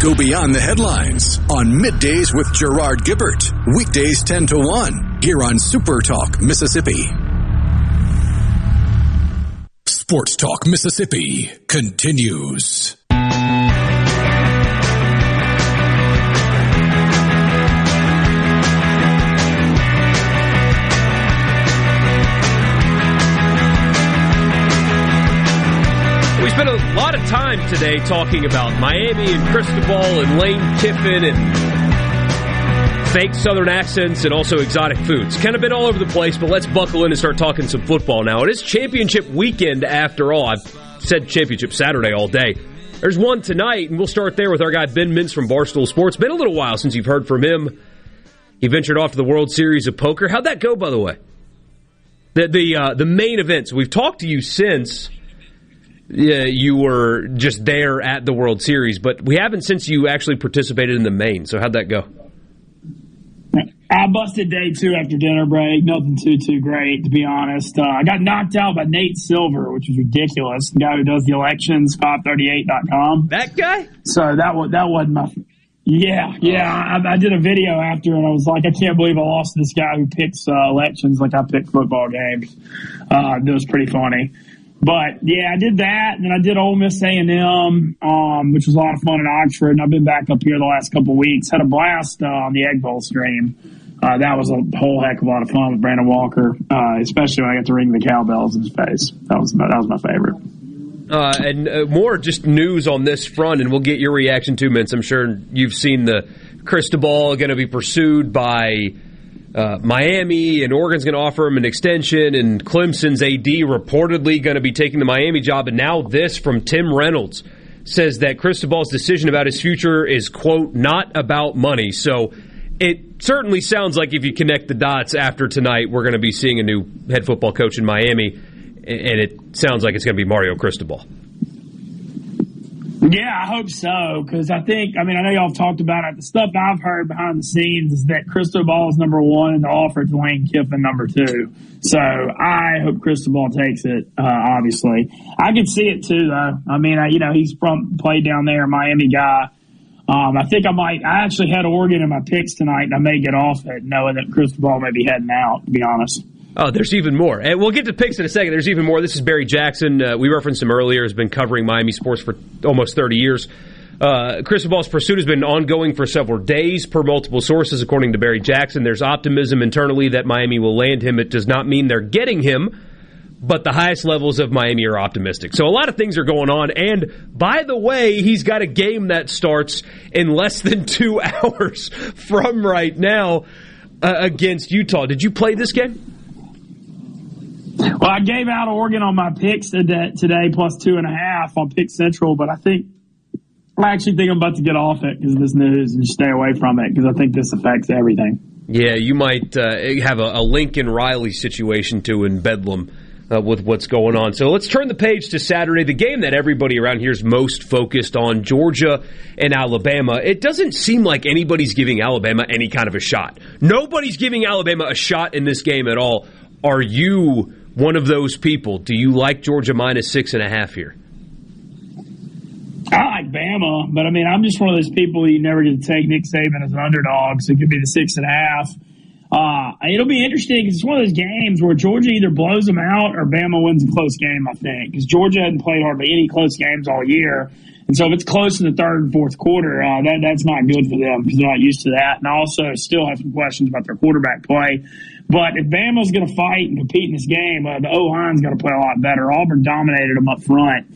Go beyond the headlines on Middays with Gerard Gibert. Weekdays 10 to 1 here on Super Talk Mississippi. Sports Talk Mississippi continues. Lot of time today talking about Miami and Cristobal and Lane Kiffin and fake Southern accents and also exotic foods. Kind of been all over the place, but let's buckle in and start talking some football now. It is championship weekend after all. I've said championship Saturday all day. There's one tonight, and we'll start there with our guy Ben Mintz from Barstool Sports. Been a little while since you've heard from him. He ventured off to the World Series of Poker. How'd that go, by the way? The the uh, the main events. We've talked to you since yeah, you were just there at the World Series, but we haven't since you actually participated in the main. So how'd that go? I busted day two after dinner break. Nothing too too great, to be honest. Uh, I got knocked out by Nate Silver, which was ridiculous. The guy who does the elections, 538.com. That guy? So that was that wasn't my. Yeah, yeah. I, I did a video after, and I was like, I can't believe I lost to this guy who picks uh, elections like I pick football games. Uh, it was pretty funny. But yeah, I did that, and then I did Ole Miss A and M, um, which was a lot of fun in Oxford. And I've been back up here the last couple of weeks. Had a blast uh, on the Egg Bowl stream. Uh, that was a whole heck of a lot of fun with Brandon Walker, uh, especially when I got to ring the cowbells in his face. That was that was my favorite. Uh, and uh, more just news on this front, and we'll get your reaction too, Mintz. I'm sure you've seen the Cristobal going to be pursued by uh, Miami, and Oregon's going to offer him an extension, and Clemson's AD reportedly going to be taking the Miami job. And now this from Tim Reynolds says that Cristobal's decision about his future is, quote, not about money. So it certainly sounds like if you connect the dots after tonight, we're going to be seeing a new head football coach in Miami, and it sounds like it's going to be Mario Cristobal. Yeah, I hope so. Because I think, I mean, I know y'all have talked about it. The stuff I've heard behind the scenes is that Cristobal is number one and the offer to Lane Kiffin number two. So I hope Cristobal takes it, uh, obviously. I can see it too, though. I mean, I, you know, he's from, played down there, Miami guy. Um, I think I might, I actually had Oregon in my picks tonight and I may get off it knowing that Cristobal may be heading out, to be honest. Oh, there's even more. And we'll get to picks in a second. There's even more. This is Barry Jackson. Uh, we referenced him earlier. Has been covering Miami sports for almost 30 years. Uh, Cristobal's pursuit has been ongoing for several days, per multiple sources, according to Barry Jackson. There's optimism internally that Miami will land him. It does not mean they're getting him, but the highest levels of Miami are optimistic. So a lot of things are going on. And by the way, he's got a game that starts in less than two hours from right now uh, against Utah. Did you play this game? Well, I gave out Oregon on my picks today, plus two and a half on Pick Central, but I think I actually think I'm about to get off it because of this news and stay away from it because I think this affects everything. Yeah, you might uh, have a, a Lincoln Riley situation too in Bedlam. Uh, with what's going on. So let's turn the page to Saturday, the game that everybody around here is most focused on Georgia and Alabama. It doesn't seem like anybody's giving Alabama any kind of a shot. Nobody's giving Alabama a shot in this game at all. Are you one of those people? Do you like Georgia minus six and a half here? I like Bama, but I mean, I'm just one of those people you never get to take Nick Saban as an underdog, so it could be the six and a half. Uh, it'll be interesting because it's one of those games where Georgia either blows them out or Bama wins a close game, I think, because Georgia hadn't played hardly any close games all year. And so if it's close in the third and fourth quarter, uh, that, that's not good for them because they're not used to that. And also still have some questions about their quarterback play. But if Bama's going to fight and compete in this game, uh, the O-line's got to play a lot better. Auburn dominated them up front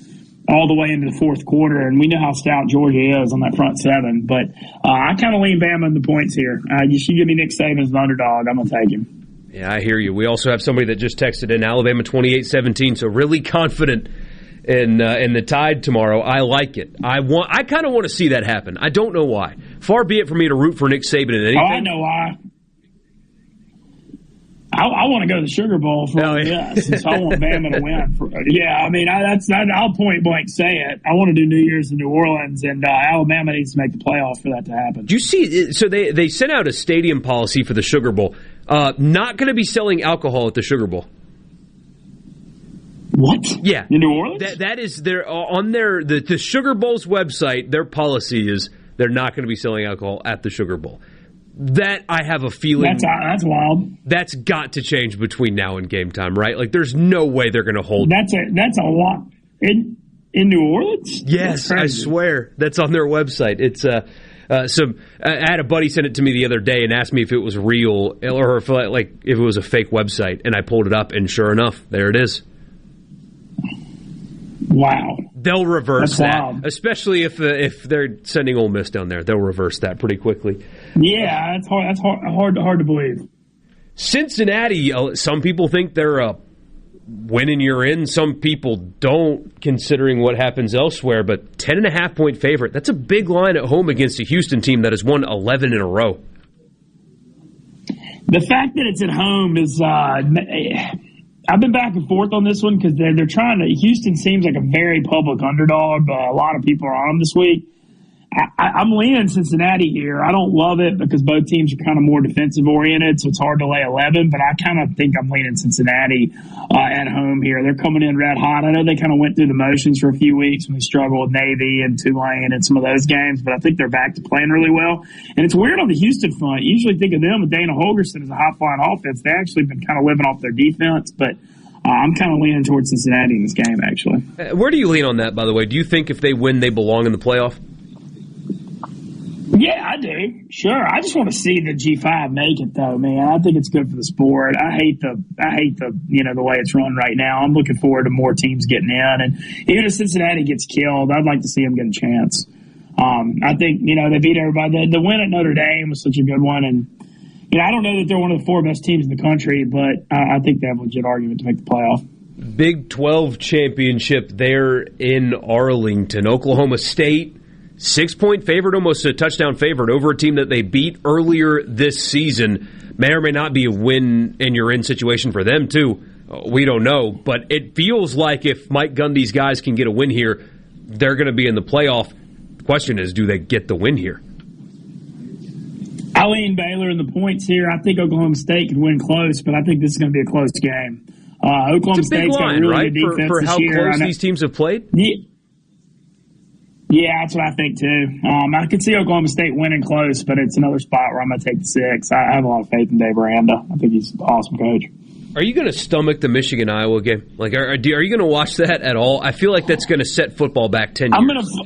all the way into the fourth quarter, and we know how stout Georgia is on that front seven. But uh, I kind of lean Bama in the points here. Uh, you should give me Nick Saban as an underdog. I'm going to take him. Yeah, I hear you. We also have somebody that just texted in Alabama 28-17, so really confident in uh, in the Tide tomorrow. I like it. I want. I kind of want to see that happen. I don't know why. Far be it for me to root for Nick Saban in anything. Oh, I know why. I, I want to go to the Sugar Bowl for oh, yeah. this. I want Bama to win. For, yeah, I mean, I, that's that, I'll point blank say it. I want to do New Year's in New Orleans, and uh, Alabama needs to make the playoffs for that to happen. Do you see? So they they sent out a stadium policy for the Sugar Bowl. Uh, not going to be selling alcohol at the Sugar Bowl. What? Yeah, in New Orleans. That, that is their on their the, the Sugar Bowl's website. Their policy is they're not going to be selling alcohol at the Sugar Bowl. That I have a feeling that's that's wild. That's got to change between now and game time, right? Like, there's no way they're going to hold. That's a that's a lot in in New Orleans. Yes, I swear that's on their website. It's uh, uh, some. I had a buddy send it to me the other day and asked me if it was real or if like if it was a fake website, and I pulled it up, and sure enough, there it is. Wow. They'll reverse That's that, wild. especially if uh, if they're sending Ole Miss down there. They'll reverse that pretty quickly. Yeah, that's hard. That's hard. Hard, hard to believe. Cincinnati. uh, Some people think they're a winning you're in. Some people don't, considering what happens elsewhere. But ten and a half point favorite. That's a big line at home against a Houston team that has won eleven in a row. The fact that it's at home is. Uh, I've been back and forth on this one because they're they're trying to. Houston seems like a very public underdog. Uh, a lot of people are on them this week. I, am leaning Cincinnati here. I don't love it because both teams are kind of more defensive oriented, so it's hard to lay 11. But I kind of think I'm leaning Cincinnati uh, at home here. They're coming in red hot. I know they kind of went through the motions for a few weeks when they struggled with Navy and Tulane and some of those games, but I think they're back to playing really well. And it's weird on the Houston front. You usually think of them with Dana Holgorsen as a high flying offense. They actually been kind of living off their defense, but. Uh, I'm kind of leaning towards Cincinnati in this game, actually. Uh, where do you lean on that, by the way? Do you think if they win, they belong in the playoff? Yeah, I do. Sure. I just want to see the G5 make it though, man. I think it's good for the sport. I hate the, I hate the, you know, the way it's run right now. I'm looking forward to more teams getting in. And even if Cincinnati gets killed, I'd like to see them get a chance. Um, I think, you know, they beat everybody. The, the win at Notre Dame was such a good one. And, you know, I don't know that they're one of the four best teams in the country, but I, I think they have a legit argument to make the playoff. Big 12 championship there in Arlington. Oklahoma State Six point favorite, almost a touchdown favorite over a team that they beat earlier this season. May or may not be a win in your in situation for them, too. We don't know. But it feels like if Mike Gundy's guys can get a win here, they're going to be in the playoff. The question is, do they get the win here? I lean Baylor in the points here. I think Oklahoma State could win close, but I think this is going to be a close game. Uh, Oklahoma State's line, got really right? good defense for, for how year. close these teams have played. Yeah. Yeah, that's what I think too. Um, I could see Oklahoma State winning close, but it's another spot where I'm going to take the six. I have a lot of faith in Dave Aranda. I think he's an awesome coach. Are you going to stomach the Michigan Iowa game? Like, are, are you going to watch that at all? I feel like that's going to set football back ten years. I'm going to.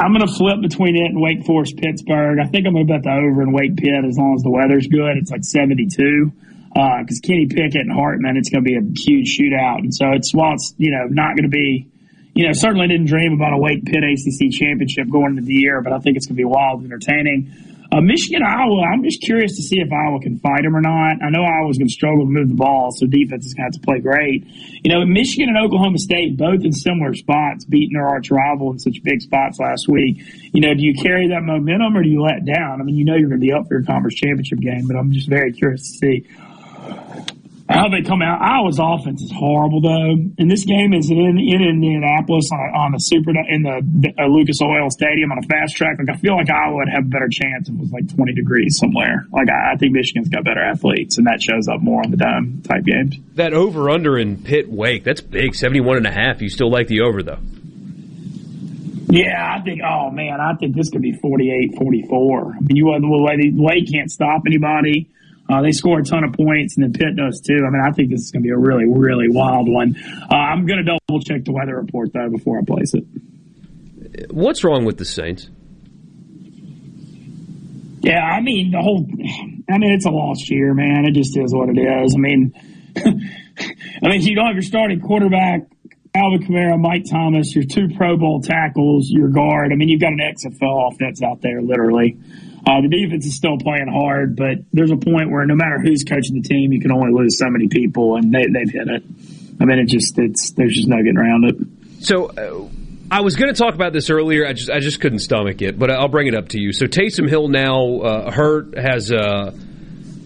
I'm going to flip between it and Wake Forest Pittsburgh. I think I'm going to bet the over in Wake Pitt as long as the weather's good. It's like 72 because uh, Kenny Pickett and Hartman, it's going to be a huge shootout. And so it's while it's you know not going to be, you know, certainly didn't dream about a Wake Pitt ACC championship going into the year, but I think it's going to be wild and entertaining. Uh, Michigan, Iowa, I'm just curious to see if Iowa can fight them or not. I know Iowa's going to struggle to move the ball, so defense is going to have to play great. You know, Michigan and Oklahoma State, both in similar spots, beating their arch rival in such big spots last week. You know, do you carry that momentum or do you let down? I mean, you know you're going to be up for your conference championship game, but I'm just very curious to see how they come out. Iowa's offense is horrible though, and this game is in in Indianapolis on, a, on the super in the, the uh, Lucas Oil Stadium on a fast track. Like I feel like Iowa would have a better chance if it was like 20 degrees somewhere. Like I, I think Michigan's got better athletes, and that shows up more on the dome type games. That over under in Pitt Wake that's big, 71 and a half. You still like the over though? Yeah, I think. Oh man, I think this could be 48, 44. I mean, you the way the Wake can't stop anybody. Uh, they score a ton of points, and then Pitt does too. I mean, I think this is going to be a really, really wild one. Uh, I'm going to double check the weather report though before I place it. What's wrong with the Saints? Yeah, I mean the whole. I mean, it's a lost year, man. It just is what it is. I mean, I mean, you don't have your starting quarterback, Alvin Kamara, Mike Thomas, your two Pro Bowl tackles, your guard. I mean, you've got an XFL offense out there, literally. Uh, the defense is still playing hard, but there's a point where no matter who's coaching the team, you can only lose so many people, and they, they've hit it. I mean, it just it's there's just no getting around it. So. Uh, I was going to talk about this earlier. I just I just couldn't stomach it, but I'll bring it up to you. So Taysom Hill now uh, hurt has uh,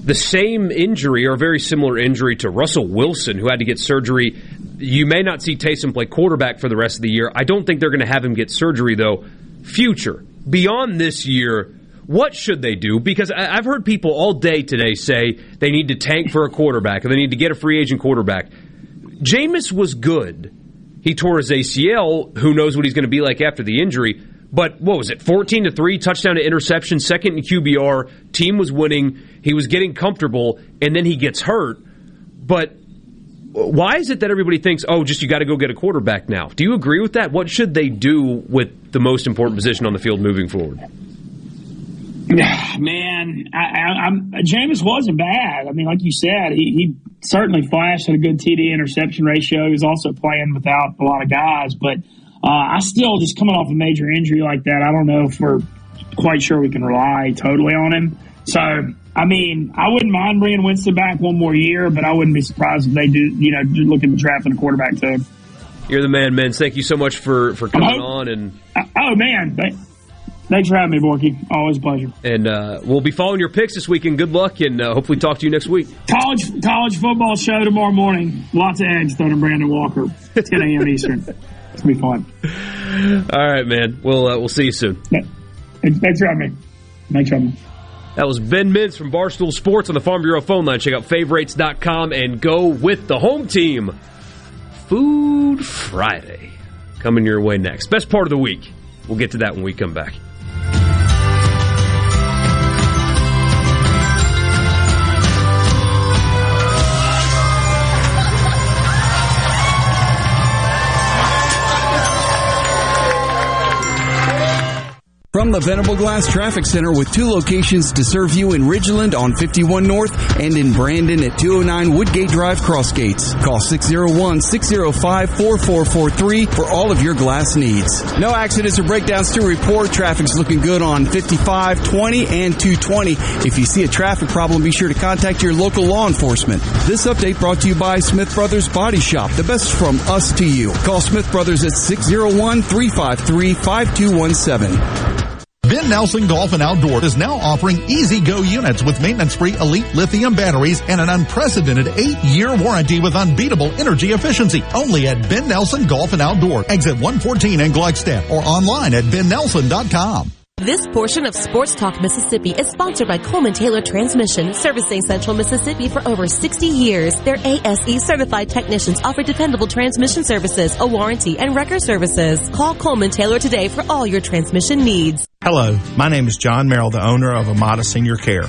the same injury or a very similar injury to Russell Wilson, who had to get surgery. You may not see Taysom play quarterback for the rest of the year. I don't think they're going to have him get surgery though. Future beyond this year, what should they do? Because I've heard people all day today say they need to tank for a quarterback and they need to get a free agent quarterback. Jameis was good. He tore his ACL. Who knows what he's going to be like after the injury? But what was it? 14 to 3, touchdown to interception, second in QBR. Team was winning. He was getting comfortable, and then he gets hurt. But why is it that everybody thinks, oh, just you got to go get a quarterback now? Do you agree with that? What should they do with the most important position on the field moving forward? Man, I, am Jameis wasn't bad. I mean, like you said, he, he certainly flashed at a good TD interception ratio. He was also playing without a lot of guys, but uh, I still just coming off a major injury like that. I don't know if we're quite sure we can rely totally on him. So, I mean, I wouldn't mind bringing Winston back one more year, but I wouldn't be surprised if they do. You know, look at the draft a quarterback too. You're the man, Mintz. Thank you so much for for coming on and. Oh man, Thanks for having me, Borky. Always a pleasure. And uh, we'll be following your picks this weekend. Good luck, and uh, hopefully talk to you next week. College college football show tomorrow morning. Lots of eggs thrown to Brandon Walker. 10 a.m. Eastern. It's gonna be fun. All right, man. We'll uh, we'll see you soon. Thanks for having me. Thanks for having me. That was Ben Mintz from Barstool Sports on the Farm Bureau phone line. Check out favorites.com and go with the home team. Food Friday coming your way next. Best part of the week. We'll get to that when we come back. From the Venable Glass Traffic Center with two locations to serve you in Ridgeland on 51 North and in Brandon at 209 Woodgate Drive Crossgates. Call 601-605-4443 for all of your glass needs. No accidents or breakdowns to report. Traffic's looking good on 55, 20, and 220. If you see a traffic problem, be sure to contact your local law enforcement. This update brought to you by Smith Brothers Body Shop. The best from us to you. Call Smith Brothers at 601-353-5217. Ben Nelson Golf and Outdoor is now offering easy go units with maintenance free elite lithium batteries and an unprecedented eight year warranty with unbeatable energy efficiency. Only at Ben Nelson Golf and Outdoor, exit 114 in Gluckstadt or online at bennelson.com. This portion of Sports Talk Mississippi is sponsored by Coleman Taylor Transmission, servicing Central Mississippi for over 60 years. Their ASE certified technicians offer dependable transmission services, a warranty, and record services. Call Coleman Taylor today for all your transmission needs. Hello, my name is John Merrill, the owner of Amada Senior Care.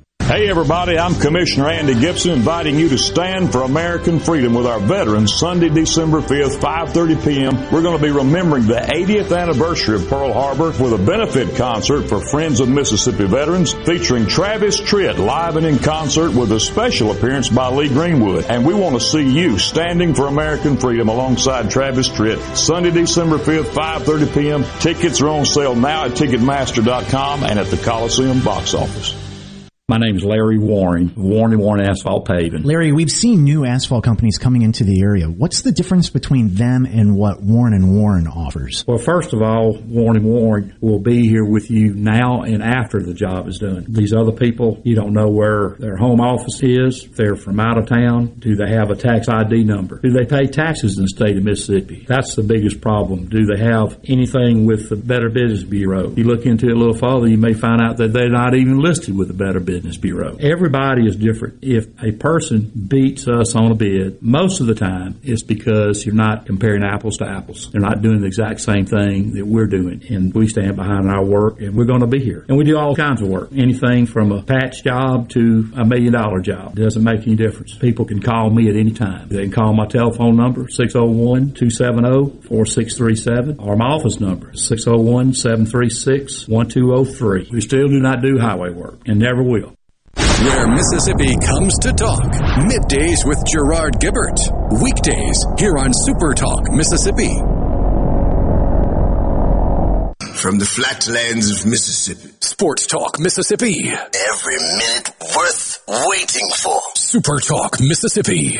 Hey everybody, I'm Commissioner Andy Gibson inviting you to stand for American freedom with our veterans Sunday, December 5th, 5.30 p.m. We're going to be remembering the 80th anniversary of Pearl Harbor with a benefit concert for Friends of Mississippi Veterans featuring Travis Tritt live and in concert with a special appearance by Lee Greenwood. And we want to see you standing for American freedom alongside Travis Tritt Sunday, December 5th, 5.30 p.m. Tickets are on sale now at Ticketmaster.com and at the Coliseum box office. My name is Larry Warren, Warren and Warren Asphalt Paving. Larry, we've seen new asphalt companies coming into the area. What's the difference between them and what Warren and Warren offers? Well, first of all, Warren and Warren will be here with you now and after the job is done. These other people, you don't know where their home office is. If they're from out of town. Do they have a tax ID number? Do they pay taxes in the state of Mississippi? That's the biggest problem. Do they have anything with the Better Business Bureau? You look into it a little further, you may find out that they're not even listed with the Better Business Bureau. Everybody is different. If a person beats us on a bid, most of the time it's because you're not comparing apples to apples. They're not doing the exact same thing that we're doing. And we stand behind our work and we're going to be here. And we do all kinds of work. Anything from a patch job to a million dollar job. It doesn't make any difference. People can call me at any time. They can call my telephone number, 601-270-4637, or my office number, 601-736-1203. We still do not do highway work and never will. Where Mississippi comes to talk. Middays with Gerard Gibert. Weekdays here on Super Talk Mississippi. From the flatlands of Mississippi. Sports Talk Mississippi. Every minute worth waiting for. Super Talk Mississippi.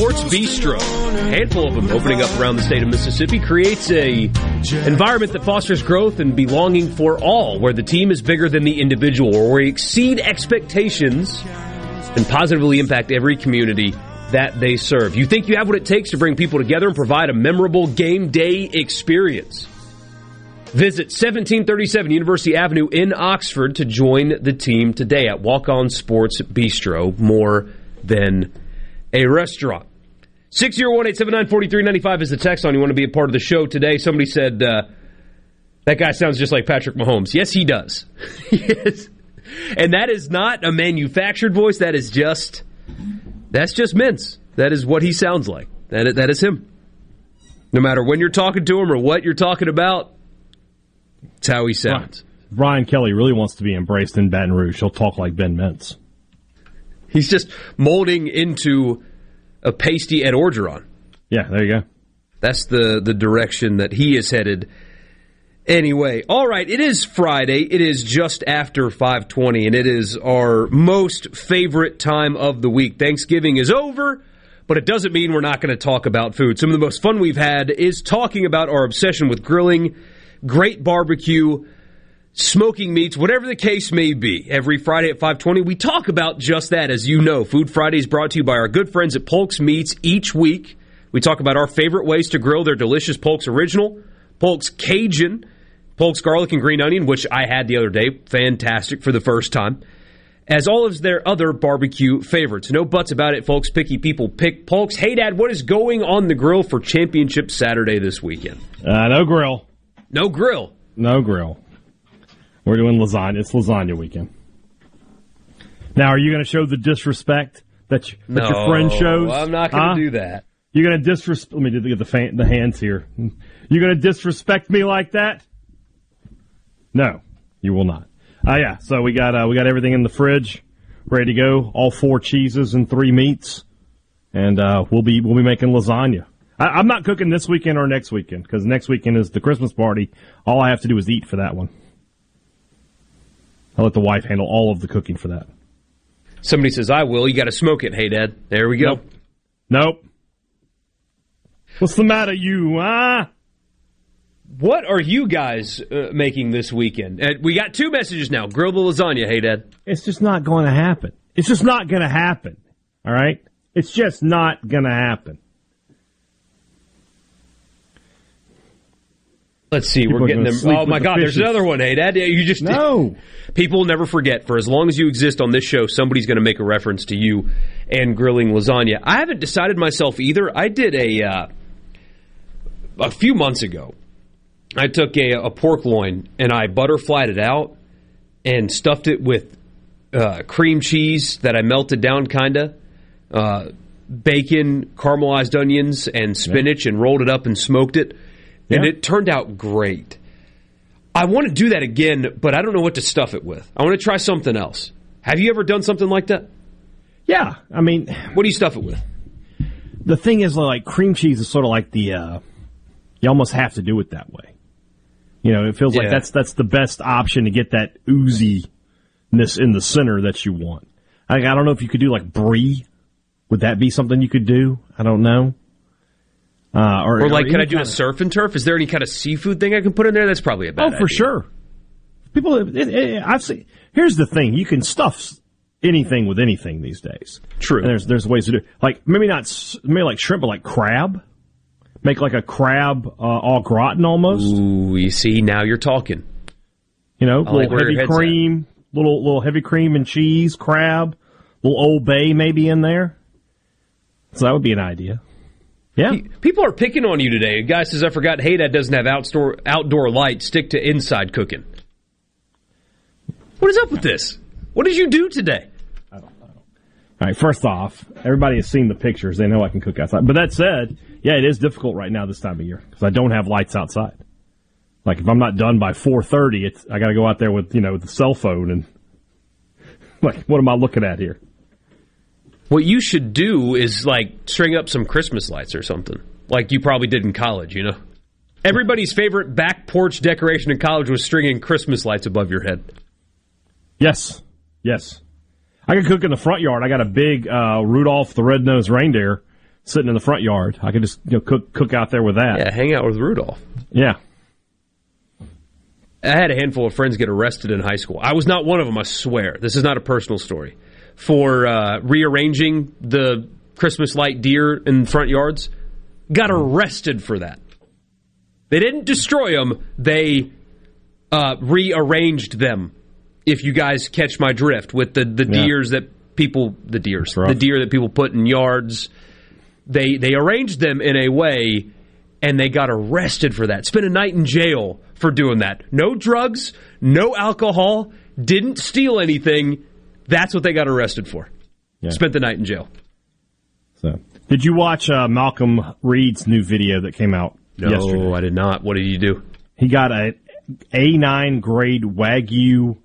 Sports Bistro, a handful of them opening up around the state of Mississippi, creates a environment that fosters growth and belonging for all, where the team is bigger than the individual, or where we exceed expectations and positively impact every community that they serve. You think you have what it takes to bring people together and provide a memorable game day experience? Visit 1737 University Avenue in Oxford to join the team today at Walk On Sports Bistro. More than a restaurant. 601-879-4395 is the text on. You want to be a part of the show today. Somebody said, uh, that guy sounds just like Patrick Mahomes. Yes, he does. yes. And that is not a manufactured voice. That is just, that's just Mintz. That is what he sounds like. That is, that is him. No matter when you're talking to him or what you're talking about, it's how he sounds. Brian Kelly really wants to be embraced in Baton Rouge. He'll talk like Ben Mintz. He's just molding into a pasty Ed Orgeron. Yeah, there you go. That's the the direction that he is headed. Anyway, all right, it is Friday. It is just after 5:20 and it is our most favorite time of the week. Thanksgiving is over, but it doesn't mean we're not going to talk about food. Some of the most fun we've had is talking about our obsession with grilling, great barbecue, smoking meats, whatever the case may be. Every Friday at 520, we talk about just that, as you know. Food Friday is brought to you by our good friends at Polk's Meats each week. We talk about our favorite ways to grill their delicious Polk's Original, Polk's Cajun, Polk's Garlic and Green Onion, which I had the other day. Fantastic for the first time. As all of their other barbecue favorites. No buts about it, folks. Picky people pick Polk's. Hey, Dad, what is going on the grill for Championship Saturday this weekend? Uh, no grill. No grill. No grill. We're doing lasagna. It's lasagna weekend. Now, are you going to show the disrespect that, you, that no, your friend shows? I'm not going to Huh? do that. You're going to disrespect. Let me get the fan, the hands here. You're going to disrespect me like that? No, you will not. Uh, yeah. So we got uh, we got everything in the fridge, ready to go. All four cheeses and three meats, and uh, we'll be we'll be making lasagna. I, I'm not cooking this weekend or next weekend because next weekend is the Christmas party. All I have to do is eat for that one. I'll let the wife handle all of the cooking for that. Somebody says, I will. You got to smoke it. Hey, Dad. There we go. Nope. Nope. What's the matter, you? Ah. What are you guys uh, making this weekend? Uh, we got two messages now. Grill the lasagna. Hey, Dad. It's just not going to happen. It's just not going to happen. All right? It's just not going to happen. Let's see. People we're getting them. Oh my the God! There's another one. Hey, Dad. You just No. People never forget. For as long as you exist on this show, somebody's going to make a reference to you and grilling lasagna. I haven't decided myself either. I did a uh, a few months ago. I took a, a pork loin and I butterflied it out and stuffed it with uh, cream cheese that I melted down, kinda. Uh, bacon, caramelized onions, and spinach, and rolled it up and smoked it. And it turned out great. I want to do that again, but I don't know what to stuff it with. I want to try something else. Have you ever done something like that? Yeah, I mean, what do you stuff it with? The thing is, like cream cheese is sort of like the uh, you almost have to do it that way. You know, it feels like that's that's the best option to get that ooziness in the center that you want. I, I don't know if you could do like brie. Would that be something you could do? I don't know. Uh, or, Or like, or can I do a surf and turf? Is there any kind of seafood thing I can put in there? That's probably a bad Oh, for idea. sure. People, it, it, I've seen. Here's the thing: you can stuff anything with anything these days. True. And there's there's ways to do it. Like maybe not maybe like shrimp, but like crab. Make like a crab uh, au gratin almost. Ooh, you see, now you're talking. You know, I like little your heavy head's at. cream, little little heavy cream and cheese, crab, little Old Bay maybe in there. So that would be an idea. Yeah. People are picking on you today. A guy says, I forgot, hey, that doesn't have outdoor, outdoor light. Stick to inside cooking. What is up with this? What did you do today? I don't know. All right, first off, everybody has seen the pictures. They know I can cook outside. But that said, yeah, it is difficult right now this time of year because I don't have lights outside. Like if I'm not done by 4:30, it's I got to go out there with, you know, the cell phone and like what am I looking at here? What you should do is like string up some Christmas lights or something, like you probably did in college, you know? Everybody's favorite back porch decoration in college was stringing Christmas lights above your head. Yes. Yes. I can cook in the front yard. I got a big uh, Rudolph the Red-Nosed Reindeer sitting in the front yard. I could just you know, cook cook out there with that. Yeah, hang out with Rudolph. Yeah. I had a handful of friends get arrested in high school. I was not one of them, I swear. This is not a personal story. For uh, rearranging the Christmas light deer in front yards. Got arrested for that. They didn't destroy them, they uh, rearranged them. If you guys catch my drift with the, the Yeah. deers that people, the deers, the deer that people put in yards, they they arranged them in a way and they got arrested for that. Spent a night in jail for doing that. No drugs, no alcohol, didn't steal anything. That's what they got arrested for. Yeah. Spent the night in jail. So, did you watch uh, Malcolm Reed's new video that came out No, yesterday? I did not. What did you do? He got a A9 grade Wagyu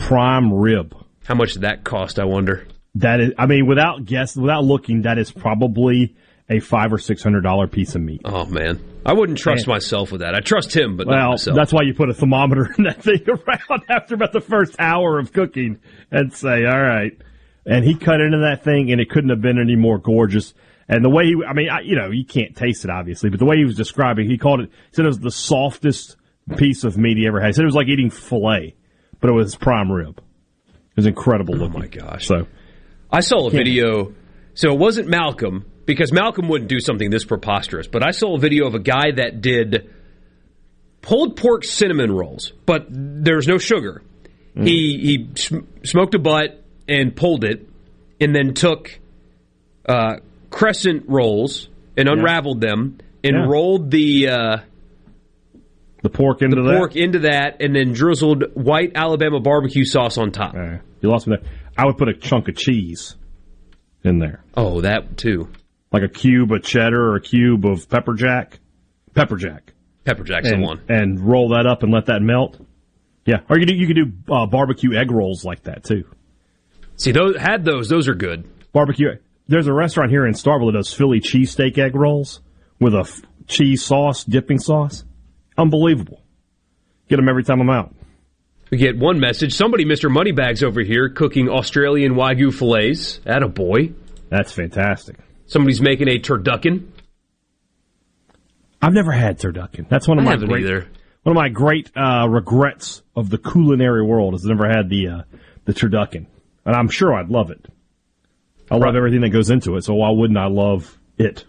prime rib. How much did that cost? I wonder. That is, I mean, without guess, without looking, that is probably a five or six hundred dollar piece of meat. Oh man, I wouldn't trust Man. myself with that. I trust him, but not Well, that's why you put a thermometer in that thing around after about the first hour of cooking and say, all right. And he cut into that thing and it couldn't have been any more gorgeous. And the way he, I mean, I, you know, you can't taste it obviously, but the way he was describing, he called it, he said it was the softest piece of meat he ever had. He said it was like eating filet, but it was prime rib. It was incredible looking. Oh my gosh. So, I saw a video. So it wasn't Malcolm because Malcolm wouldn't do something this preposterous. But I saw a video of a guy that did pulled pork cinnamon rolls, but there's no sugar. Mm. He he sm- smoked a butt and pulled it, and then took uh, crescent rolls and unraveled them and Yeah. rolled the uh, the pork into the that. pork into that, and then drizzled white Alabama barbecue sauce on top. You lost me there. I would put a chunk of cheese in there. Oh, that too. Like a cube of cheddar or a cube of pepper jack. Pepper jack. Pepper jack's and, the one. And roll that up and let that melt. Yeah. Or you do, you could do uh, barbecue egg rolls like that too. See, those had those. Those are good. Barbecue. There's a restaurant here in Starkville that does Philly cheesesteak egg rolls with a f- cheese sauce, dipping sauce. Unbelievable. Get them every time I'm out. We get one message. Somebody, Mr. Moneybags over here, cooking Australian Wagyu fillets. At a boy. That's fantastic. Somebody's making a turducken. I've never had turducken. That's one of I my great, either. one of my great uh, regrets of the culinary world is I never had the uh, the turducken, and I'm sure I'd love it. I love everything that goes into it, so why wouldn't I love it?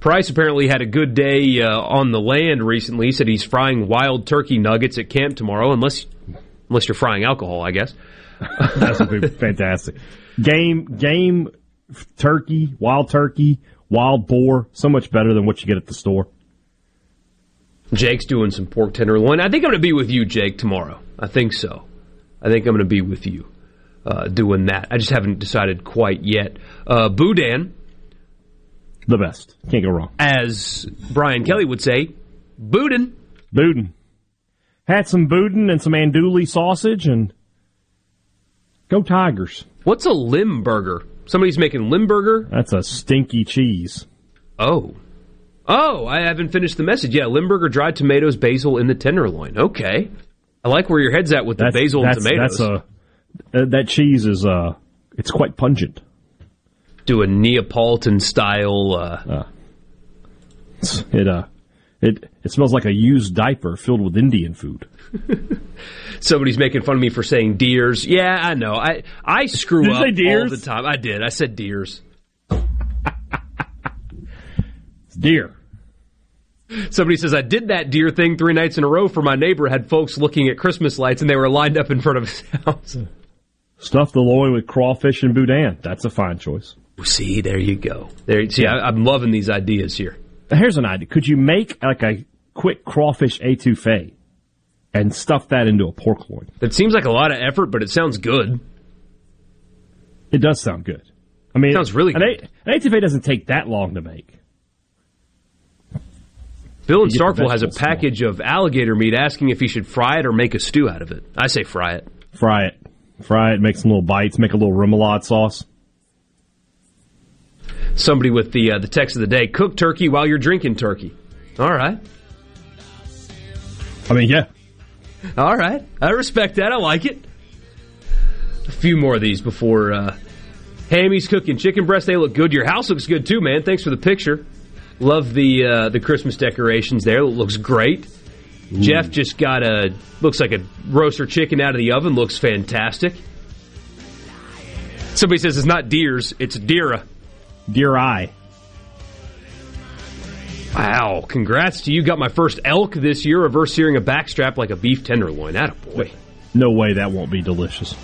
Price apparently had a good day uh, on the land recently. He said he's frying wild turkey nuggets at camp tomorrow, unless unless you're frying alcohol, I guess. That's would be fantastic. Game game turkey, wild turkey, wild boar, so much better than what you get at the store. Jake's doing some pork tenderloin. I think I'm going to be with you, Jake, tomorrow. I think so. I think I'm going to be with you uh, doing that. I just haven't decided quite yet. Uh, Boudin, the best. Can't go wrong. As Brian Kelly would say, Boudin. Boudin. Had some boudin and some andouille sausage and go Tigers. What's a Limburger? Somebody's making Limburger? That's a stinky cheese. Oh. Oh, I haven't finished the message. Yeah, Limburger, dried tomatoes, basil in the tenderloin. Okay. I like where your head's at with the That's- basil and tomatoes. That's a uh, that cheese is uh it's quite pungent. Do a Neapolitan style. Uh, It uh it it smells like a used diaper filled with Indian food. Somebody's making fun of me for saying deers. Yeah, I know. I I screw up all the time. I did. I said deers. Deer. Somebody says I did that deer thing three nights in a row for my neighbor. Had folks looking at Christmas lights and they were lined up in front of his house. Stuff the loin with crawfish and boudin. That's a fine choice. See, there you go. There. See, I, I'm loving these ideas here. Here's an idea. Could you make like a quick crawfish etouffee and stuff that into a pork loin? It seems like a lot of effort, but it sounds good. It does sound good. I mean, it Sounds really an, good. an etouffee doesn't take that long to make. Bill in Starkville has a vegetables small. package of alligator meat asking if he should fry it or make a stew out of it. I say fry it. Fry it. Fry it, make some little bites, make a little remoulade sauce. Somebody with the uh, the text of the day: cook turkey while you're drinking turkey. All right, I mean, yeah. all right. I respect that. I like it. A few more of these before uh, Hammy's cooking chicken breast. They look good. Your house looks good too, man. Thanks for the picture. Love the uh, the Christmas decorations there. It looks great. Jeff just got a looks like a roaster chicken out of the oven. Looks fantastic. Somebody says it's not deers, it's deera. Deer eye. Wow! Congrats to you. Got my first elk this year. Reverse searing a backstrap like a beef tenderloin. Attaboy. No way that won't be delicious.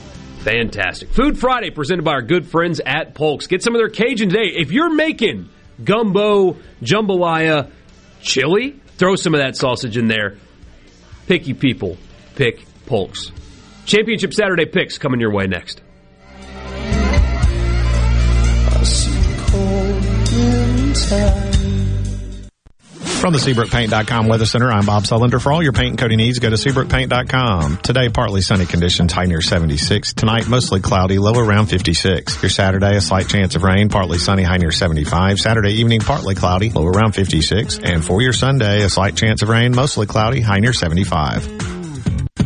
Fantastic. Food Friday presented by our good friends at Polk's. Get some of their Cajun today. If you're making gumbo, jambalaya, chili, throw some of that sausage in there. Picky people pick Polk's. Championship Saturday picks coming your way next. From the SeabrookPaint.com Weather Center, I'm Bob Sullender. For all your paint and coating needs, go to SeabrookPaint.com. Today, partly sunny conditions, high near 76. Tonight, mostly cloudy, low around 56. Your Saturday, a slight chance of rain, partly sunny, high near 75. Saturday evening, partly cloudy, low around 56. And for your Sunday, a slight chance of rain, mostly cloudy, high near 75.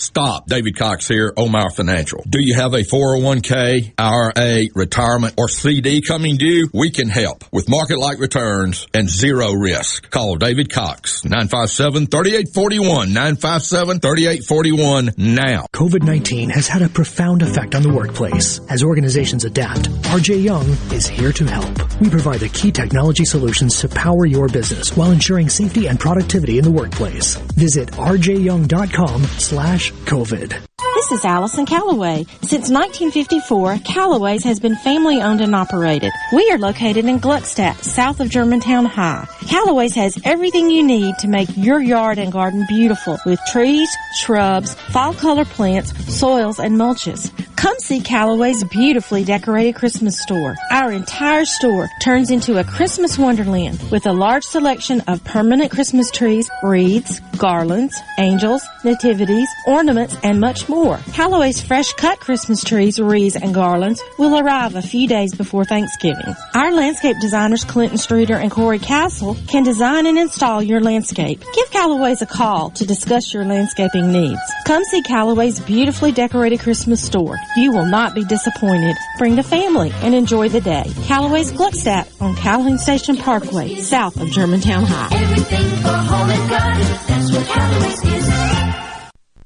Stop. David Cox here, Omar Financial. Do you have a 401k, IRA, retirement, or CD coming due? We can help with market-like returns and zero risk. Call David Cox, 957-3841, 957-3841 now. COVID-19 has had a profound effect on the workplace. As organizations adapt, RJ Young is here to help. We provide the key technology solutions to power your business while ensuring safety and productivity in the workplace. Visit rjyoung.com slash COVID. This is Allison Callaway. Since 1954, Callaway's has been family owned and operated. We are located in Gluckstadt, south of Germantown High. Callaway's has everything you need to make your yard and garden beautiful with trees, shrubs, fall color plants, soils, and mulches. Come see Callaway's beautifully decorated Christmas store. Our entire store turns into a Christmas wonderland with a large selection of permanent Christmas trees, wreaths, garlands, angels, nativities, ornaments, and much more. Callaway's fresh cut Christmas trees, wreaths, and garlands will arrive a few days before Thanksgiving. Our landscape designers Clinton Streeter and Corey Castle can design and install your landscape. Give Callaway's a call to discuss your landscaping needs. Come see Callaway's beautifully decorated Christmas store. You will not be disappointed. Bring the family and enjoy the day. Callaway's Gluckstadt on Calhoun Station Parkway, south of Germantown High. Everything for home and garden. That's what is.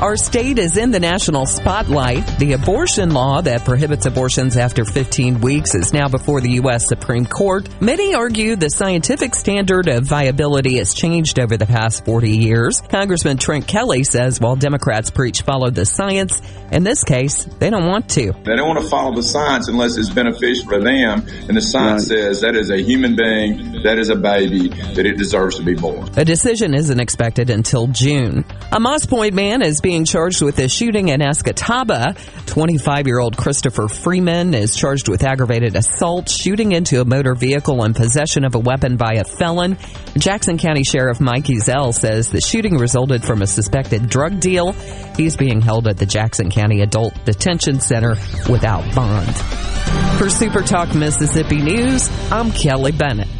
Our state is in the national spotlight. The abortion law that prohibits abortions after 15 weeks is now before the U.S. Supreme Court. Many argue the scientific standard of viability has changed over the past 40 years. Congressman Trent Kelly says while Democrats preach follow the science, in this case, they don't want to. They don't want to follow the science unless it's beneficial for them. And the science says that is a human being, that is a baby, that it deserves to be born. A decision isn't expected until June. A Moss Point man is being charged with a shooting in Escatawpa. 25 year old Christopher Freeman is charged with aggravated assault, shooting into a motor vehicle, and possession of a weapon by a felon. Jackson County Sheriff Mike Ezell says the shooting resulted from a suspected drug deal. He's being held at the Jackson County Adult Detention Center without bond. For Super Talk Mississippi News, I'm Kelly Bennett.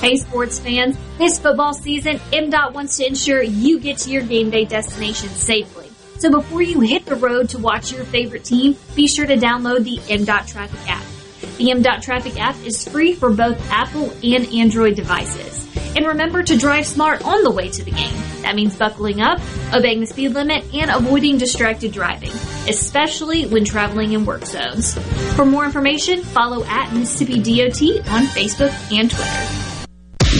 Hey sports fans, this football season, MDOT wants to ensure you get to your game day destination safely. So before you hit the road to watch your favorite team, be sure to download the MDOT Traffic app. The MDOT Traffic app is free for both Apple and Android devices. And remember to drive smart on the way to the game. That means buckling up, obeying the speed limit, and avoiding distracted driving, especially when traveling in work zones. For more information, follow at Mississippi DOT on Facebook and Twitter.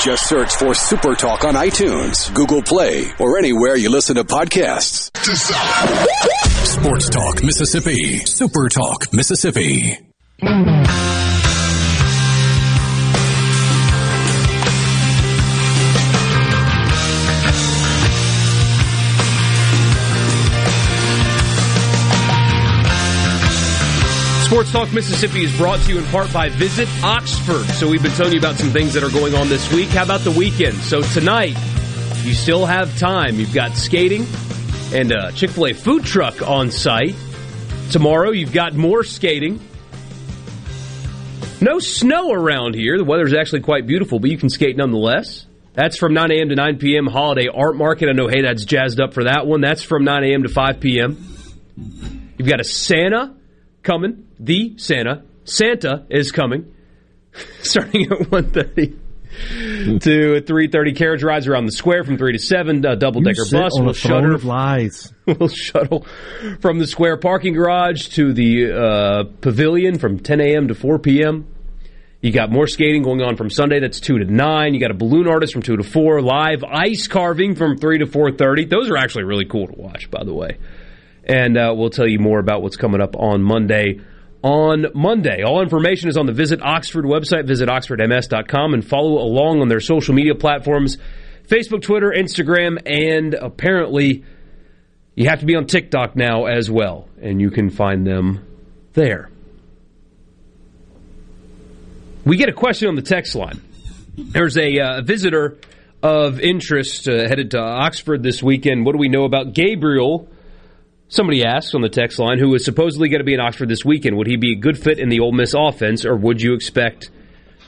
Just search for Super Talk on iTunes, Google Play, or anywhere you listen to podcasts. Sports Talk Mississippi. Super Talk Mississippi. Sports Talk Mississippi is brought to you in part by Visit Oxford. So we've been telling you about some things that are going on this week. How about the weekend? So tonight, you still have time. You've got skating and a Chick fil A food truck on site. Tomorrow, you've got more skating. No snow around here. The weather's actually quite beautiful, but you can skate nonetheless. That's from 9 a.m. to 9 p.m. Holiday Art Market. I know, hey, that's jazzed up for that one. That's from 9 a.m. to 5 p.m. You've got a Santa coming. The Santa. Santa is coming. Starting at 1.30. to 3.30 carriage rides around the square from 3 to 7 uh, double-decker bus on will a shuttle lies. will shuttle from the square parking garage to the uh, pavilion from 10 a.m. to 4 p.m. You got more skating going on from Sunday. That's 2 to 9. You got a balloon artist from 2 to 4. Live ice carving from 3 to 4.30. Those are actually really cool to watch, by the way. And uh, we'll tell you more about what's coming up on Monday. On Monday, all information is on the Visit Oxford website, visit oxfordms.com, and follow along on their social media platforms Facebook, Twitter, Instagram, and apparently you have to be on TikTok now as well, and you can find them there. We get a question on the text line. There's a uh, visitor of interest uh, headed to Oxford this weekend. What do we know about Gabriel? Somebody asks on the text line, who is supposedly going to be in Oxford this weekend. Would he be a good fit in the Ole Miss offense, or would you expect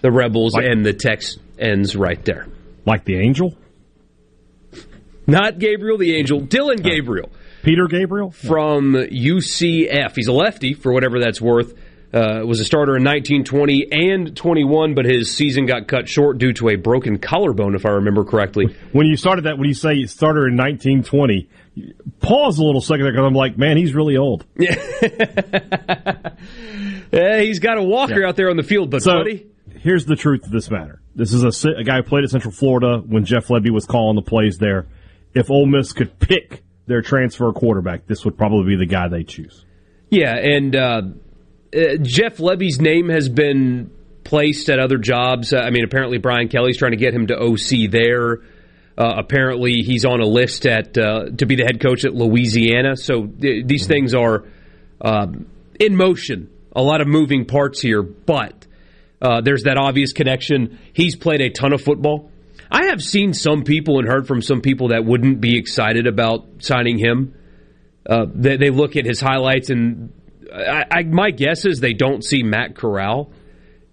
the Rebels? and the text ends right there. Like the Angel? Not Gabriel the Angel, Dillon Gabriel. Peter Gabriel? From UCF. He's a lefty, for whatever that's worth. Uh, was a starter in 1920 and 21, but his season got cut short due to a broken collarbone, if I remember correctly. When you started that, when you say you started in 1920, pause a little second there because I'm like, man, he's really old. Yeah, he's got a walker out there on the field, but So buddy, here's the truth of this matter. This is a, a guy who played at Central Florida when Jeff Lebby was calling the plays there. If Ole Miss could pick their transfer quarterback, this would probably be the guy they choose. Yeah, and uh, uh, Jeff Lebby's name has been placed at other jobs. Uh, I mean, apparently Brian Kelly's trying to get him to OC there. Uh, apparently, he's on a list at uh, to be the head coach at Louisiana. So th- these things are um, in motion. A lot of moving parts here, but uh, there's that obvious connection. He's played a ton of football. I have seen some people and heard from some people that wouldn't be excited about signing him. Uh, they, they look at his highlights, and I, I, my guess is they don't see Matt Corral.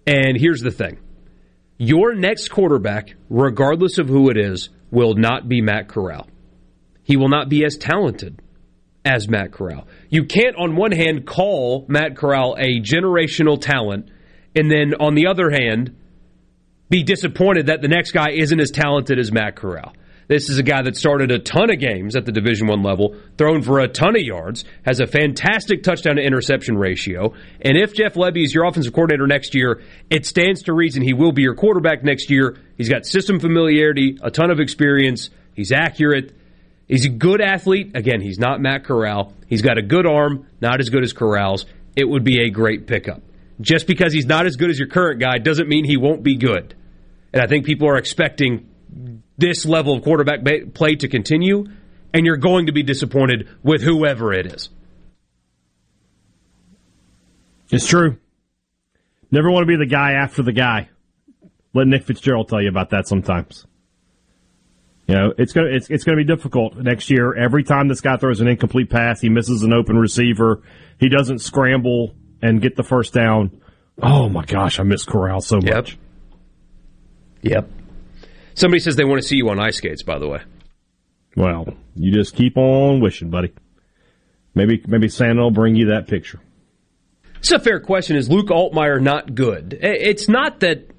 And here's the thing your next quarterback, regardless of who it is, will not be Matt Corral. He will not be as talented as Matt Corral. You can't, on one hand, call Matt Corral a generational talent, and then on the other hand, be disappointed that the next guy isn't as talented as Matt Corral. This is a guy that started a ton of games at the Division One level, thrown for a ton of yards, has a fantastic touchdown to interception ratio, and if Jeff Lebby is your offensive coordinator next year, it stands to reason he will be your quarterback next year. He's got system familiarity, a ton of experience, he's accurate, he's a good athlete. Again, he's not Matt Corral. He's got a good arm, not as good as Corral's. It would be a great pickup. Just because he's not as good as your current guy doesn't mean he won't be good. And I think people are expecting this level of quarterback play to continue, and you're going to be disappointed with whoever it is. It's true. Never want to be the guy after the guy. Let Nick Fitzgerald tell you about that sometimes. You know, it's gonna it's it's gonna be difficult next year. Every time this guy throws an incomplete pass, he misses an open receiver. He doesn't scramble and get the first down. Oh my gosh, I miss Corral so much. Yep. Yep. Somebody says they want to see you on ice skates. By the way, Well, you just keep on wishing, buddy. Maybe maybe Santa will bring you that picture. it's a fair question. Is Luke Altmyer not good? It's not that.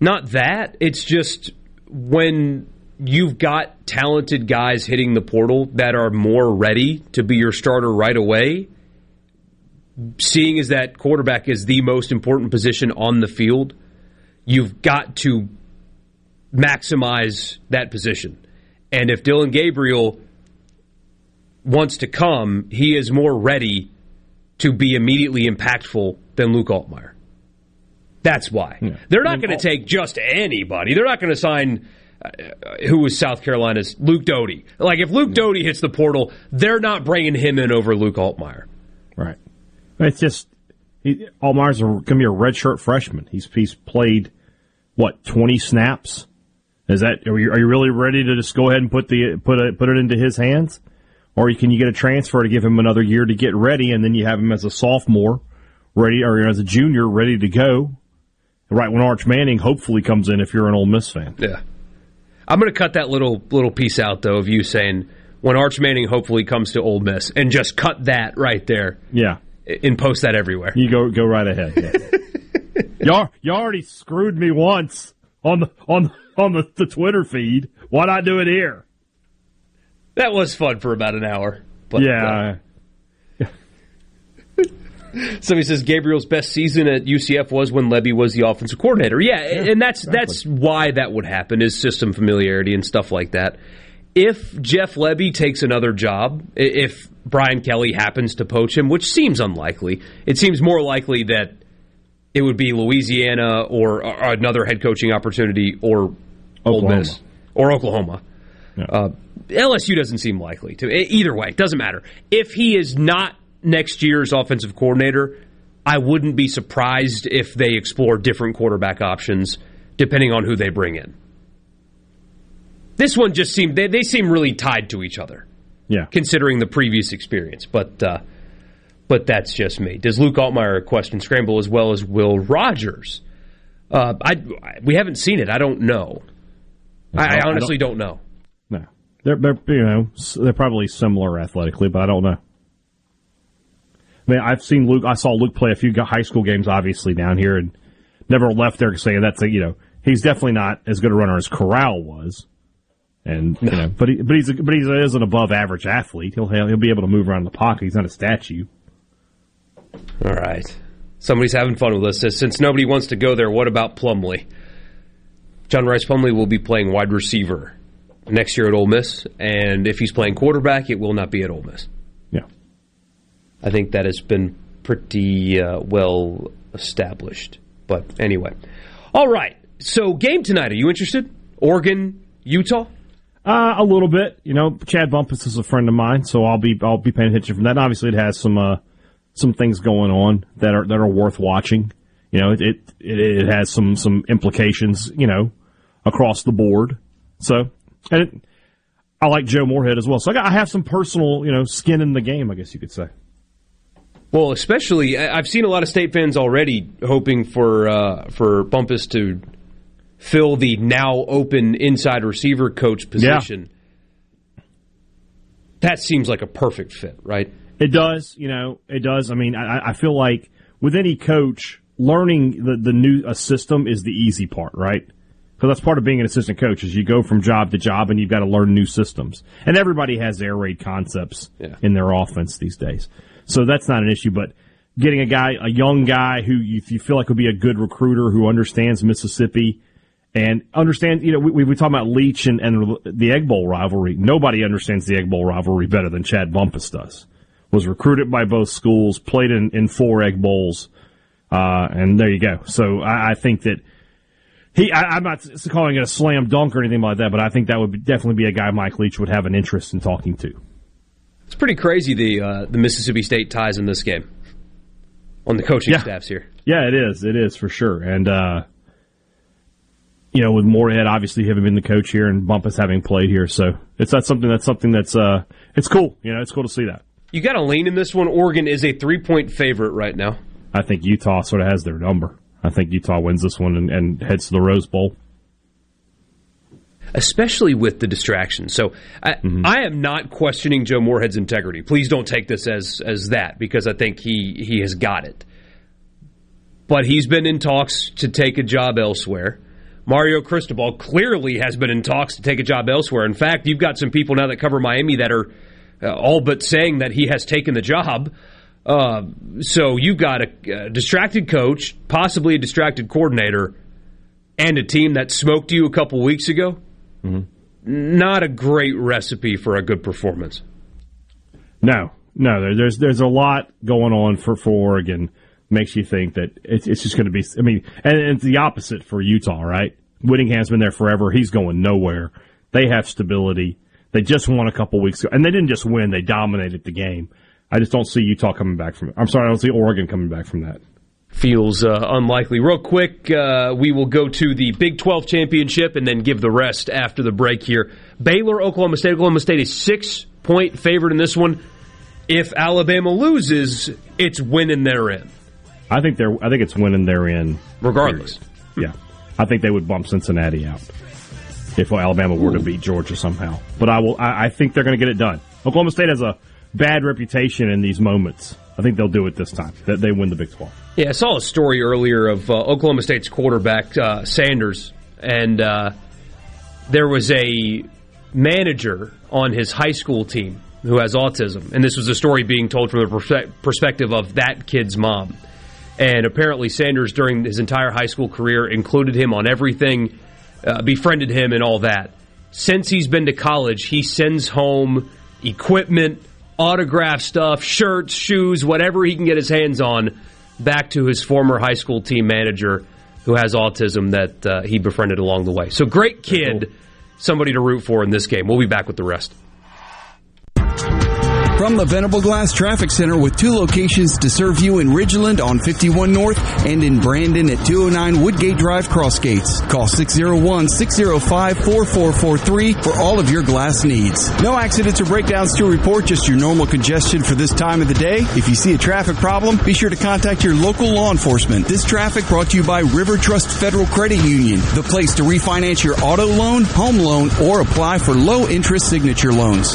Not that. It's just when you've got talented guys hitting the portal that are more ready to be your starter right away. Seeing as that quarterback is the most important position on the field, you've got to maximize that position. And if Dillon Gabriel wants to come, he is more ready to be immediately impactful than Luke Altmyer. That's why. They're not going to take just anybody. They're not going to sign uh, who was South Carolina's Luke Doty. Like if Luke Doty hits the portal, they're not bringing him in over Luke Altmyer. Right. It's just he, Altmyer's going to be a redshirt freshman. He's he's played what twenty snaps. Is that are you, are you really ready to just go ahead and put the put it put it into his hands, or can you get a transfer to give him another year to get ready, and then you have him as a sophomore ready or as a junior ready to go. Right when Arch Manning hopefully comes in, if you're an Ole Miss fan. Yeah. I'm going to cut that little little piece out though of you saying when Arch Manning hopefully comes to Ole Miss and just cut that right there Yeah, and post that everywhere. you go go right ahead. Yeah. y'all you already screwed me once. On the on on the, the Twitter feed. Why not do it here? That was fun for about an hour. But, yeah. Uh, somebody says Gabriel's best season at UCF was when Lebby was the offensive coordinator. Yeah, yeah and that's exactly. that's why that would happen is system familiarity and stuff like that. If Jeff Lebby takes another job, if Brian Kelly happens to poach him, which seems unlikely, it seems more likely that it would be Louisiana or, or another head coaching opportunity or Oklahoma. Ole Miss or Oklahoma. Yeah. Uh, LSU doesn't seem likely to. Either way, doesn't matter. If he is not next year's offensive coordinator, I wouldn't be surprised if they explore different quarterback options depending on who they bring in. This one just seemed they, they seem really tied to each other. Yeah. Considering the previous experience. But uh, but that's just me. Does Luke Altmyer question scramble as well as Will Rogers? Uh, I we haven't seen it. I don't know. I, I honestly I don't, don't, know. No, they're, they're you know they're probably similar athletically, but I don't know. I mean, I've seen Luke. I saw Luke play a few high school games, obviously down here, and never left there saying that's a you know he's definitely not as good a runner as Corral was. And you know, but he, but he's a, but he is an above average athlete. He'll he'll be able to move around the pocket. He's not a statue. All right. Somebody's having fun with us. Since nobody wants to go there, what about Plumlee? John Rhys Plumlee will be playing wide receiver next year at Ole Miss, and if he's playing quarterback, it will not be at Ole Miss. Yeah, I think that has been pretty uh, well established. But anyway, all right. So game tonight. Are you interested? Oregon, Utah. Uh, a little bit. You know, Chad Bumphis is a friend of mine, so I'll be I'll be paying attention from that. And obviously, it has some uh, some things going on that are that are worth watching. You know, it it, it has some some implications. You know, across the board. So, and it, I like Joe Moorhead as well. So I, got, I have some personal, you know, skin in the game, I guess you could say. Well, especially I've seen a lot of state fans already hoping for uh, for Bumphis to fill the now open inside receiver coach position. Yeah. That seems like a perfect fit, right? It does, you know, it does. I mean, I, I feel like with any coach, learning the the new a system is the easy part, right? Because that's part of being an assistant coach is you go from job to job and you've got to learn new systems. And everybody has air raid concepts yeah. in their offense these days. So that's not an issue, but getting a guy, a young guy who you, you feel like would be a good recruiter who understands Mississippi and understand, you know, we, we talk about Leach and, and the Egg Bowl rivalry. Nobody understands the Egg Bowl rivalry better than Chad Bumphis does. Was recruited by both schools, played in, in four Egg Bowls, uh, and there you go. So I, I think that he, I, am not calling it a slam dunk or anything like that, but I think that would definitely be a guy Mike Leach would have an interest in talking to. It's pretty crazy the uh, the Mississippi State ties in this game on the coaching yeah. staffs here. Yeah, it is. It is for sure. And uh, you know, with Moorhead obviously having been the coach here and Bumphis having played here, so it's not something that's something that's uh, it's cool. You know, it's cool to see that. You got a lean in this one. Oregon is a three point favorite right now. I think Utah sort of has their number. I think Utah wins this one and, and heads to the Rose Bowl especially with the distraction. So I, mm-hmm. I, am not questioning Joe Moorhead's integrity. Please don't take this as as that because I think he he has got it. But he's been in talks to take a job elsewhere. Mario Cristobal clearly has been in talks to take a job elsewhere. In fact, you've got some people now that cover Miami that are uh, all but saying that he has taken the job. Uh, so you've got a, a, distracted coach, possibly a distracted coordinator, and a team that smoked you a couple weeks ago. Mm-hmm. Not a great recipe for a good performance. No, no. There's there's a lot going on for, for Oregon. Makes you think that it's, it's just going to be. I mean, and it's the opposite for Utah, right? Whittingham's been there forever. He's going nowhere. They have stability. They just won a couple weeks ago, and they didn't just win; they dominated the game. I just don't see Utah coming back from it. I'm sorry, I don't see Oregon coming back from that. Feels uh, unlikely. Real quick, uh, we will go to the Big 12 championship and then give the rest after the break here. Baylor, Oklahoma State. Oklahoma State is six point favorite in this one. If Alabama loses, it's winning their in. I think they're. I think it's winning their in. Regardless, yeah, I think they would bump Cincinnati out if Alabama were to beat Georgia somehow. But I will. I, I think they're going to get it done. Oklahoma State has a bad reputation in these moments. I think they'll do it this time. That they win the Big 12. Yeah, I saw a story earlier of uh, Oklahoma State's quarterback uh, Sanders and uh, there was a manager on his high school team who has autism, and this was a story being told from the perspe- perspective of that kid's mom. And apparently, Sanders, during his entire high school career, included him on everything, uh, befriended him, and all that. Since he's been to college, he sends home equipment, autograph stuff, shirts, shoes, whatever he can get his hands on, back to his former high school team manager who has autism that uh, he befriended along the way. So, great kid, somebody to root for in this game. We'll be back with the rest. From the Venable Glass Traffic Center with two locations to serve you in Ridgeland on 51 North and in Brandon at 209 Woodgate Drive Crossgates. Call 601-605-4443 for all of your glass needs. No accidents or breakdowns to report, just your normal congestion for this time of the day. If you see a traffic problem, be sure to contact your local law enforcement. This traffic brought to you by River Trust Federal Credit Union, the place to refinance your auto loan, home loan, or apply for low interest signature loans.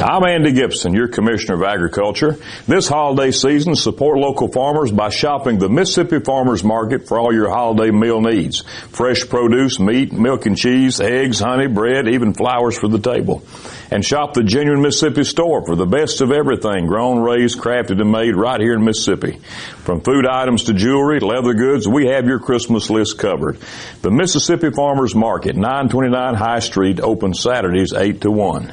I'm Andy Gibson, your Commissioner of Agriculture. This holiday season, support local farmers by shopping the Mississippi Farmers Market for all your holiday meal needs. Fresh produce, meat, milk and cheese, eggs, honey, bread, even flowers for the table. And shop the genuine Mississippi store for the best of everything grown, raised, crafted, and made right here in Mississippi. From food items to jewelry, leather goods, we have your Christmas list covered. The Mississippi Farmers Market, 929 High Street, open Saturdays 8 to 1.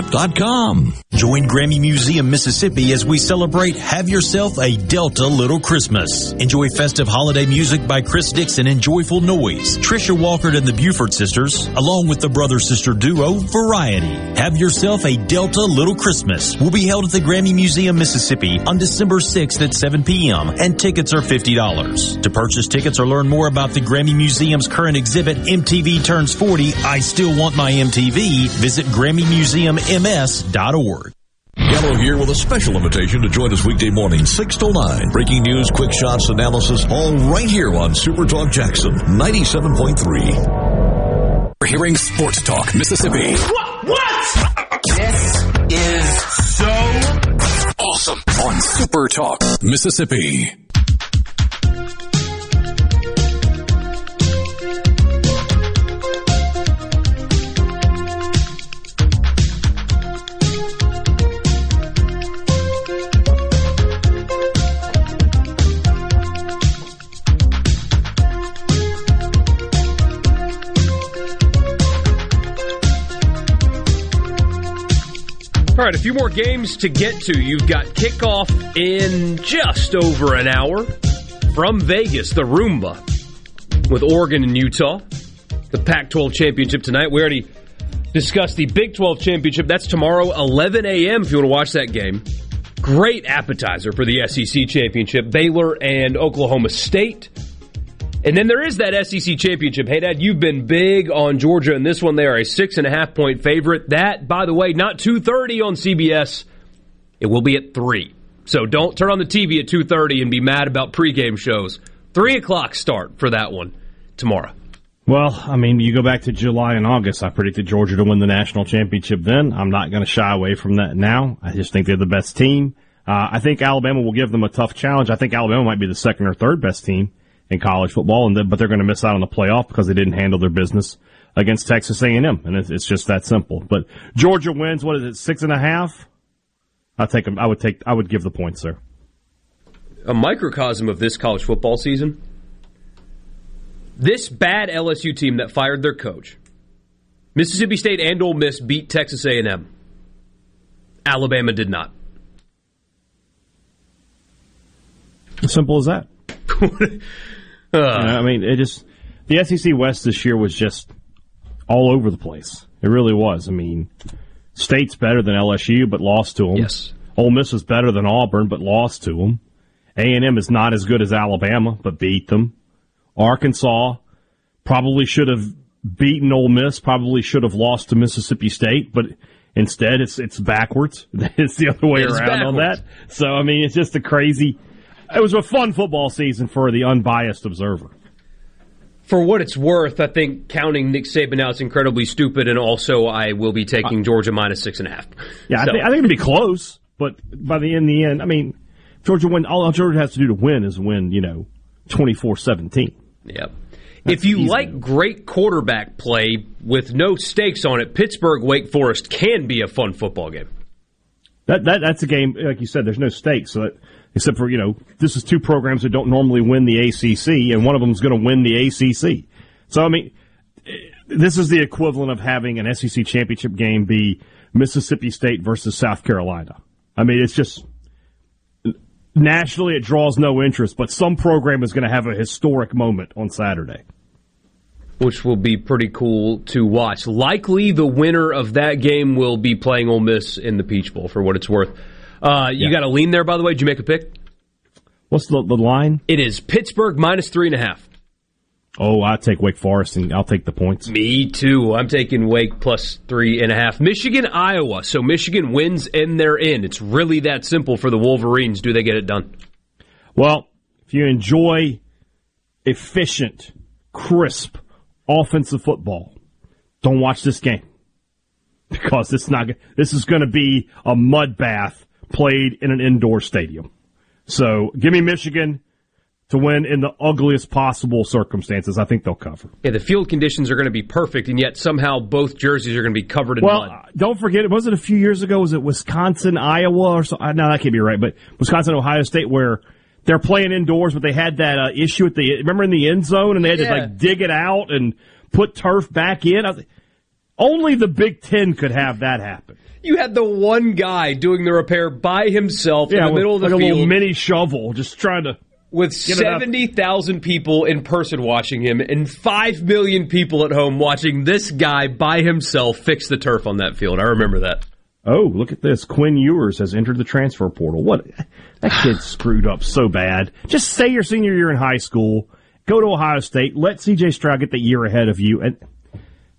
JumpstartTestPrep.com. Join Grammy Museum Mississippi as we celebrate Have Yourself a Delta Little Christmas. Enjoy festive holiday music by Chris Dixon and Joyful Noise, Trisha Walker and the Buford Sisters, along with the brother-sister duo Variety. Have Yourself a Delta Little Christmas will be held at the Grammy Museum Mississippi on December 6th at 7 p.m. and tickets are $50. To purchase tickets or learn more about the Grammy Museum's current exhibit, MTV Turns 40, I Still Want My MTV, visit GrammyMuseumMS.org. Gallo here with a special invitation to join us weekday morning, 6 to 9. Breaking news, quick shots, analysis, all right here on Super Talk Jackson 97.3. We're hearing Sports Talk Mississippi. What? What? This is so Awesome on Super Talk Mississippi. Right, a few more games to get to. You've got kickoff in just over an hour from Vegas, the Roomba, with Oregon and Utah. The Pac 12 championship tonight. We already discussed the Big 12 championship. That's tomorrow, 11 a.m., if you want to watch that game. Great appetizer for the SEC championship. Baylor and Oklahoma State. And then there is that SEC championship. Hey, Dad, you've been big on Georgia in this one. They are a six and a half point favorite. That, by the way, not two thirty on CBS. It will be at three. So don't turn on the TV at two thirty and be mad about pregame shows. Three o'clock start for that one tomorrow. Well, I mean, you go back to July and August. I predicted Georgia to win the national championship then. I'm not going to shy away from that now. I just think they're the best team. Uh, I think Alabama will give them a tough challenge. I think Alabama might be the second or third best team in college football, and but they're going to miss out on the playoff because they didn't handle their business against Texas A&M, and it's, it's just that simple. But Georgia wins. What is it? Six and a half. I take them. I would take. I would give the points there. A microcosm of this college football season. This bad LSU team that fired their coach, Mississippi State and Ole Miss beat Texas A&M. Alabama did not. Simple as that. Uh, I mean, it just the SEC West this year was just all over the place. It really was. I mean, State's better than LSU, but lost to them. Yes. Ole Miss is better than Auburn, but lost to them. A and M is not as good as Alabama, but beat them. Arkansas probably should have beaten Ole Miss. Probably should have lost to Mississippi State, but instead it's it's backwards. It's the other way around on that. So I mean, it's just a crazy. It was a fun football season for the unbiased observer. For what it's worth, I think counting Nick Saban out is incredibly stupid, and also I will be taking Georgia minus six and a half. Yeah, I, think, I think it'll be close, but by the in the end, I mean, Georgia win. All Georgia has to do to win is win. You know, 24-17. Yep. if you like great quarterback play with no stakes on it, Pittsburgh Wake Forest can be a fun football game. That that that's a game like you said. There's no stakes, so that, except for you know, this is two programs that don't normally win the ACC, and one of them is going to win the ACC. So I mean, this is the equivalent of having an SEC championship game be Mississippi State versus South Carolina. I mean, it's just nationally it draws no interest, but some program is going to have a historic moment on Saturday. which will be pretty cool to watch. Likely, the winner of that game will be playing Ole Miss in the Peach Bowl. For what it's worth, uh, you Yeah. got a lean there. By the way, did you make a pick? What's the the line? It is Pittsburgh minus three and a half. Oh, I take Wake Forest and I'll take the points. Me too. I'm taking Wake plus three and a half. Michigan, Iowa. So Michigan wins and they're in. It's really that simple for the Wolverines. Do they get it done? Well, if you enjoy efficient, crisp offensive football, don't watch this game because it's not. This is going to be a mud bath played in an indoor stadium. So, give me Michigan to win in the ugliest possible circumstances. I think they'll cover. Yeah, the field conditions are going to be perfect, and yet somehow both jerseys are going to be covered in Well, mud. uh, don't forget, it, was it a few years ago? Was it Wisconsin, Iowa, or something? No, that can't be right. But Wisconsin, Ohio State, where they're playing indoors, but they had that uh, issue at the remember in the end zone, and they had to like dig it out and put turf back in. I was, only the Big Ten could have that happen. You had the one guy doing the repair by himself in the middle of the like a field. little mini shovel, just trying to with Get it up. 70,000 people in person watching him and 5 million people at home watching this guy by himself fix the turf on that field. I remember that. Oh, look at this. Quinn Ewers has entered the transfer portal. What? That kid screwed up so bad. Just say your senior year in high school, go to Ohio State, let CJ Stroud get the year ahead of you, and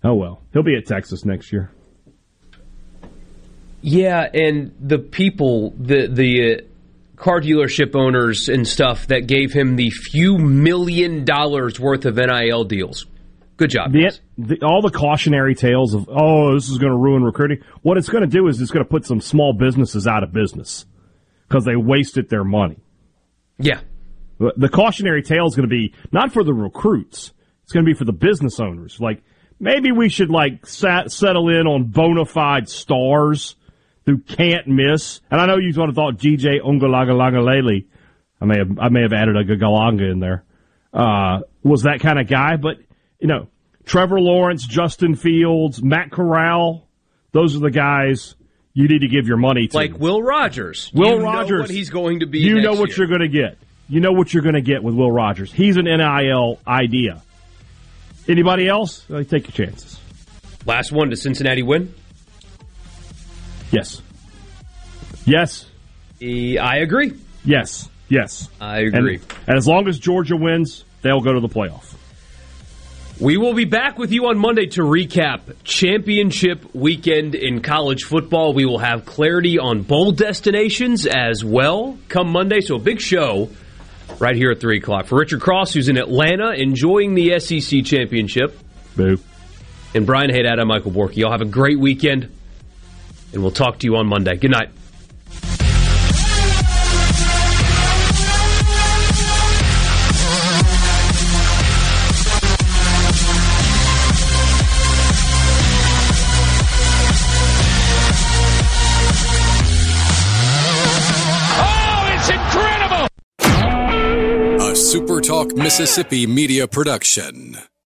oh well, he'll be at Texas next year. Yeah, and the people, the the uh, car dealership owners and stuff that gave him the few million dollars worth of NIL deals. Good job. The, the, all the cautionary tales of oh this is going to ruin recruiting. What it's going to do is it's going to put some small businesses out of business because they wasted their money. Yeah. The the cautionary tale is going to be not for the recruits. It's going to be for the business owners. Like maybe we should like sat, settle in on bona fide stars who can't miss. And I know you sort of thought GJ Ungalagalagalalele. I may have I may have added a Gagalanga in there. Uh, was that kind of guy, but you know, Trevor Lawrence, Justin Fields, Matt Corral, those are the guys you need to give your money to. Like Will Rogers. Will You know Rogers, what he's going to be. You know what year. you're going to get. You know what you're going to get with Will Rogers. He's an NIL idea. Anybody else? Take your chances. Last one. Does Cincinnati win? Yes. Yes. I agree. Yes. Yes. I agree. And, and as long as Georgia wins, they'll go to the playoff. We will be back with you on Monday to recap championship weekend in college football. We will have clarity on bowl destinations as well come Monday. So a big show right here at 3 o'clock. For Richard Cross, who's in Atlanta enjoying the SEC championship. Boo. And Brian Haydad, I'm Michael Borky. Y'all have a great weekend, and we'll talk to you on Monday. Good night. Oh, it's incredible! A SuperTalk Mississippi media production.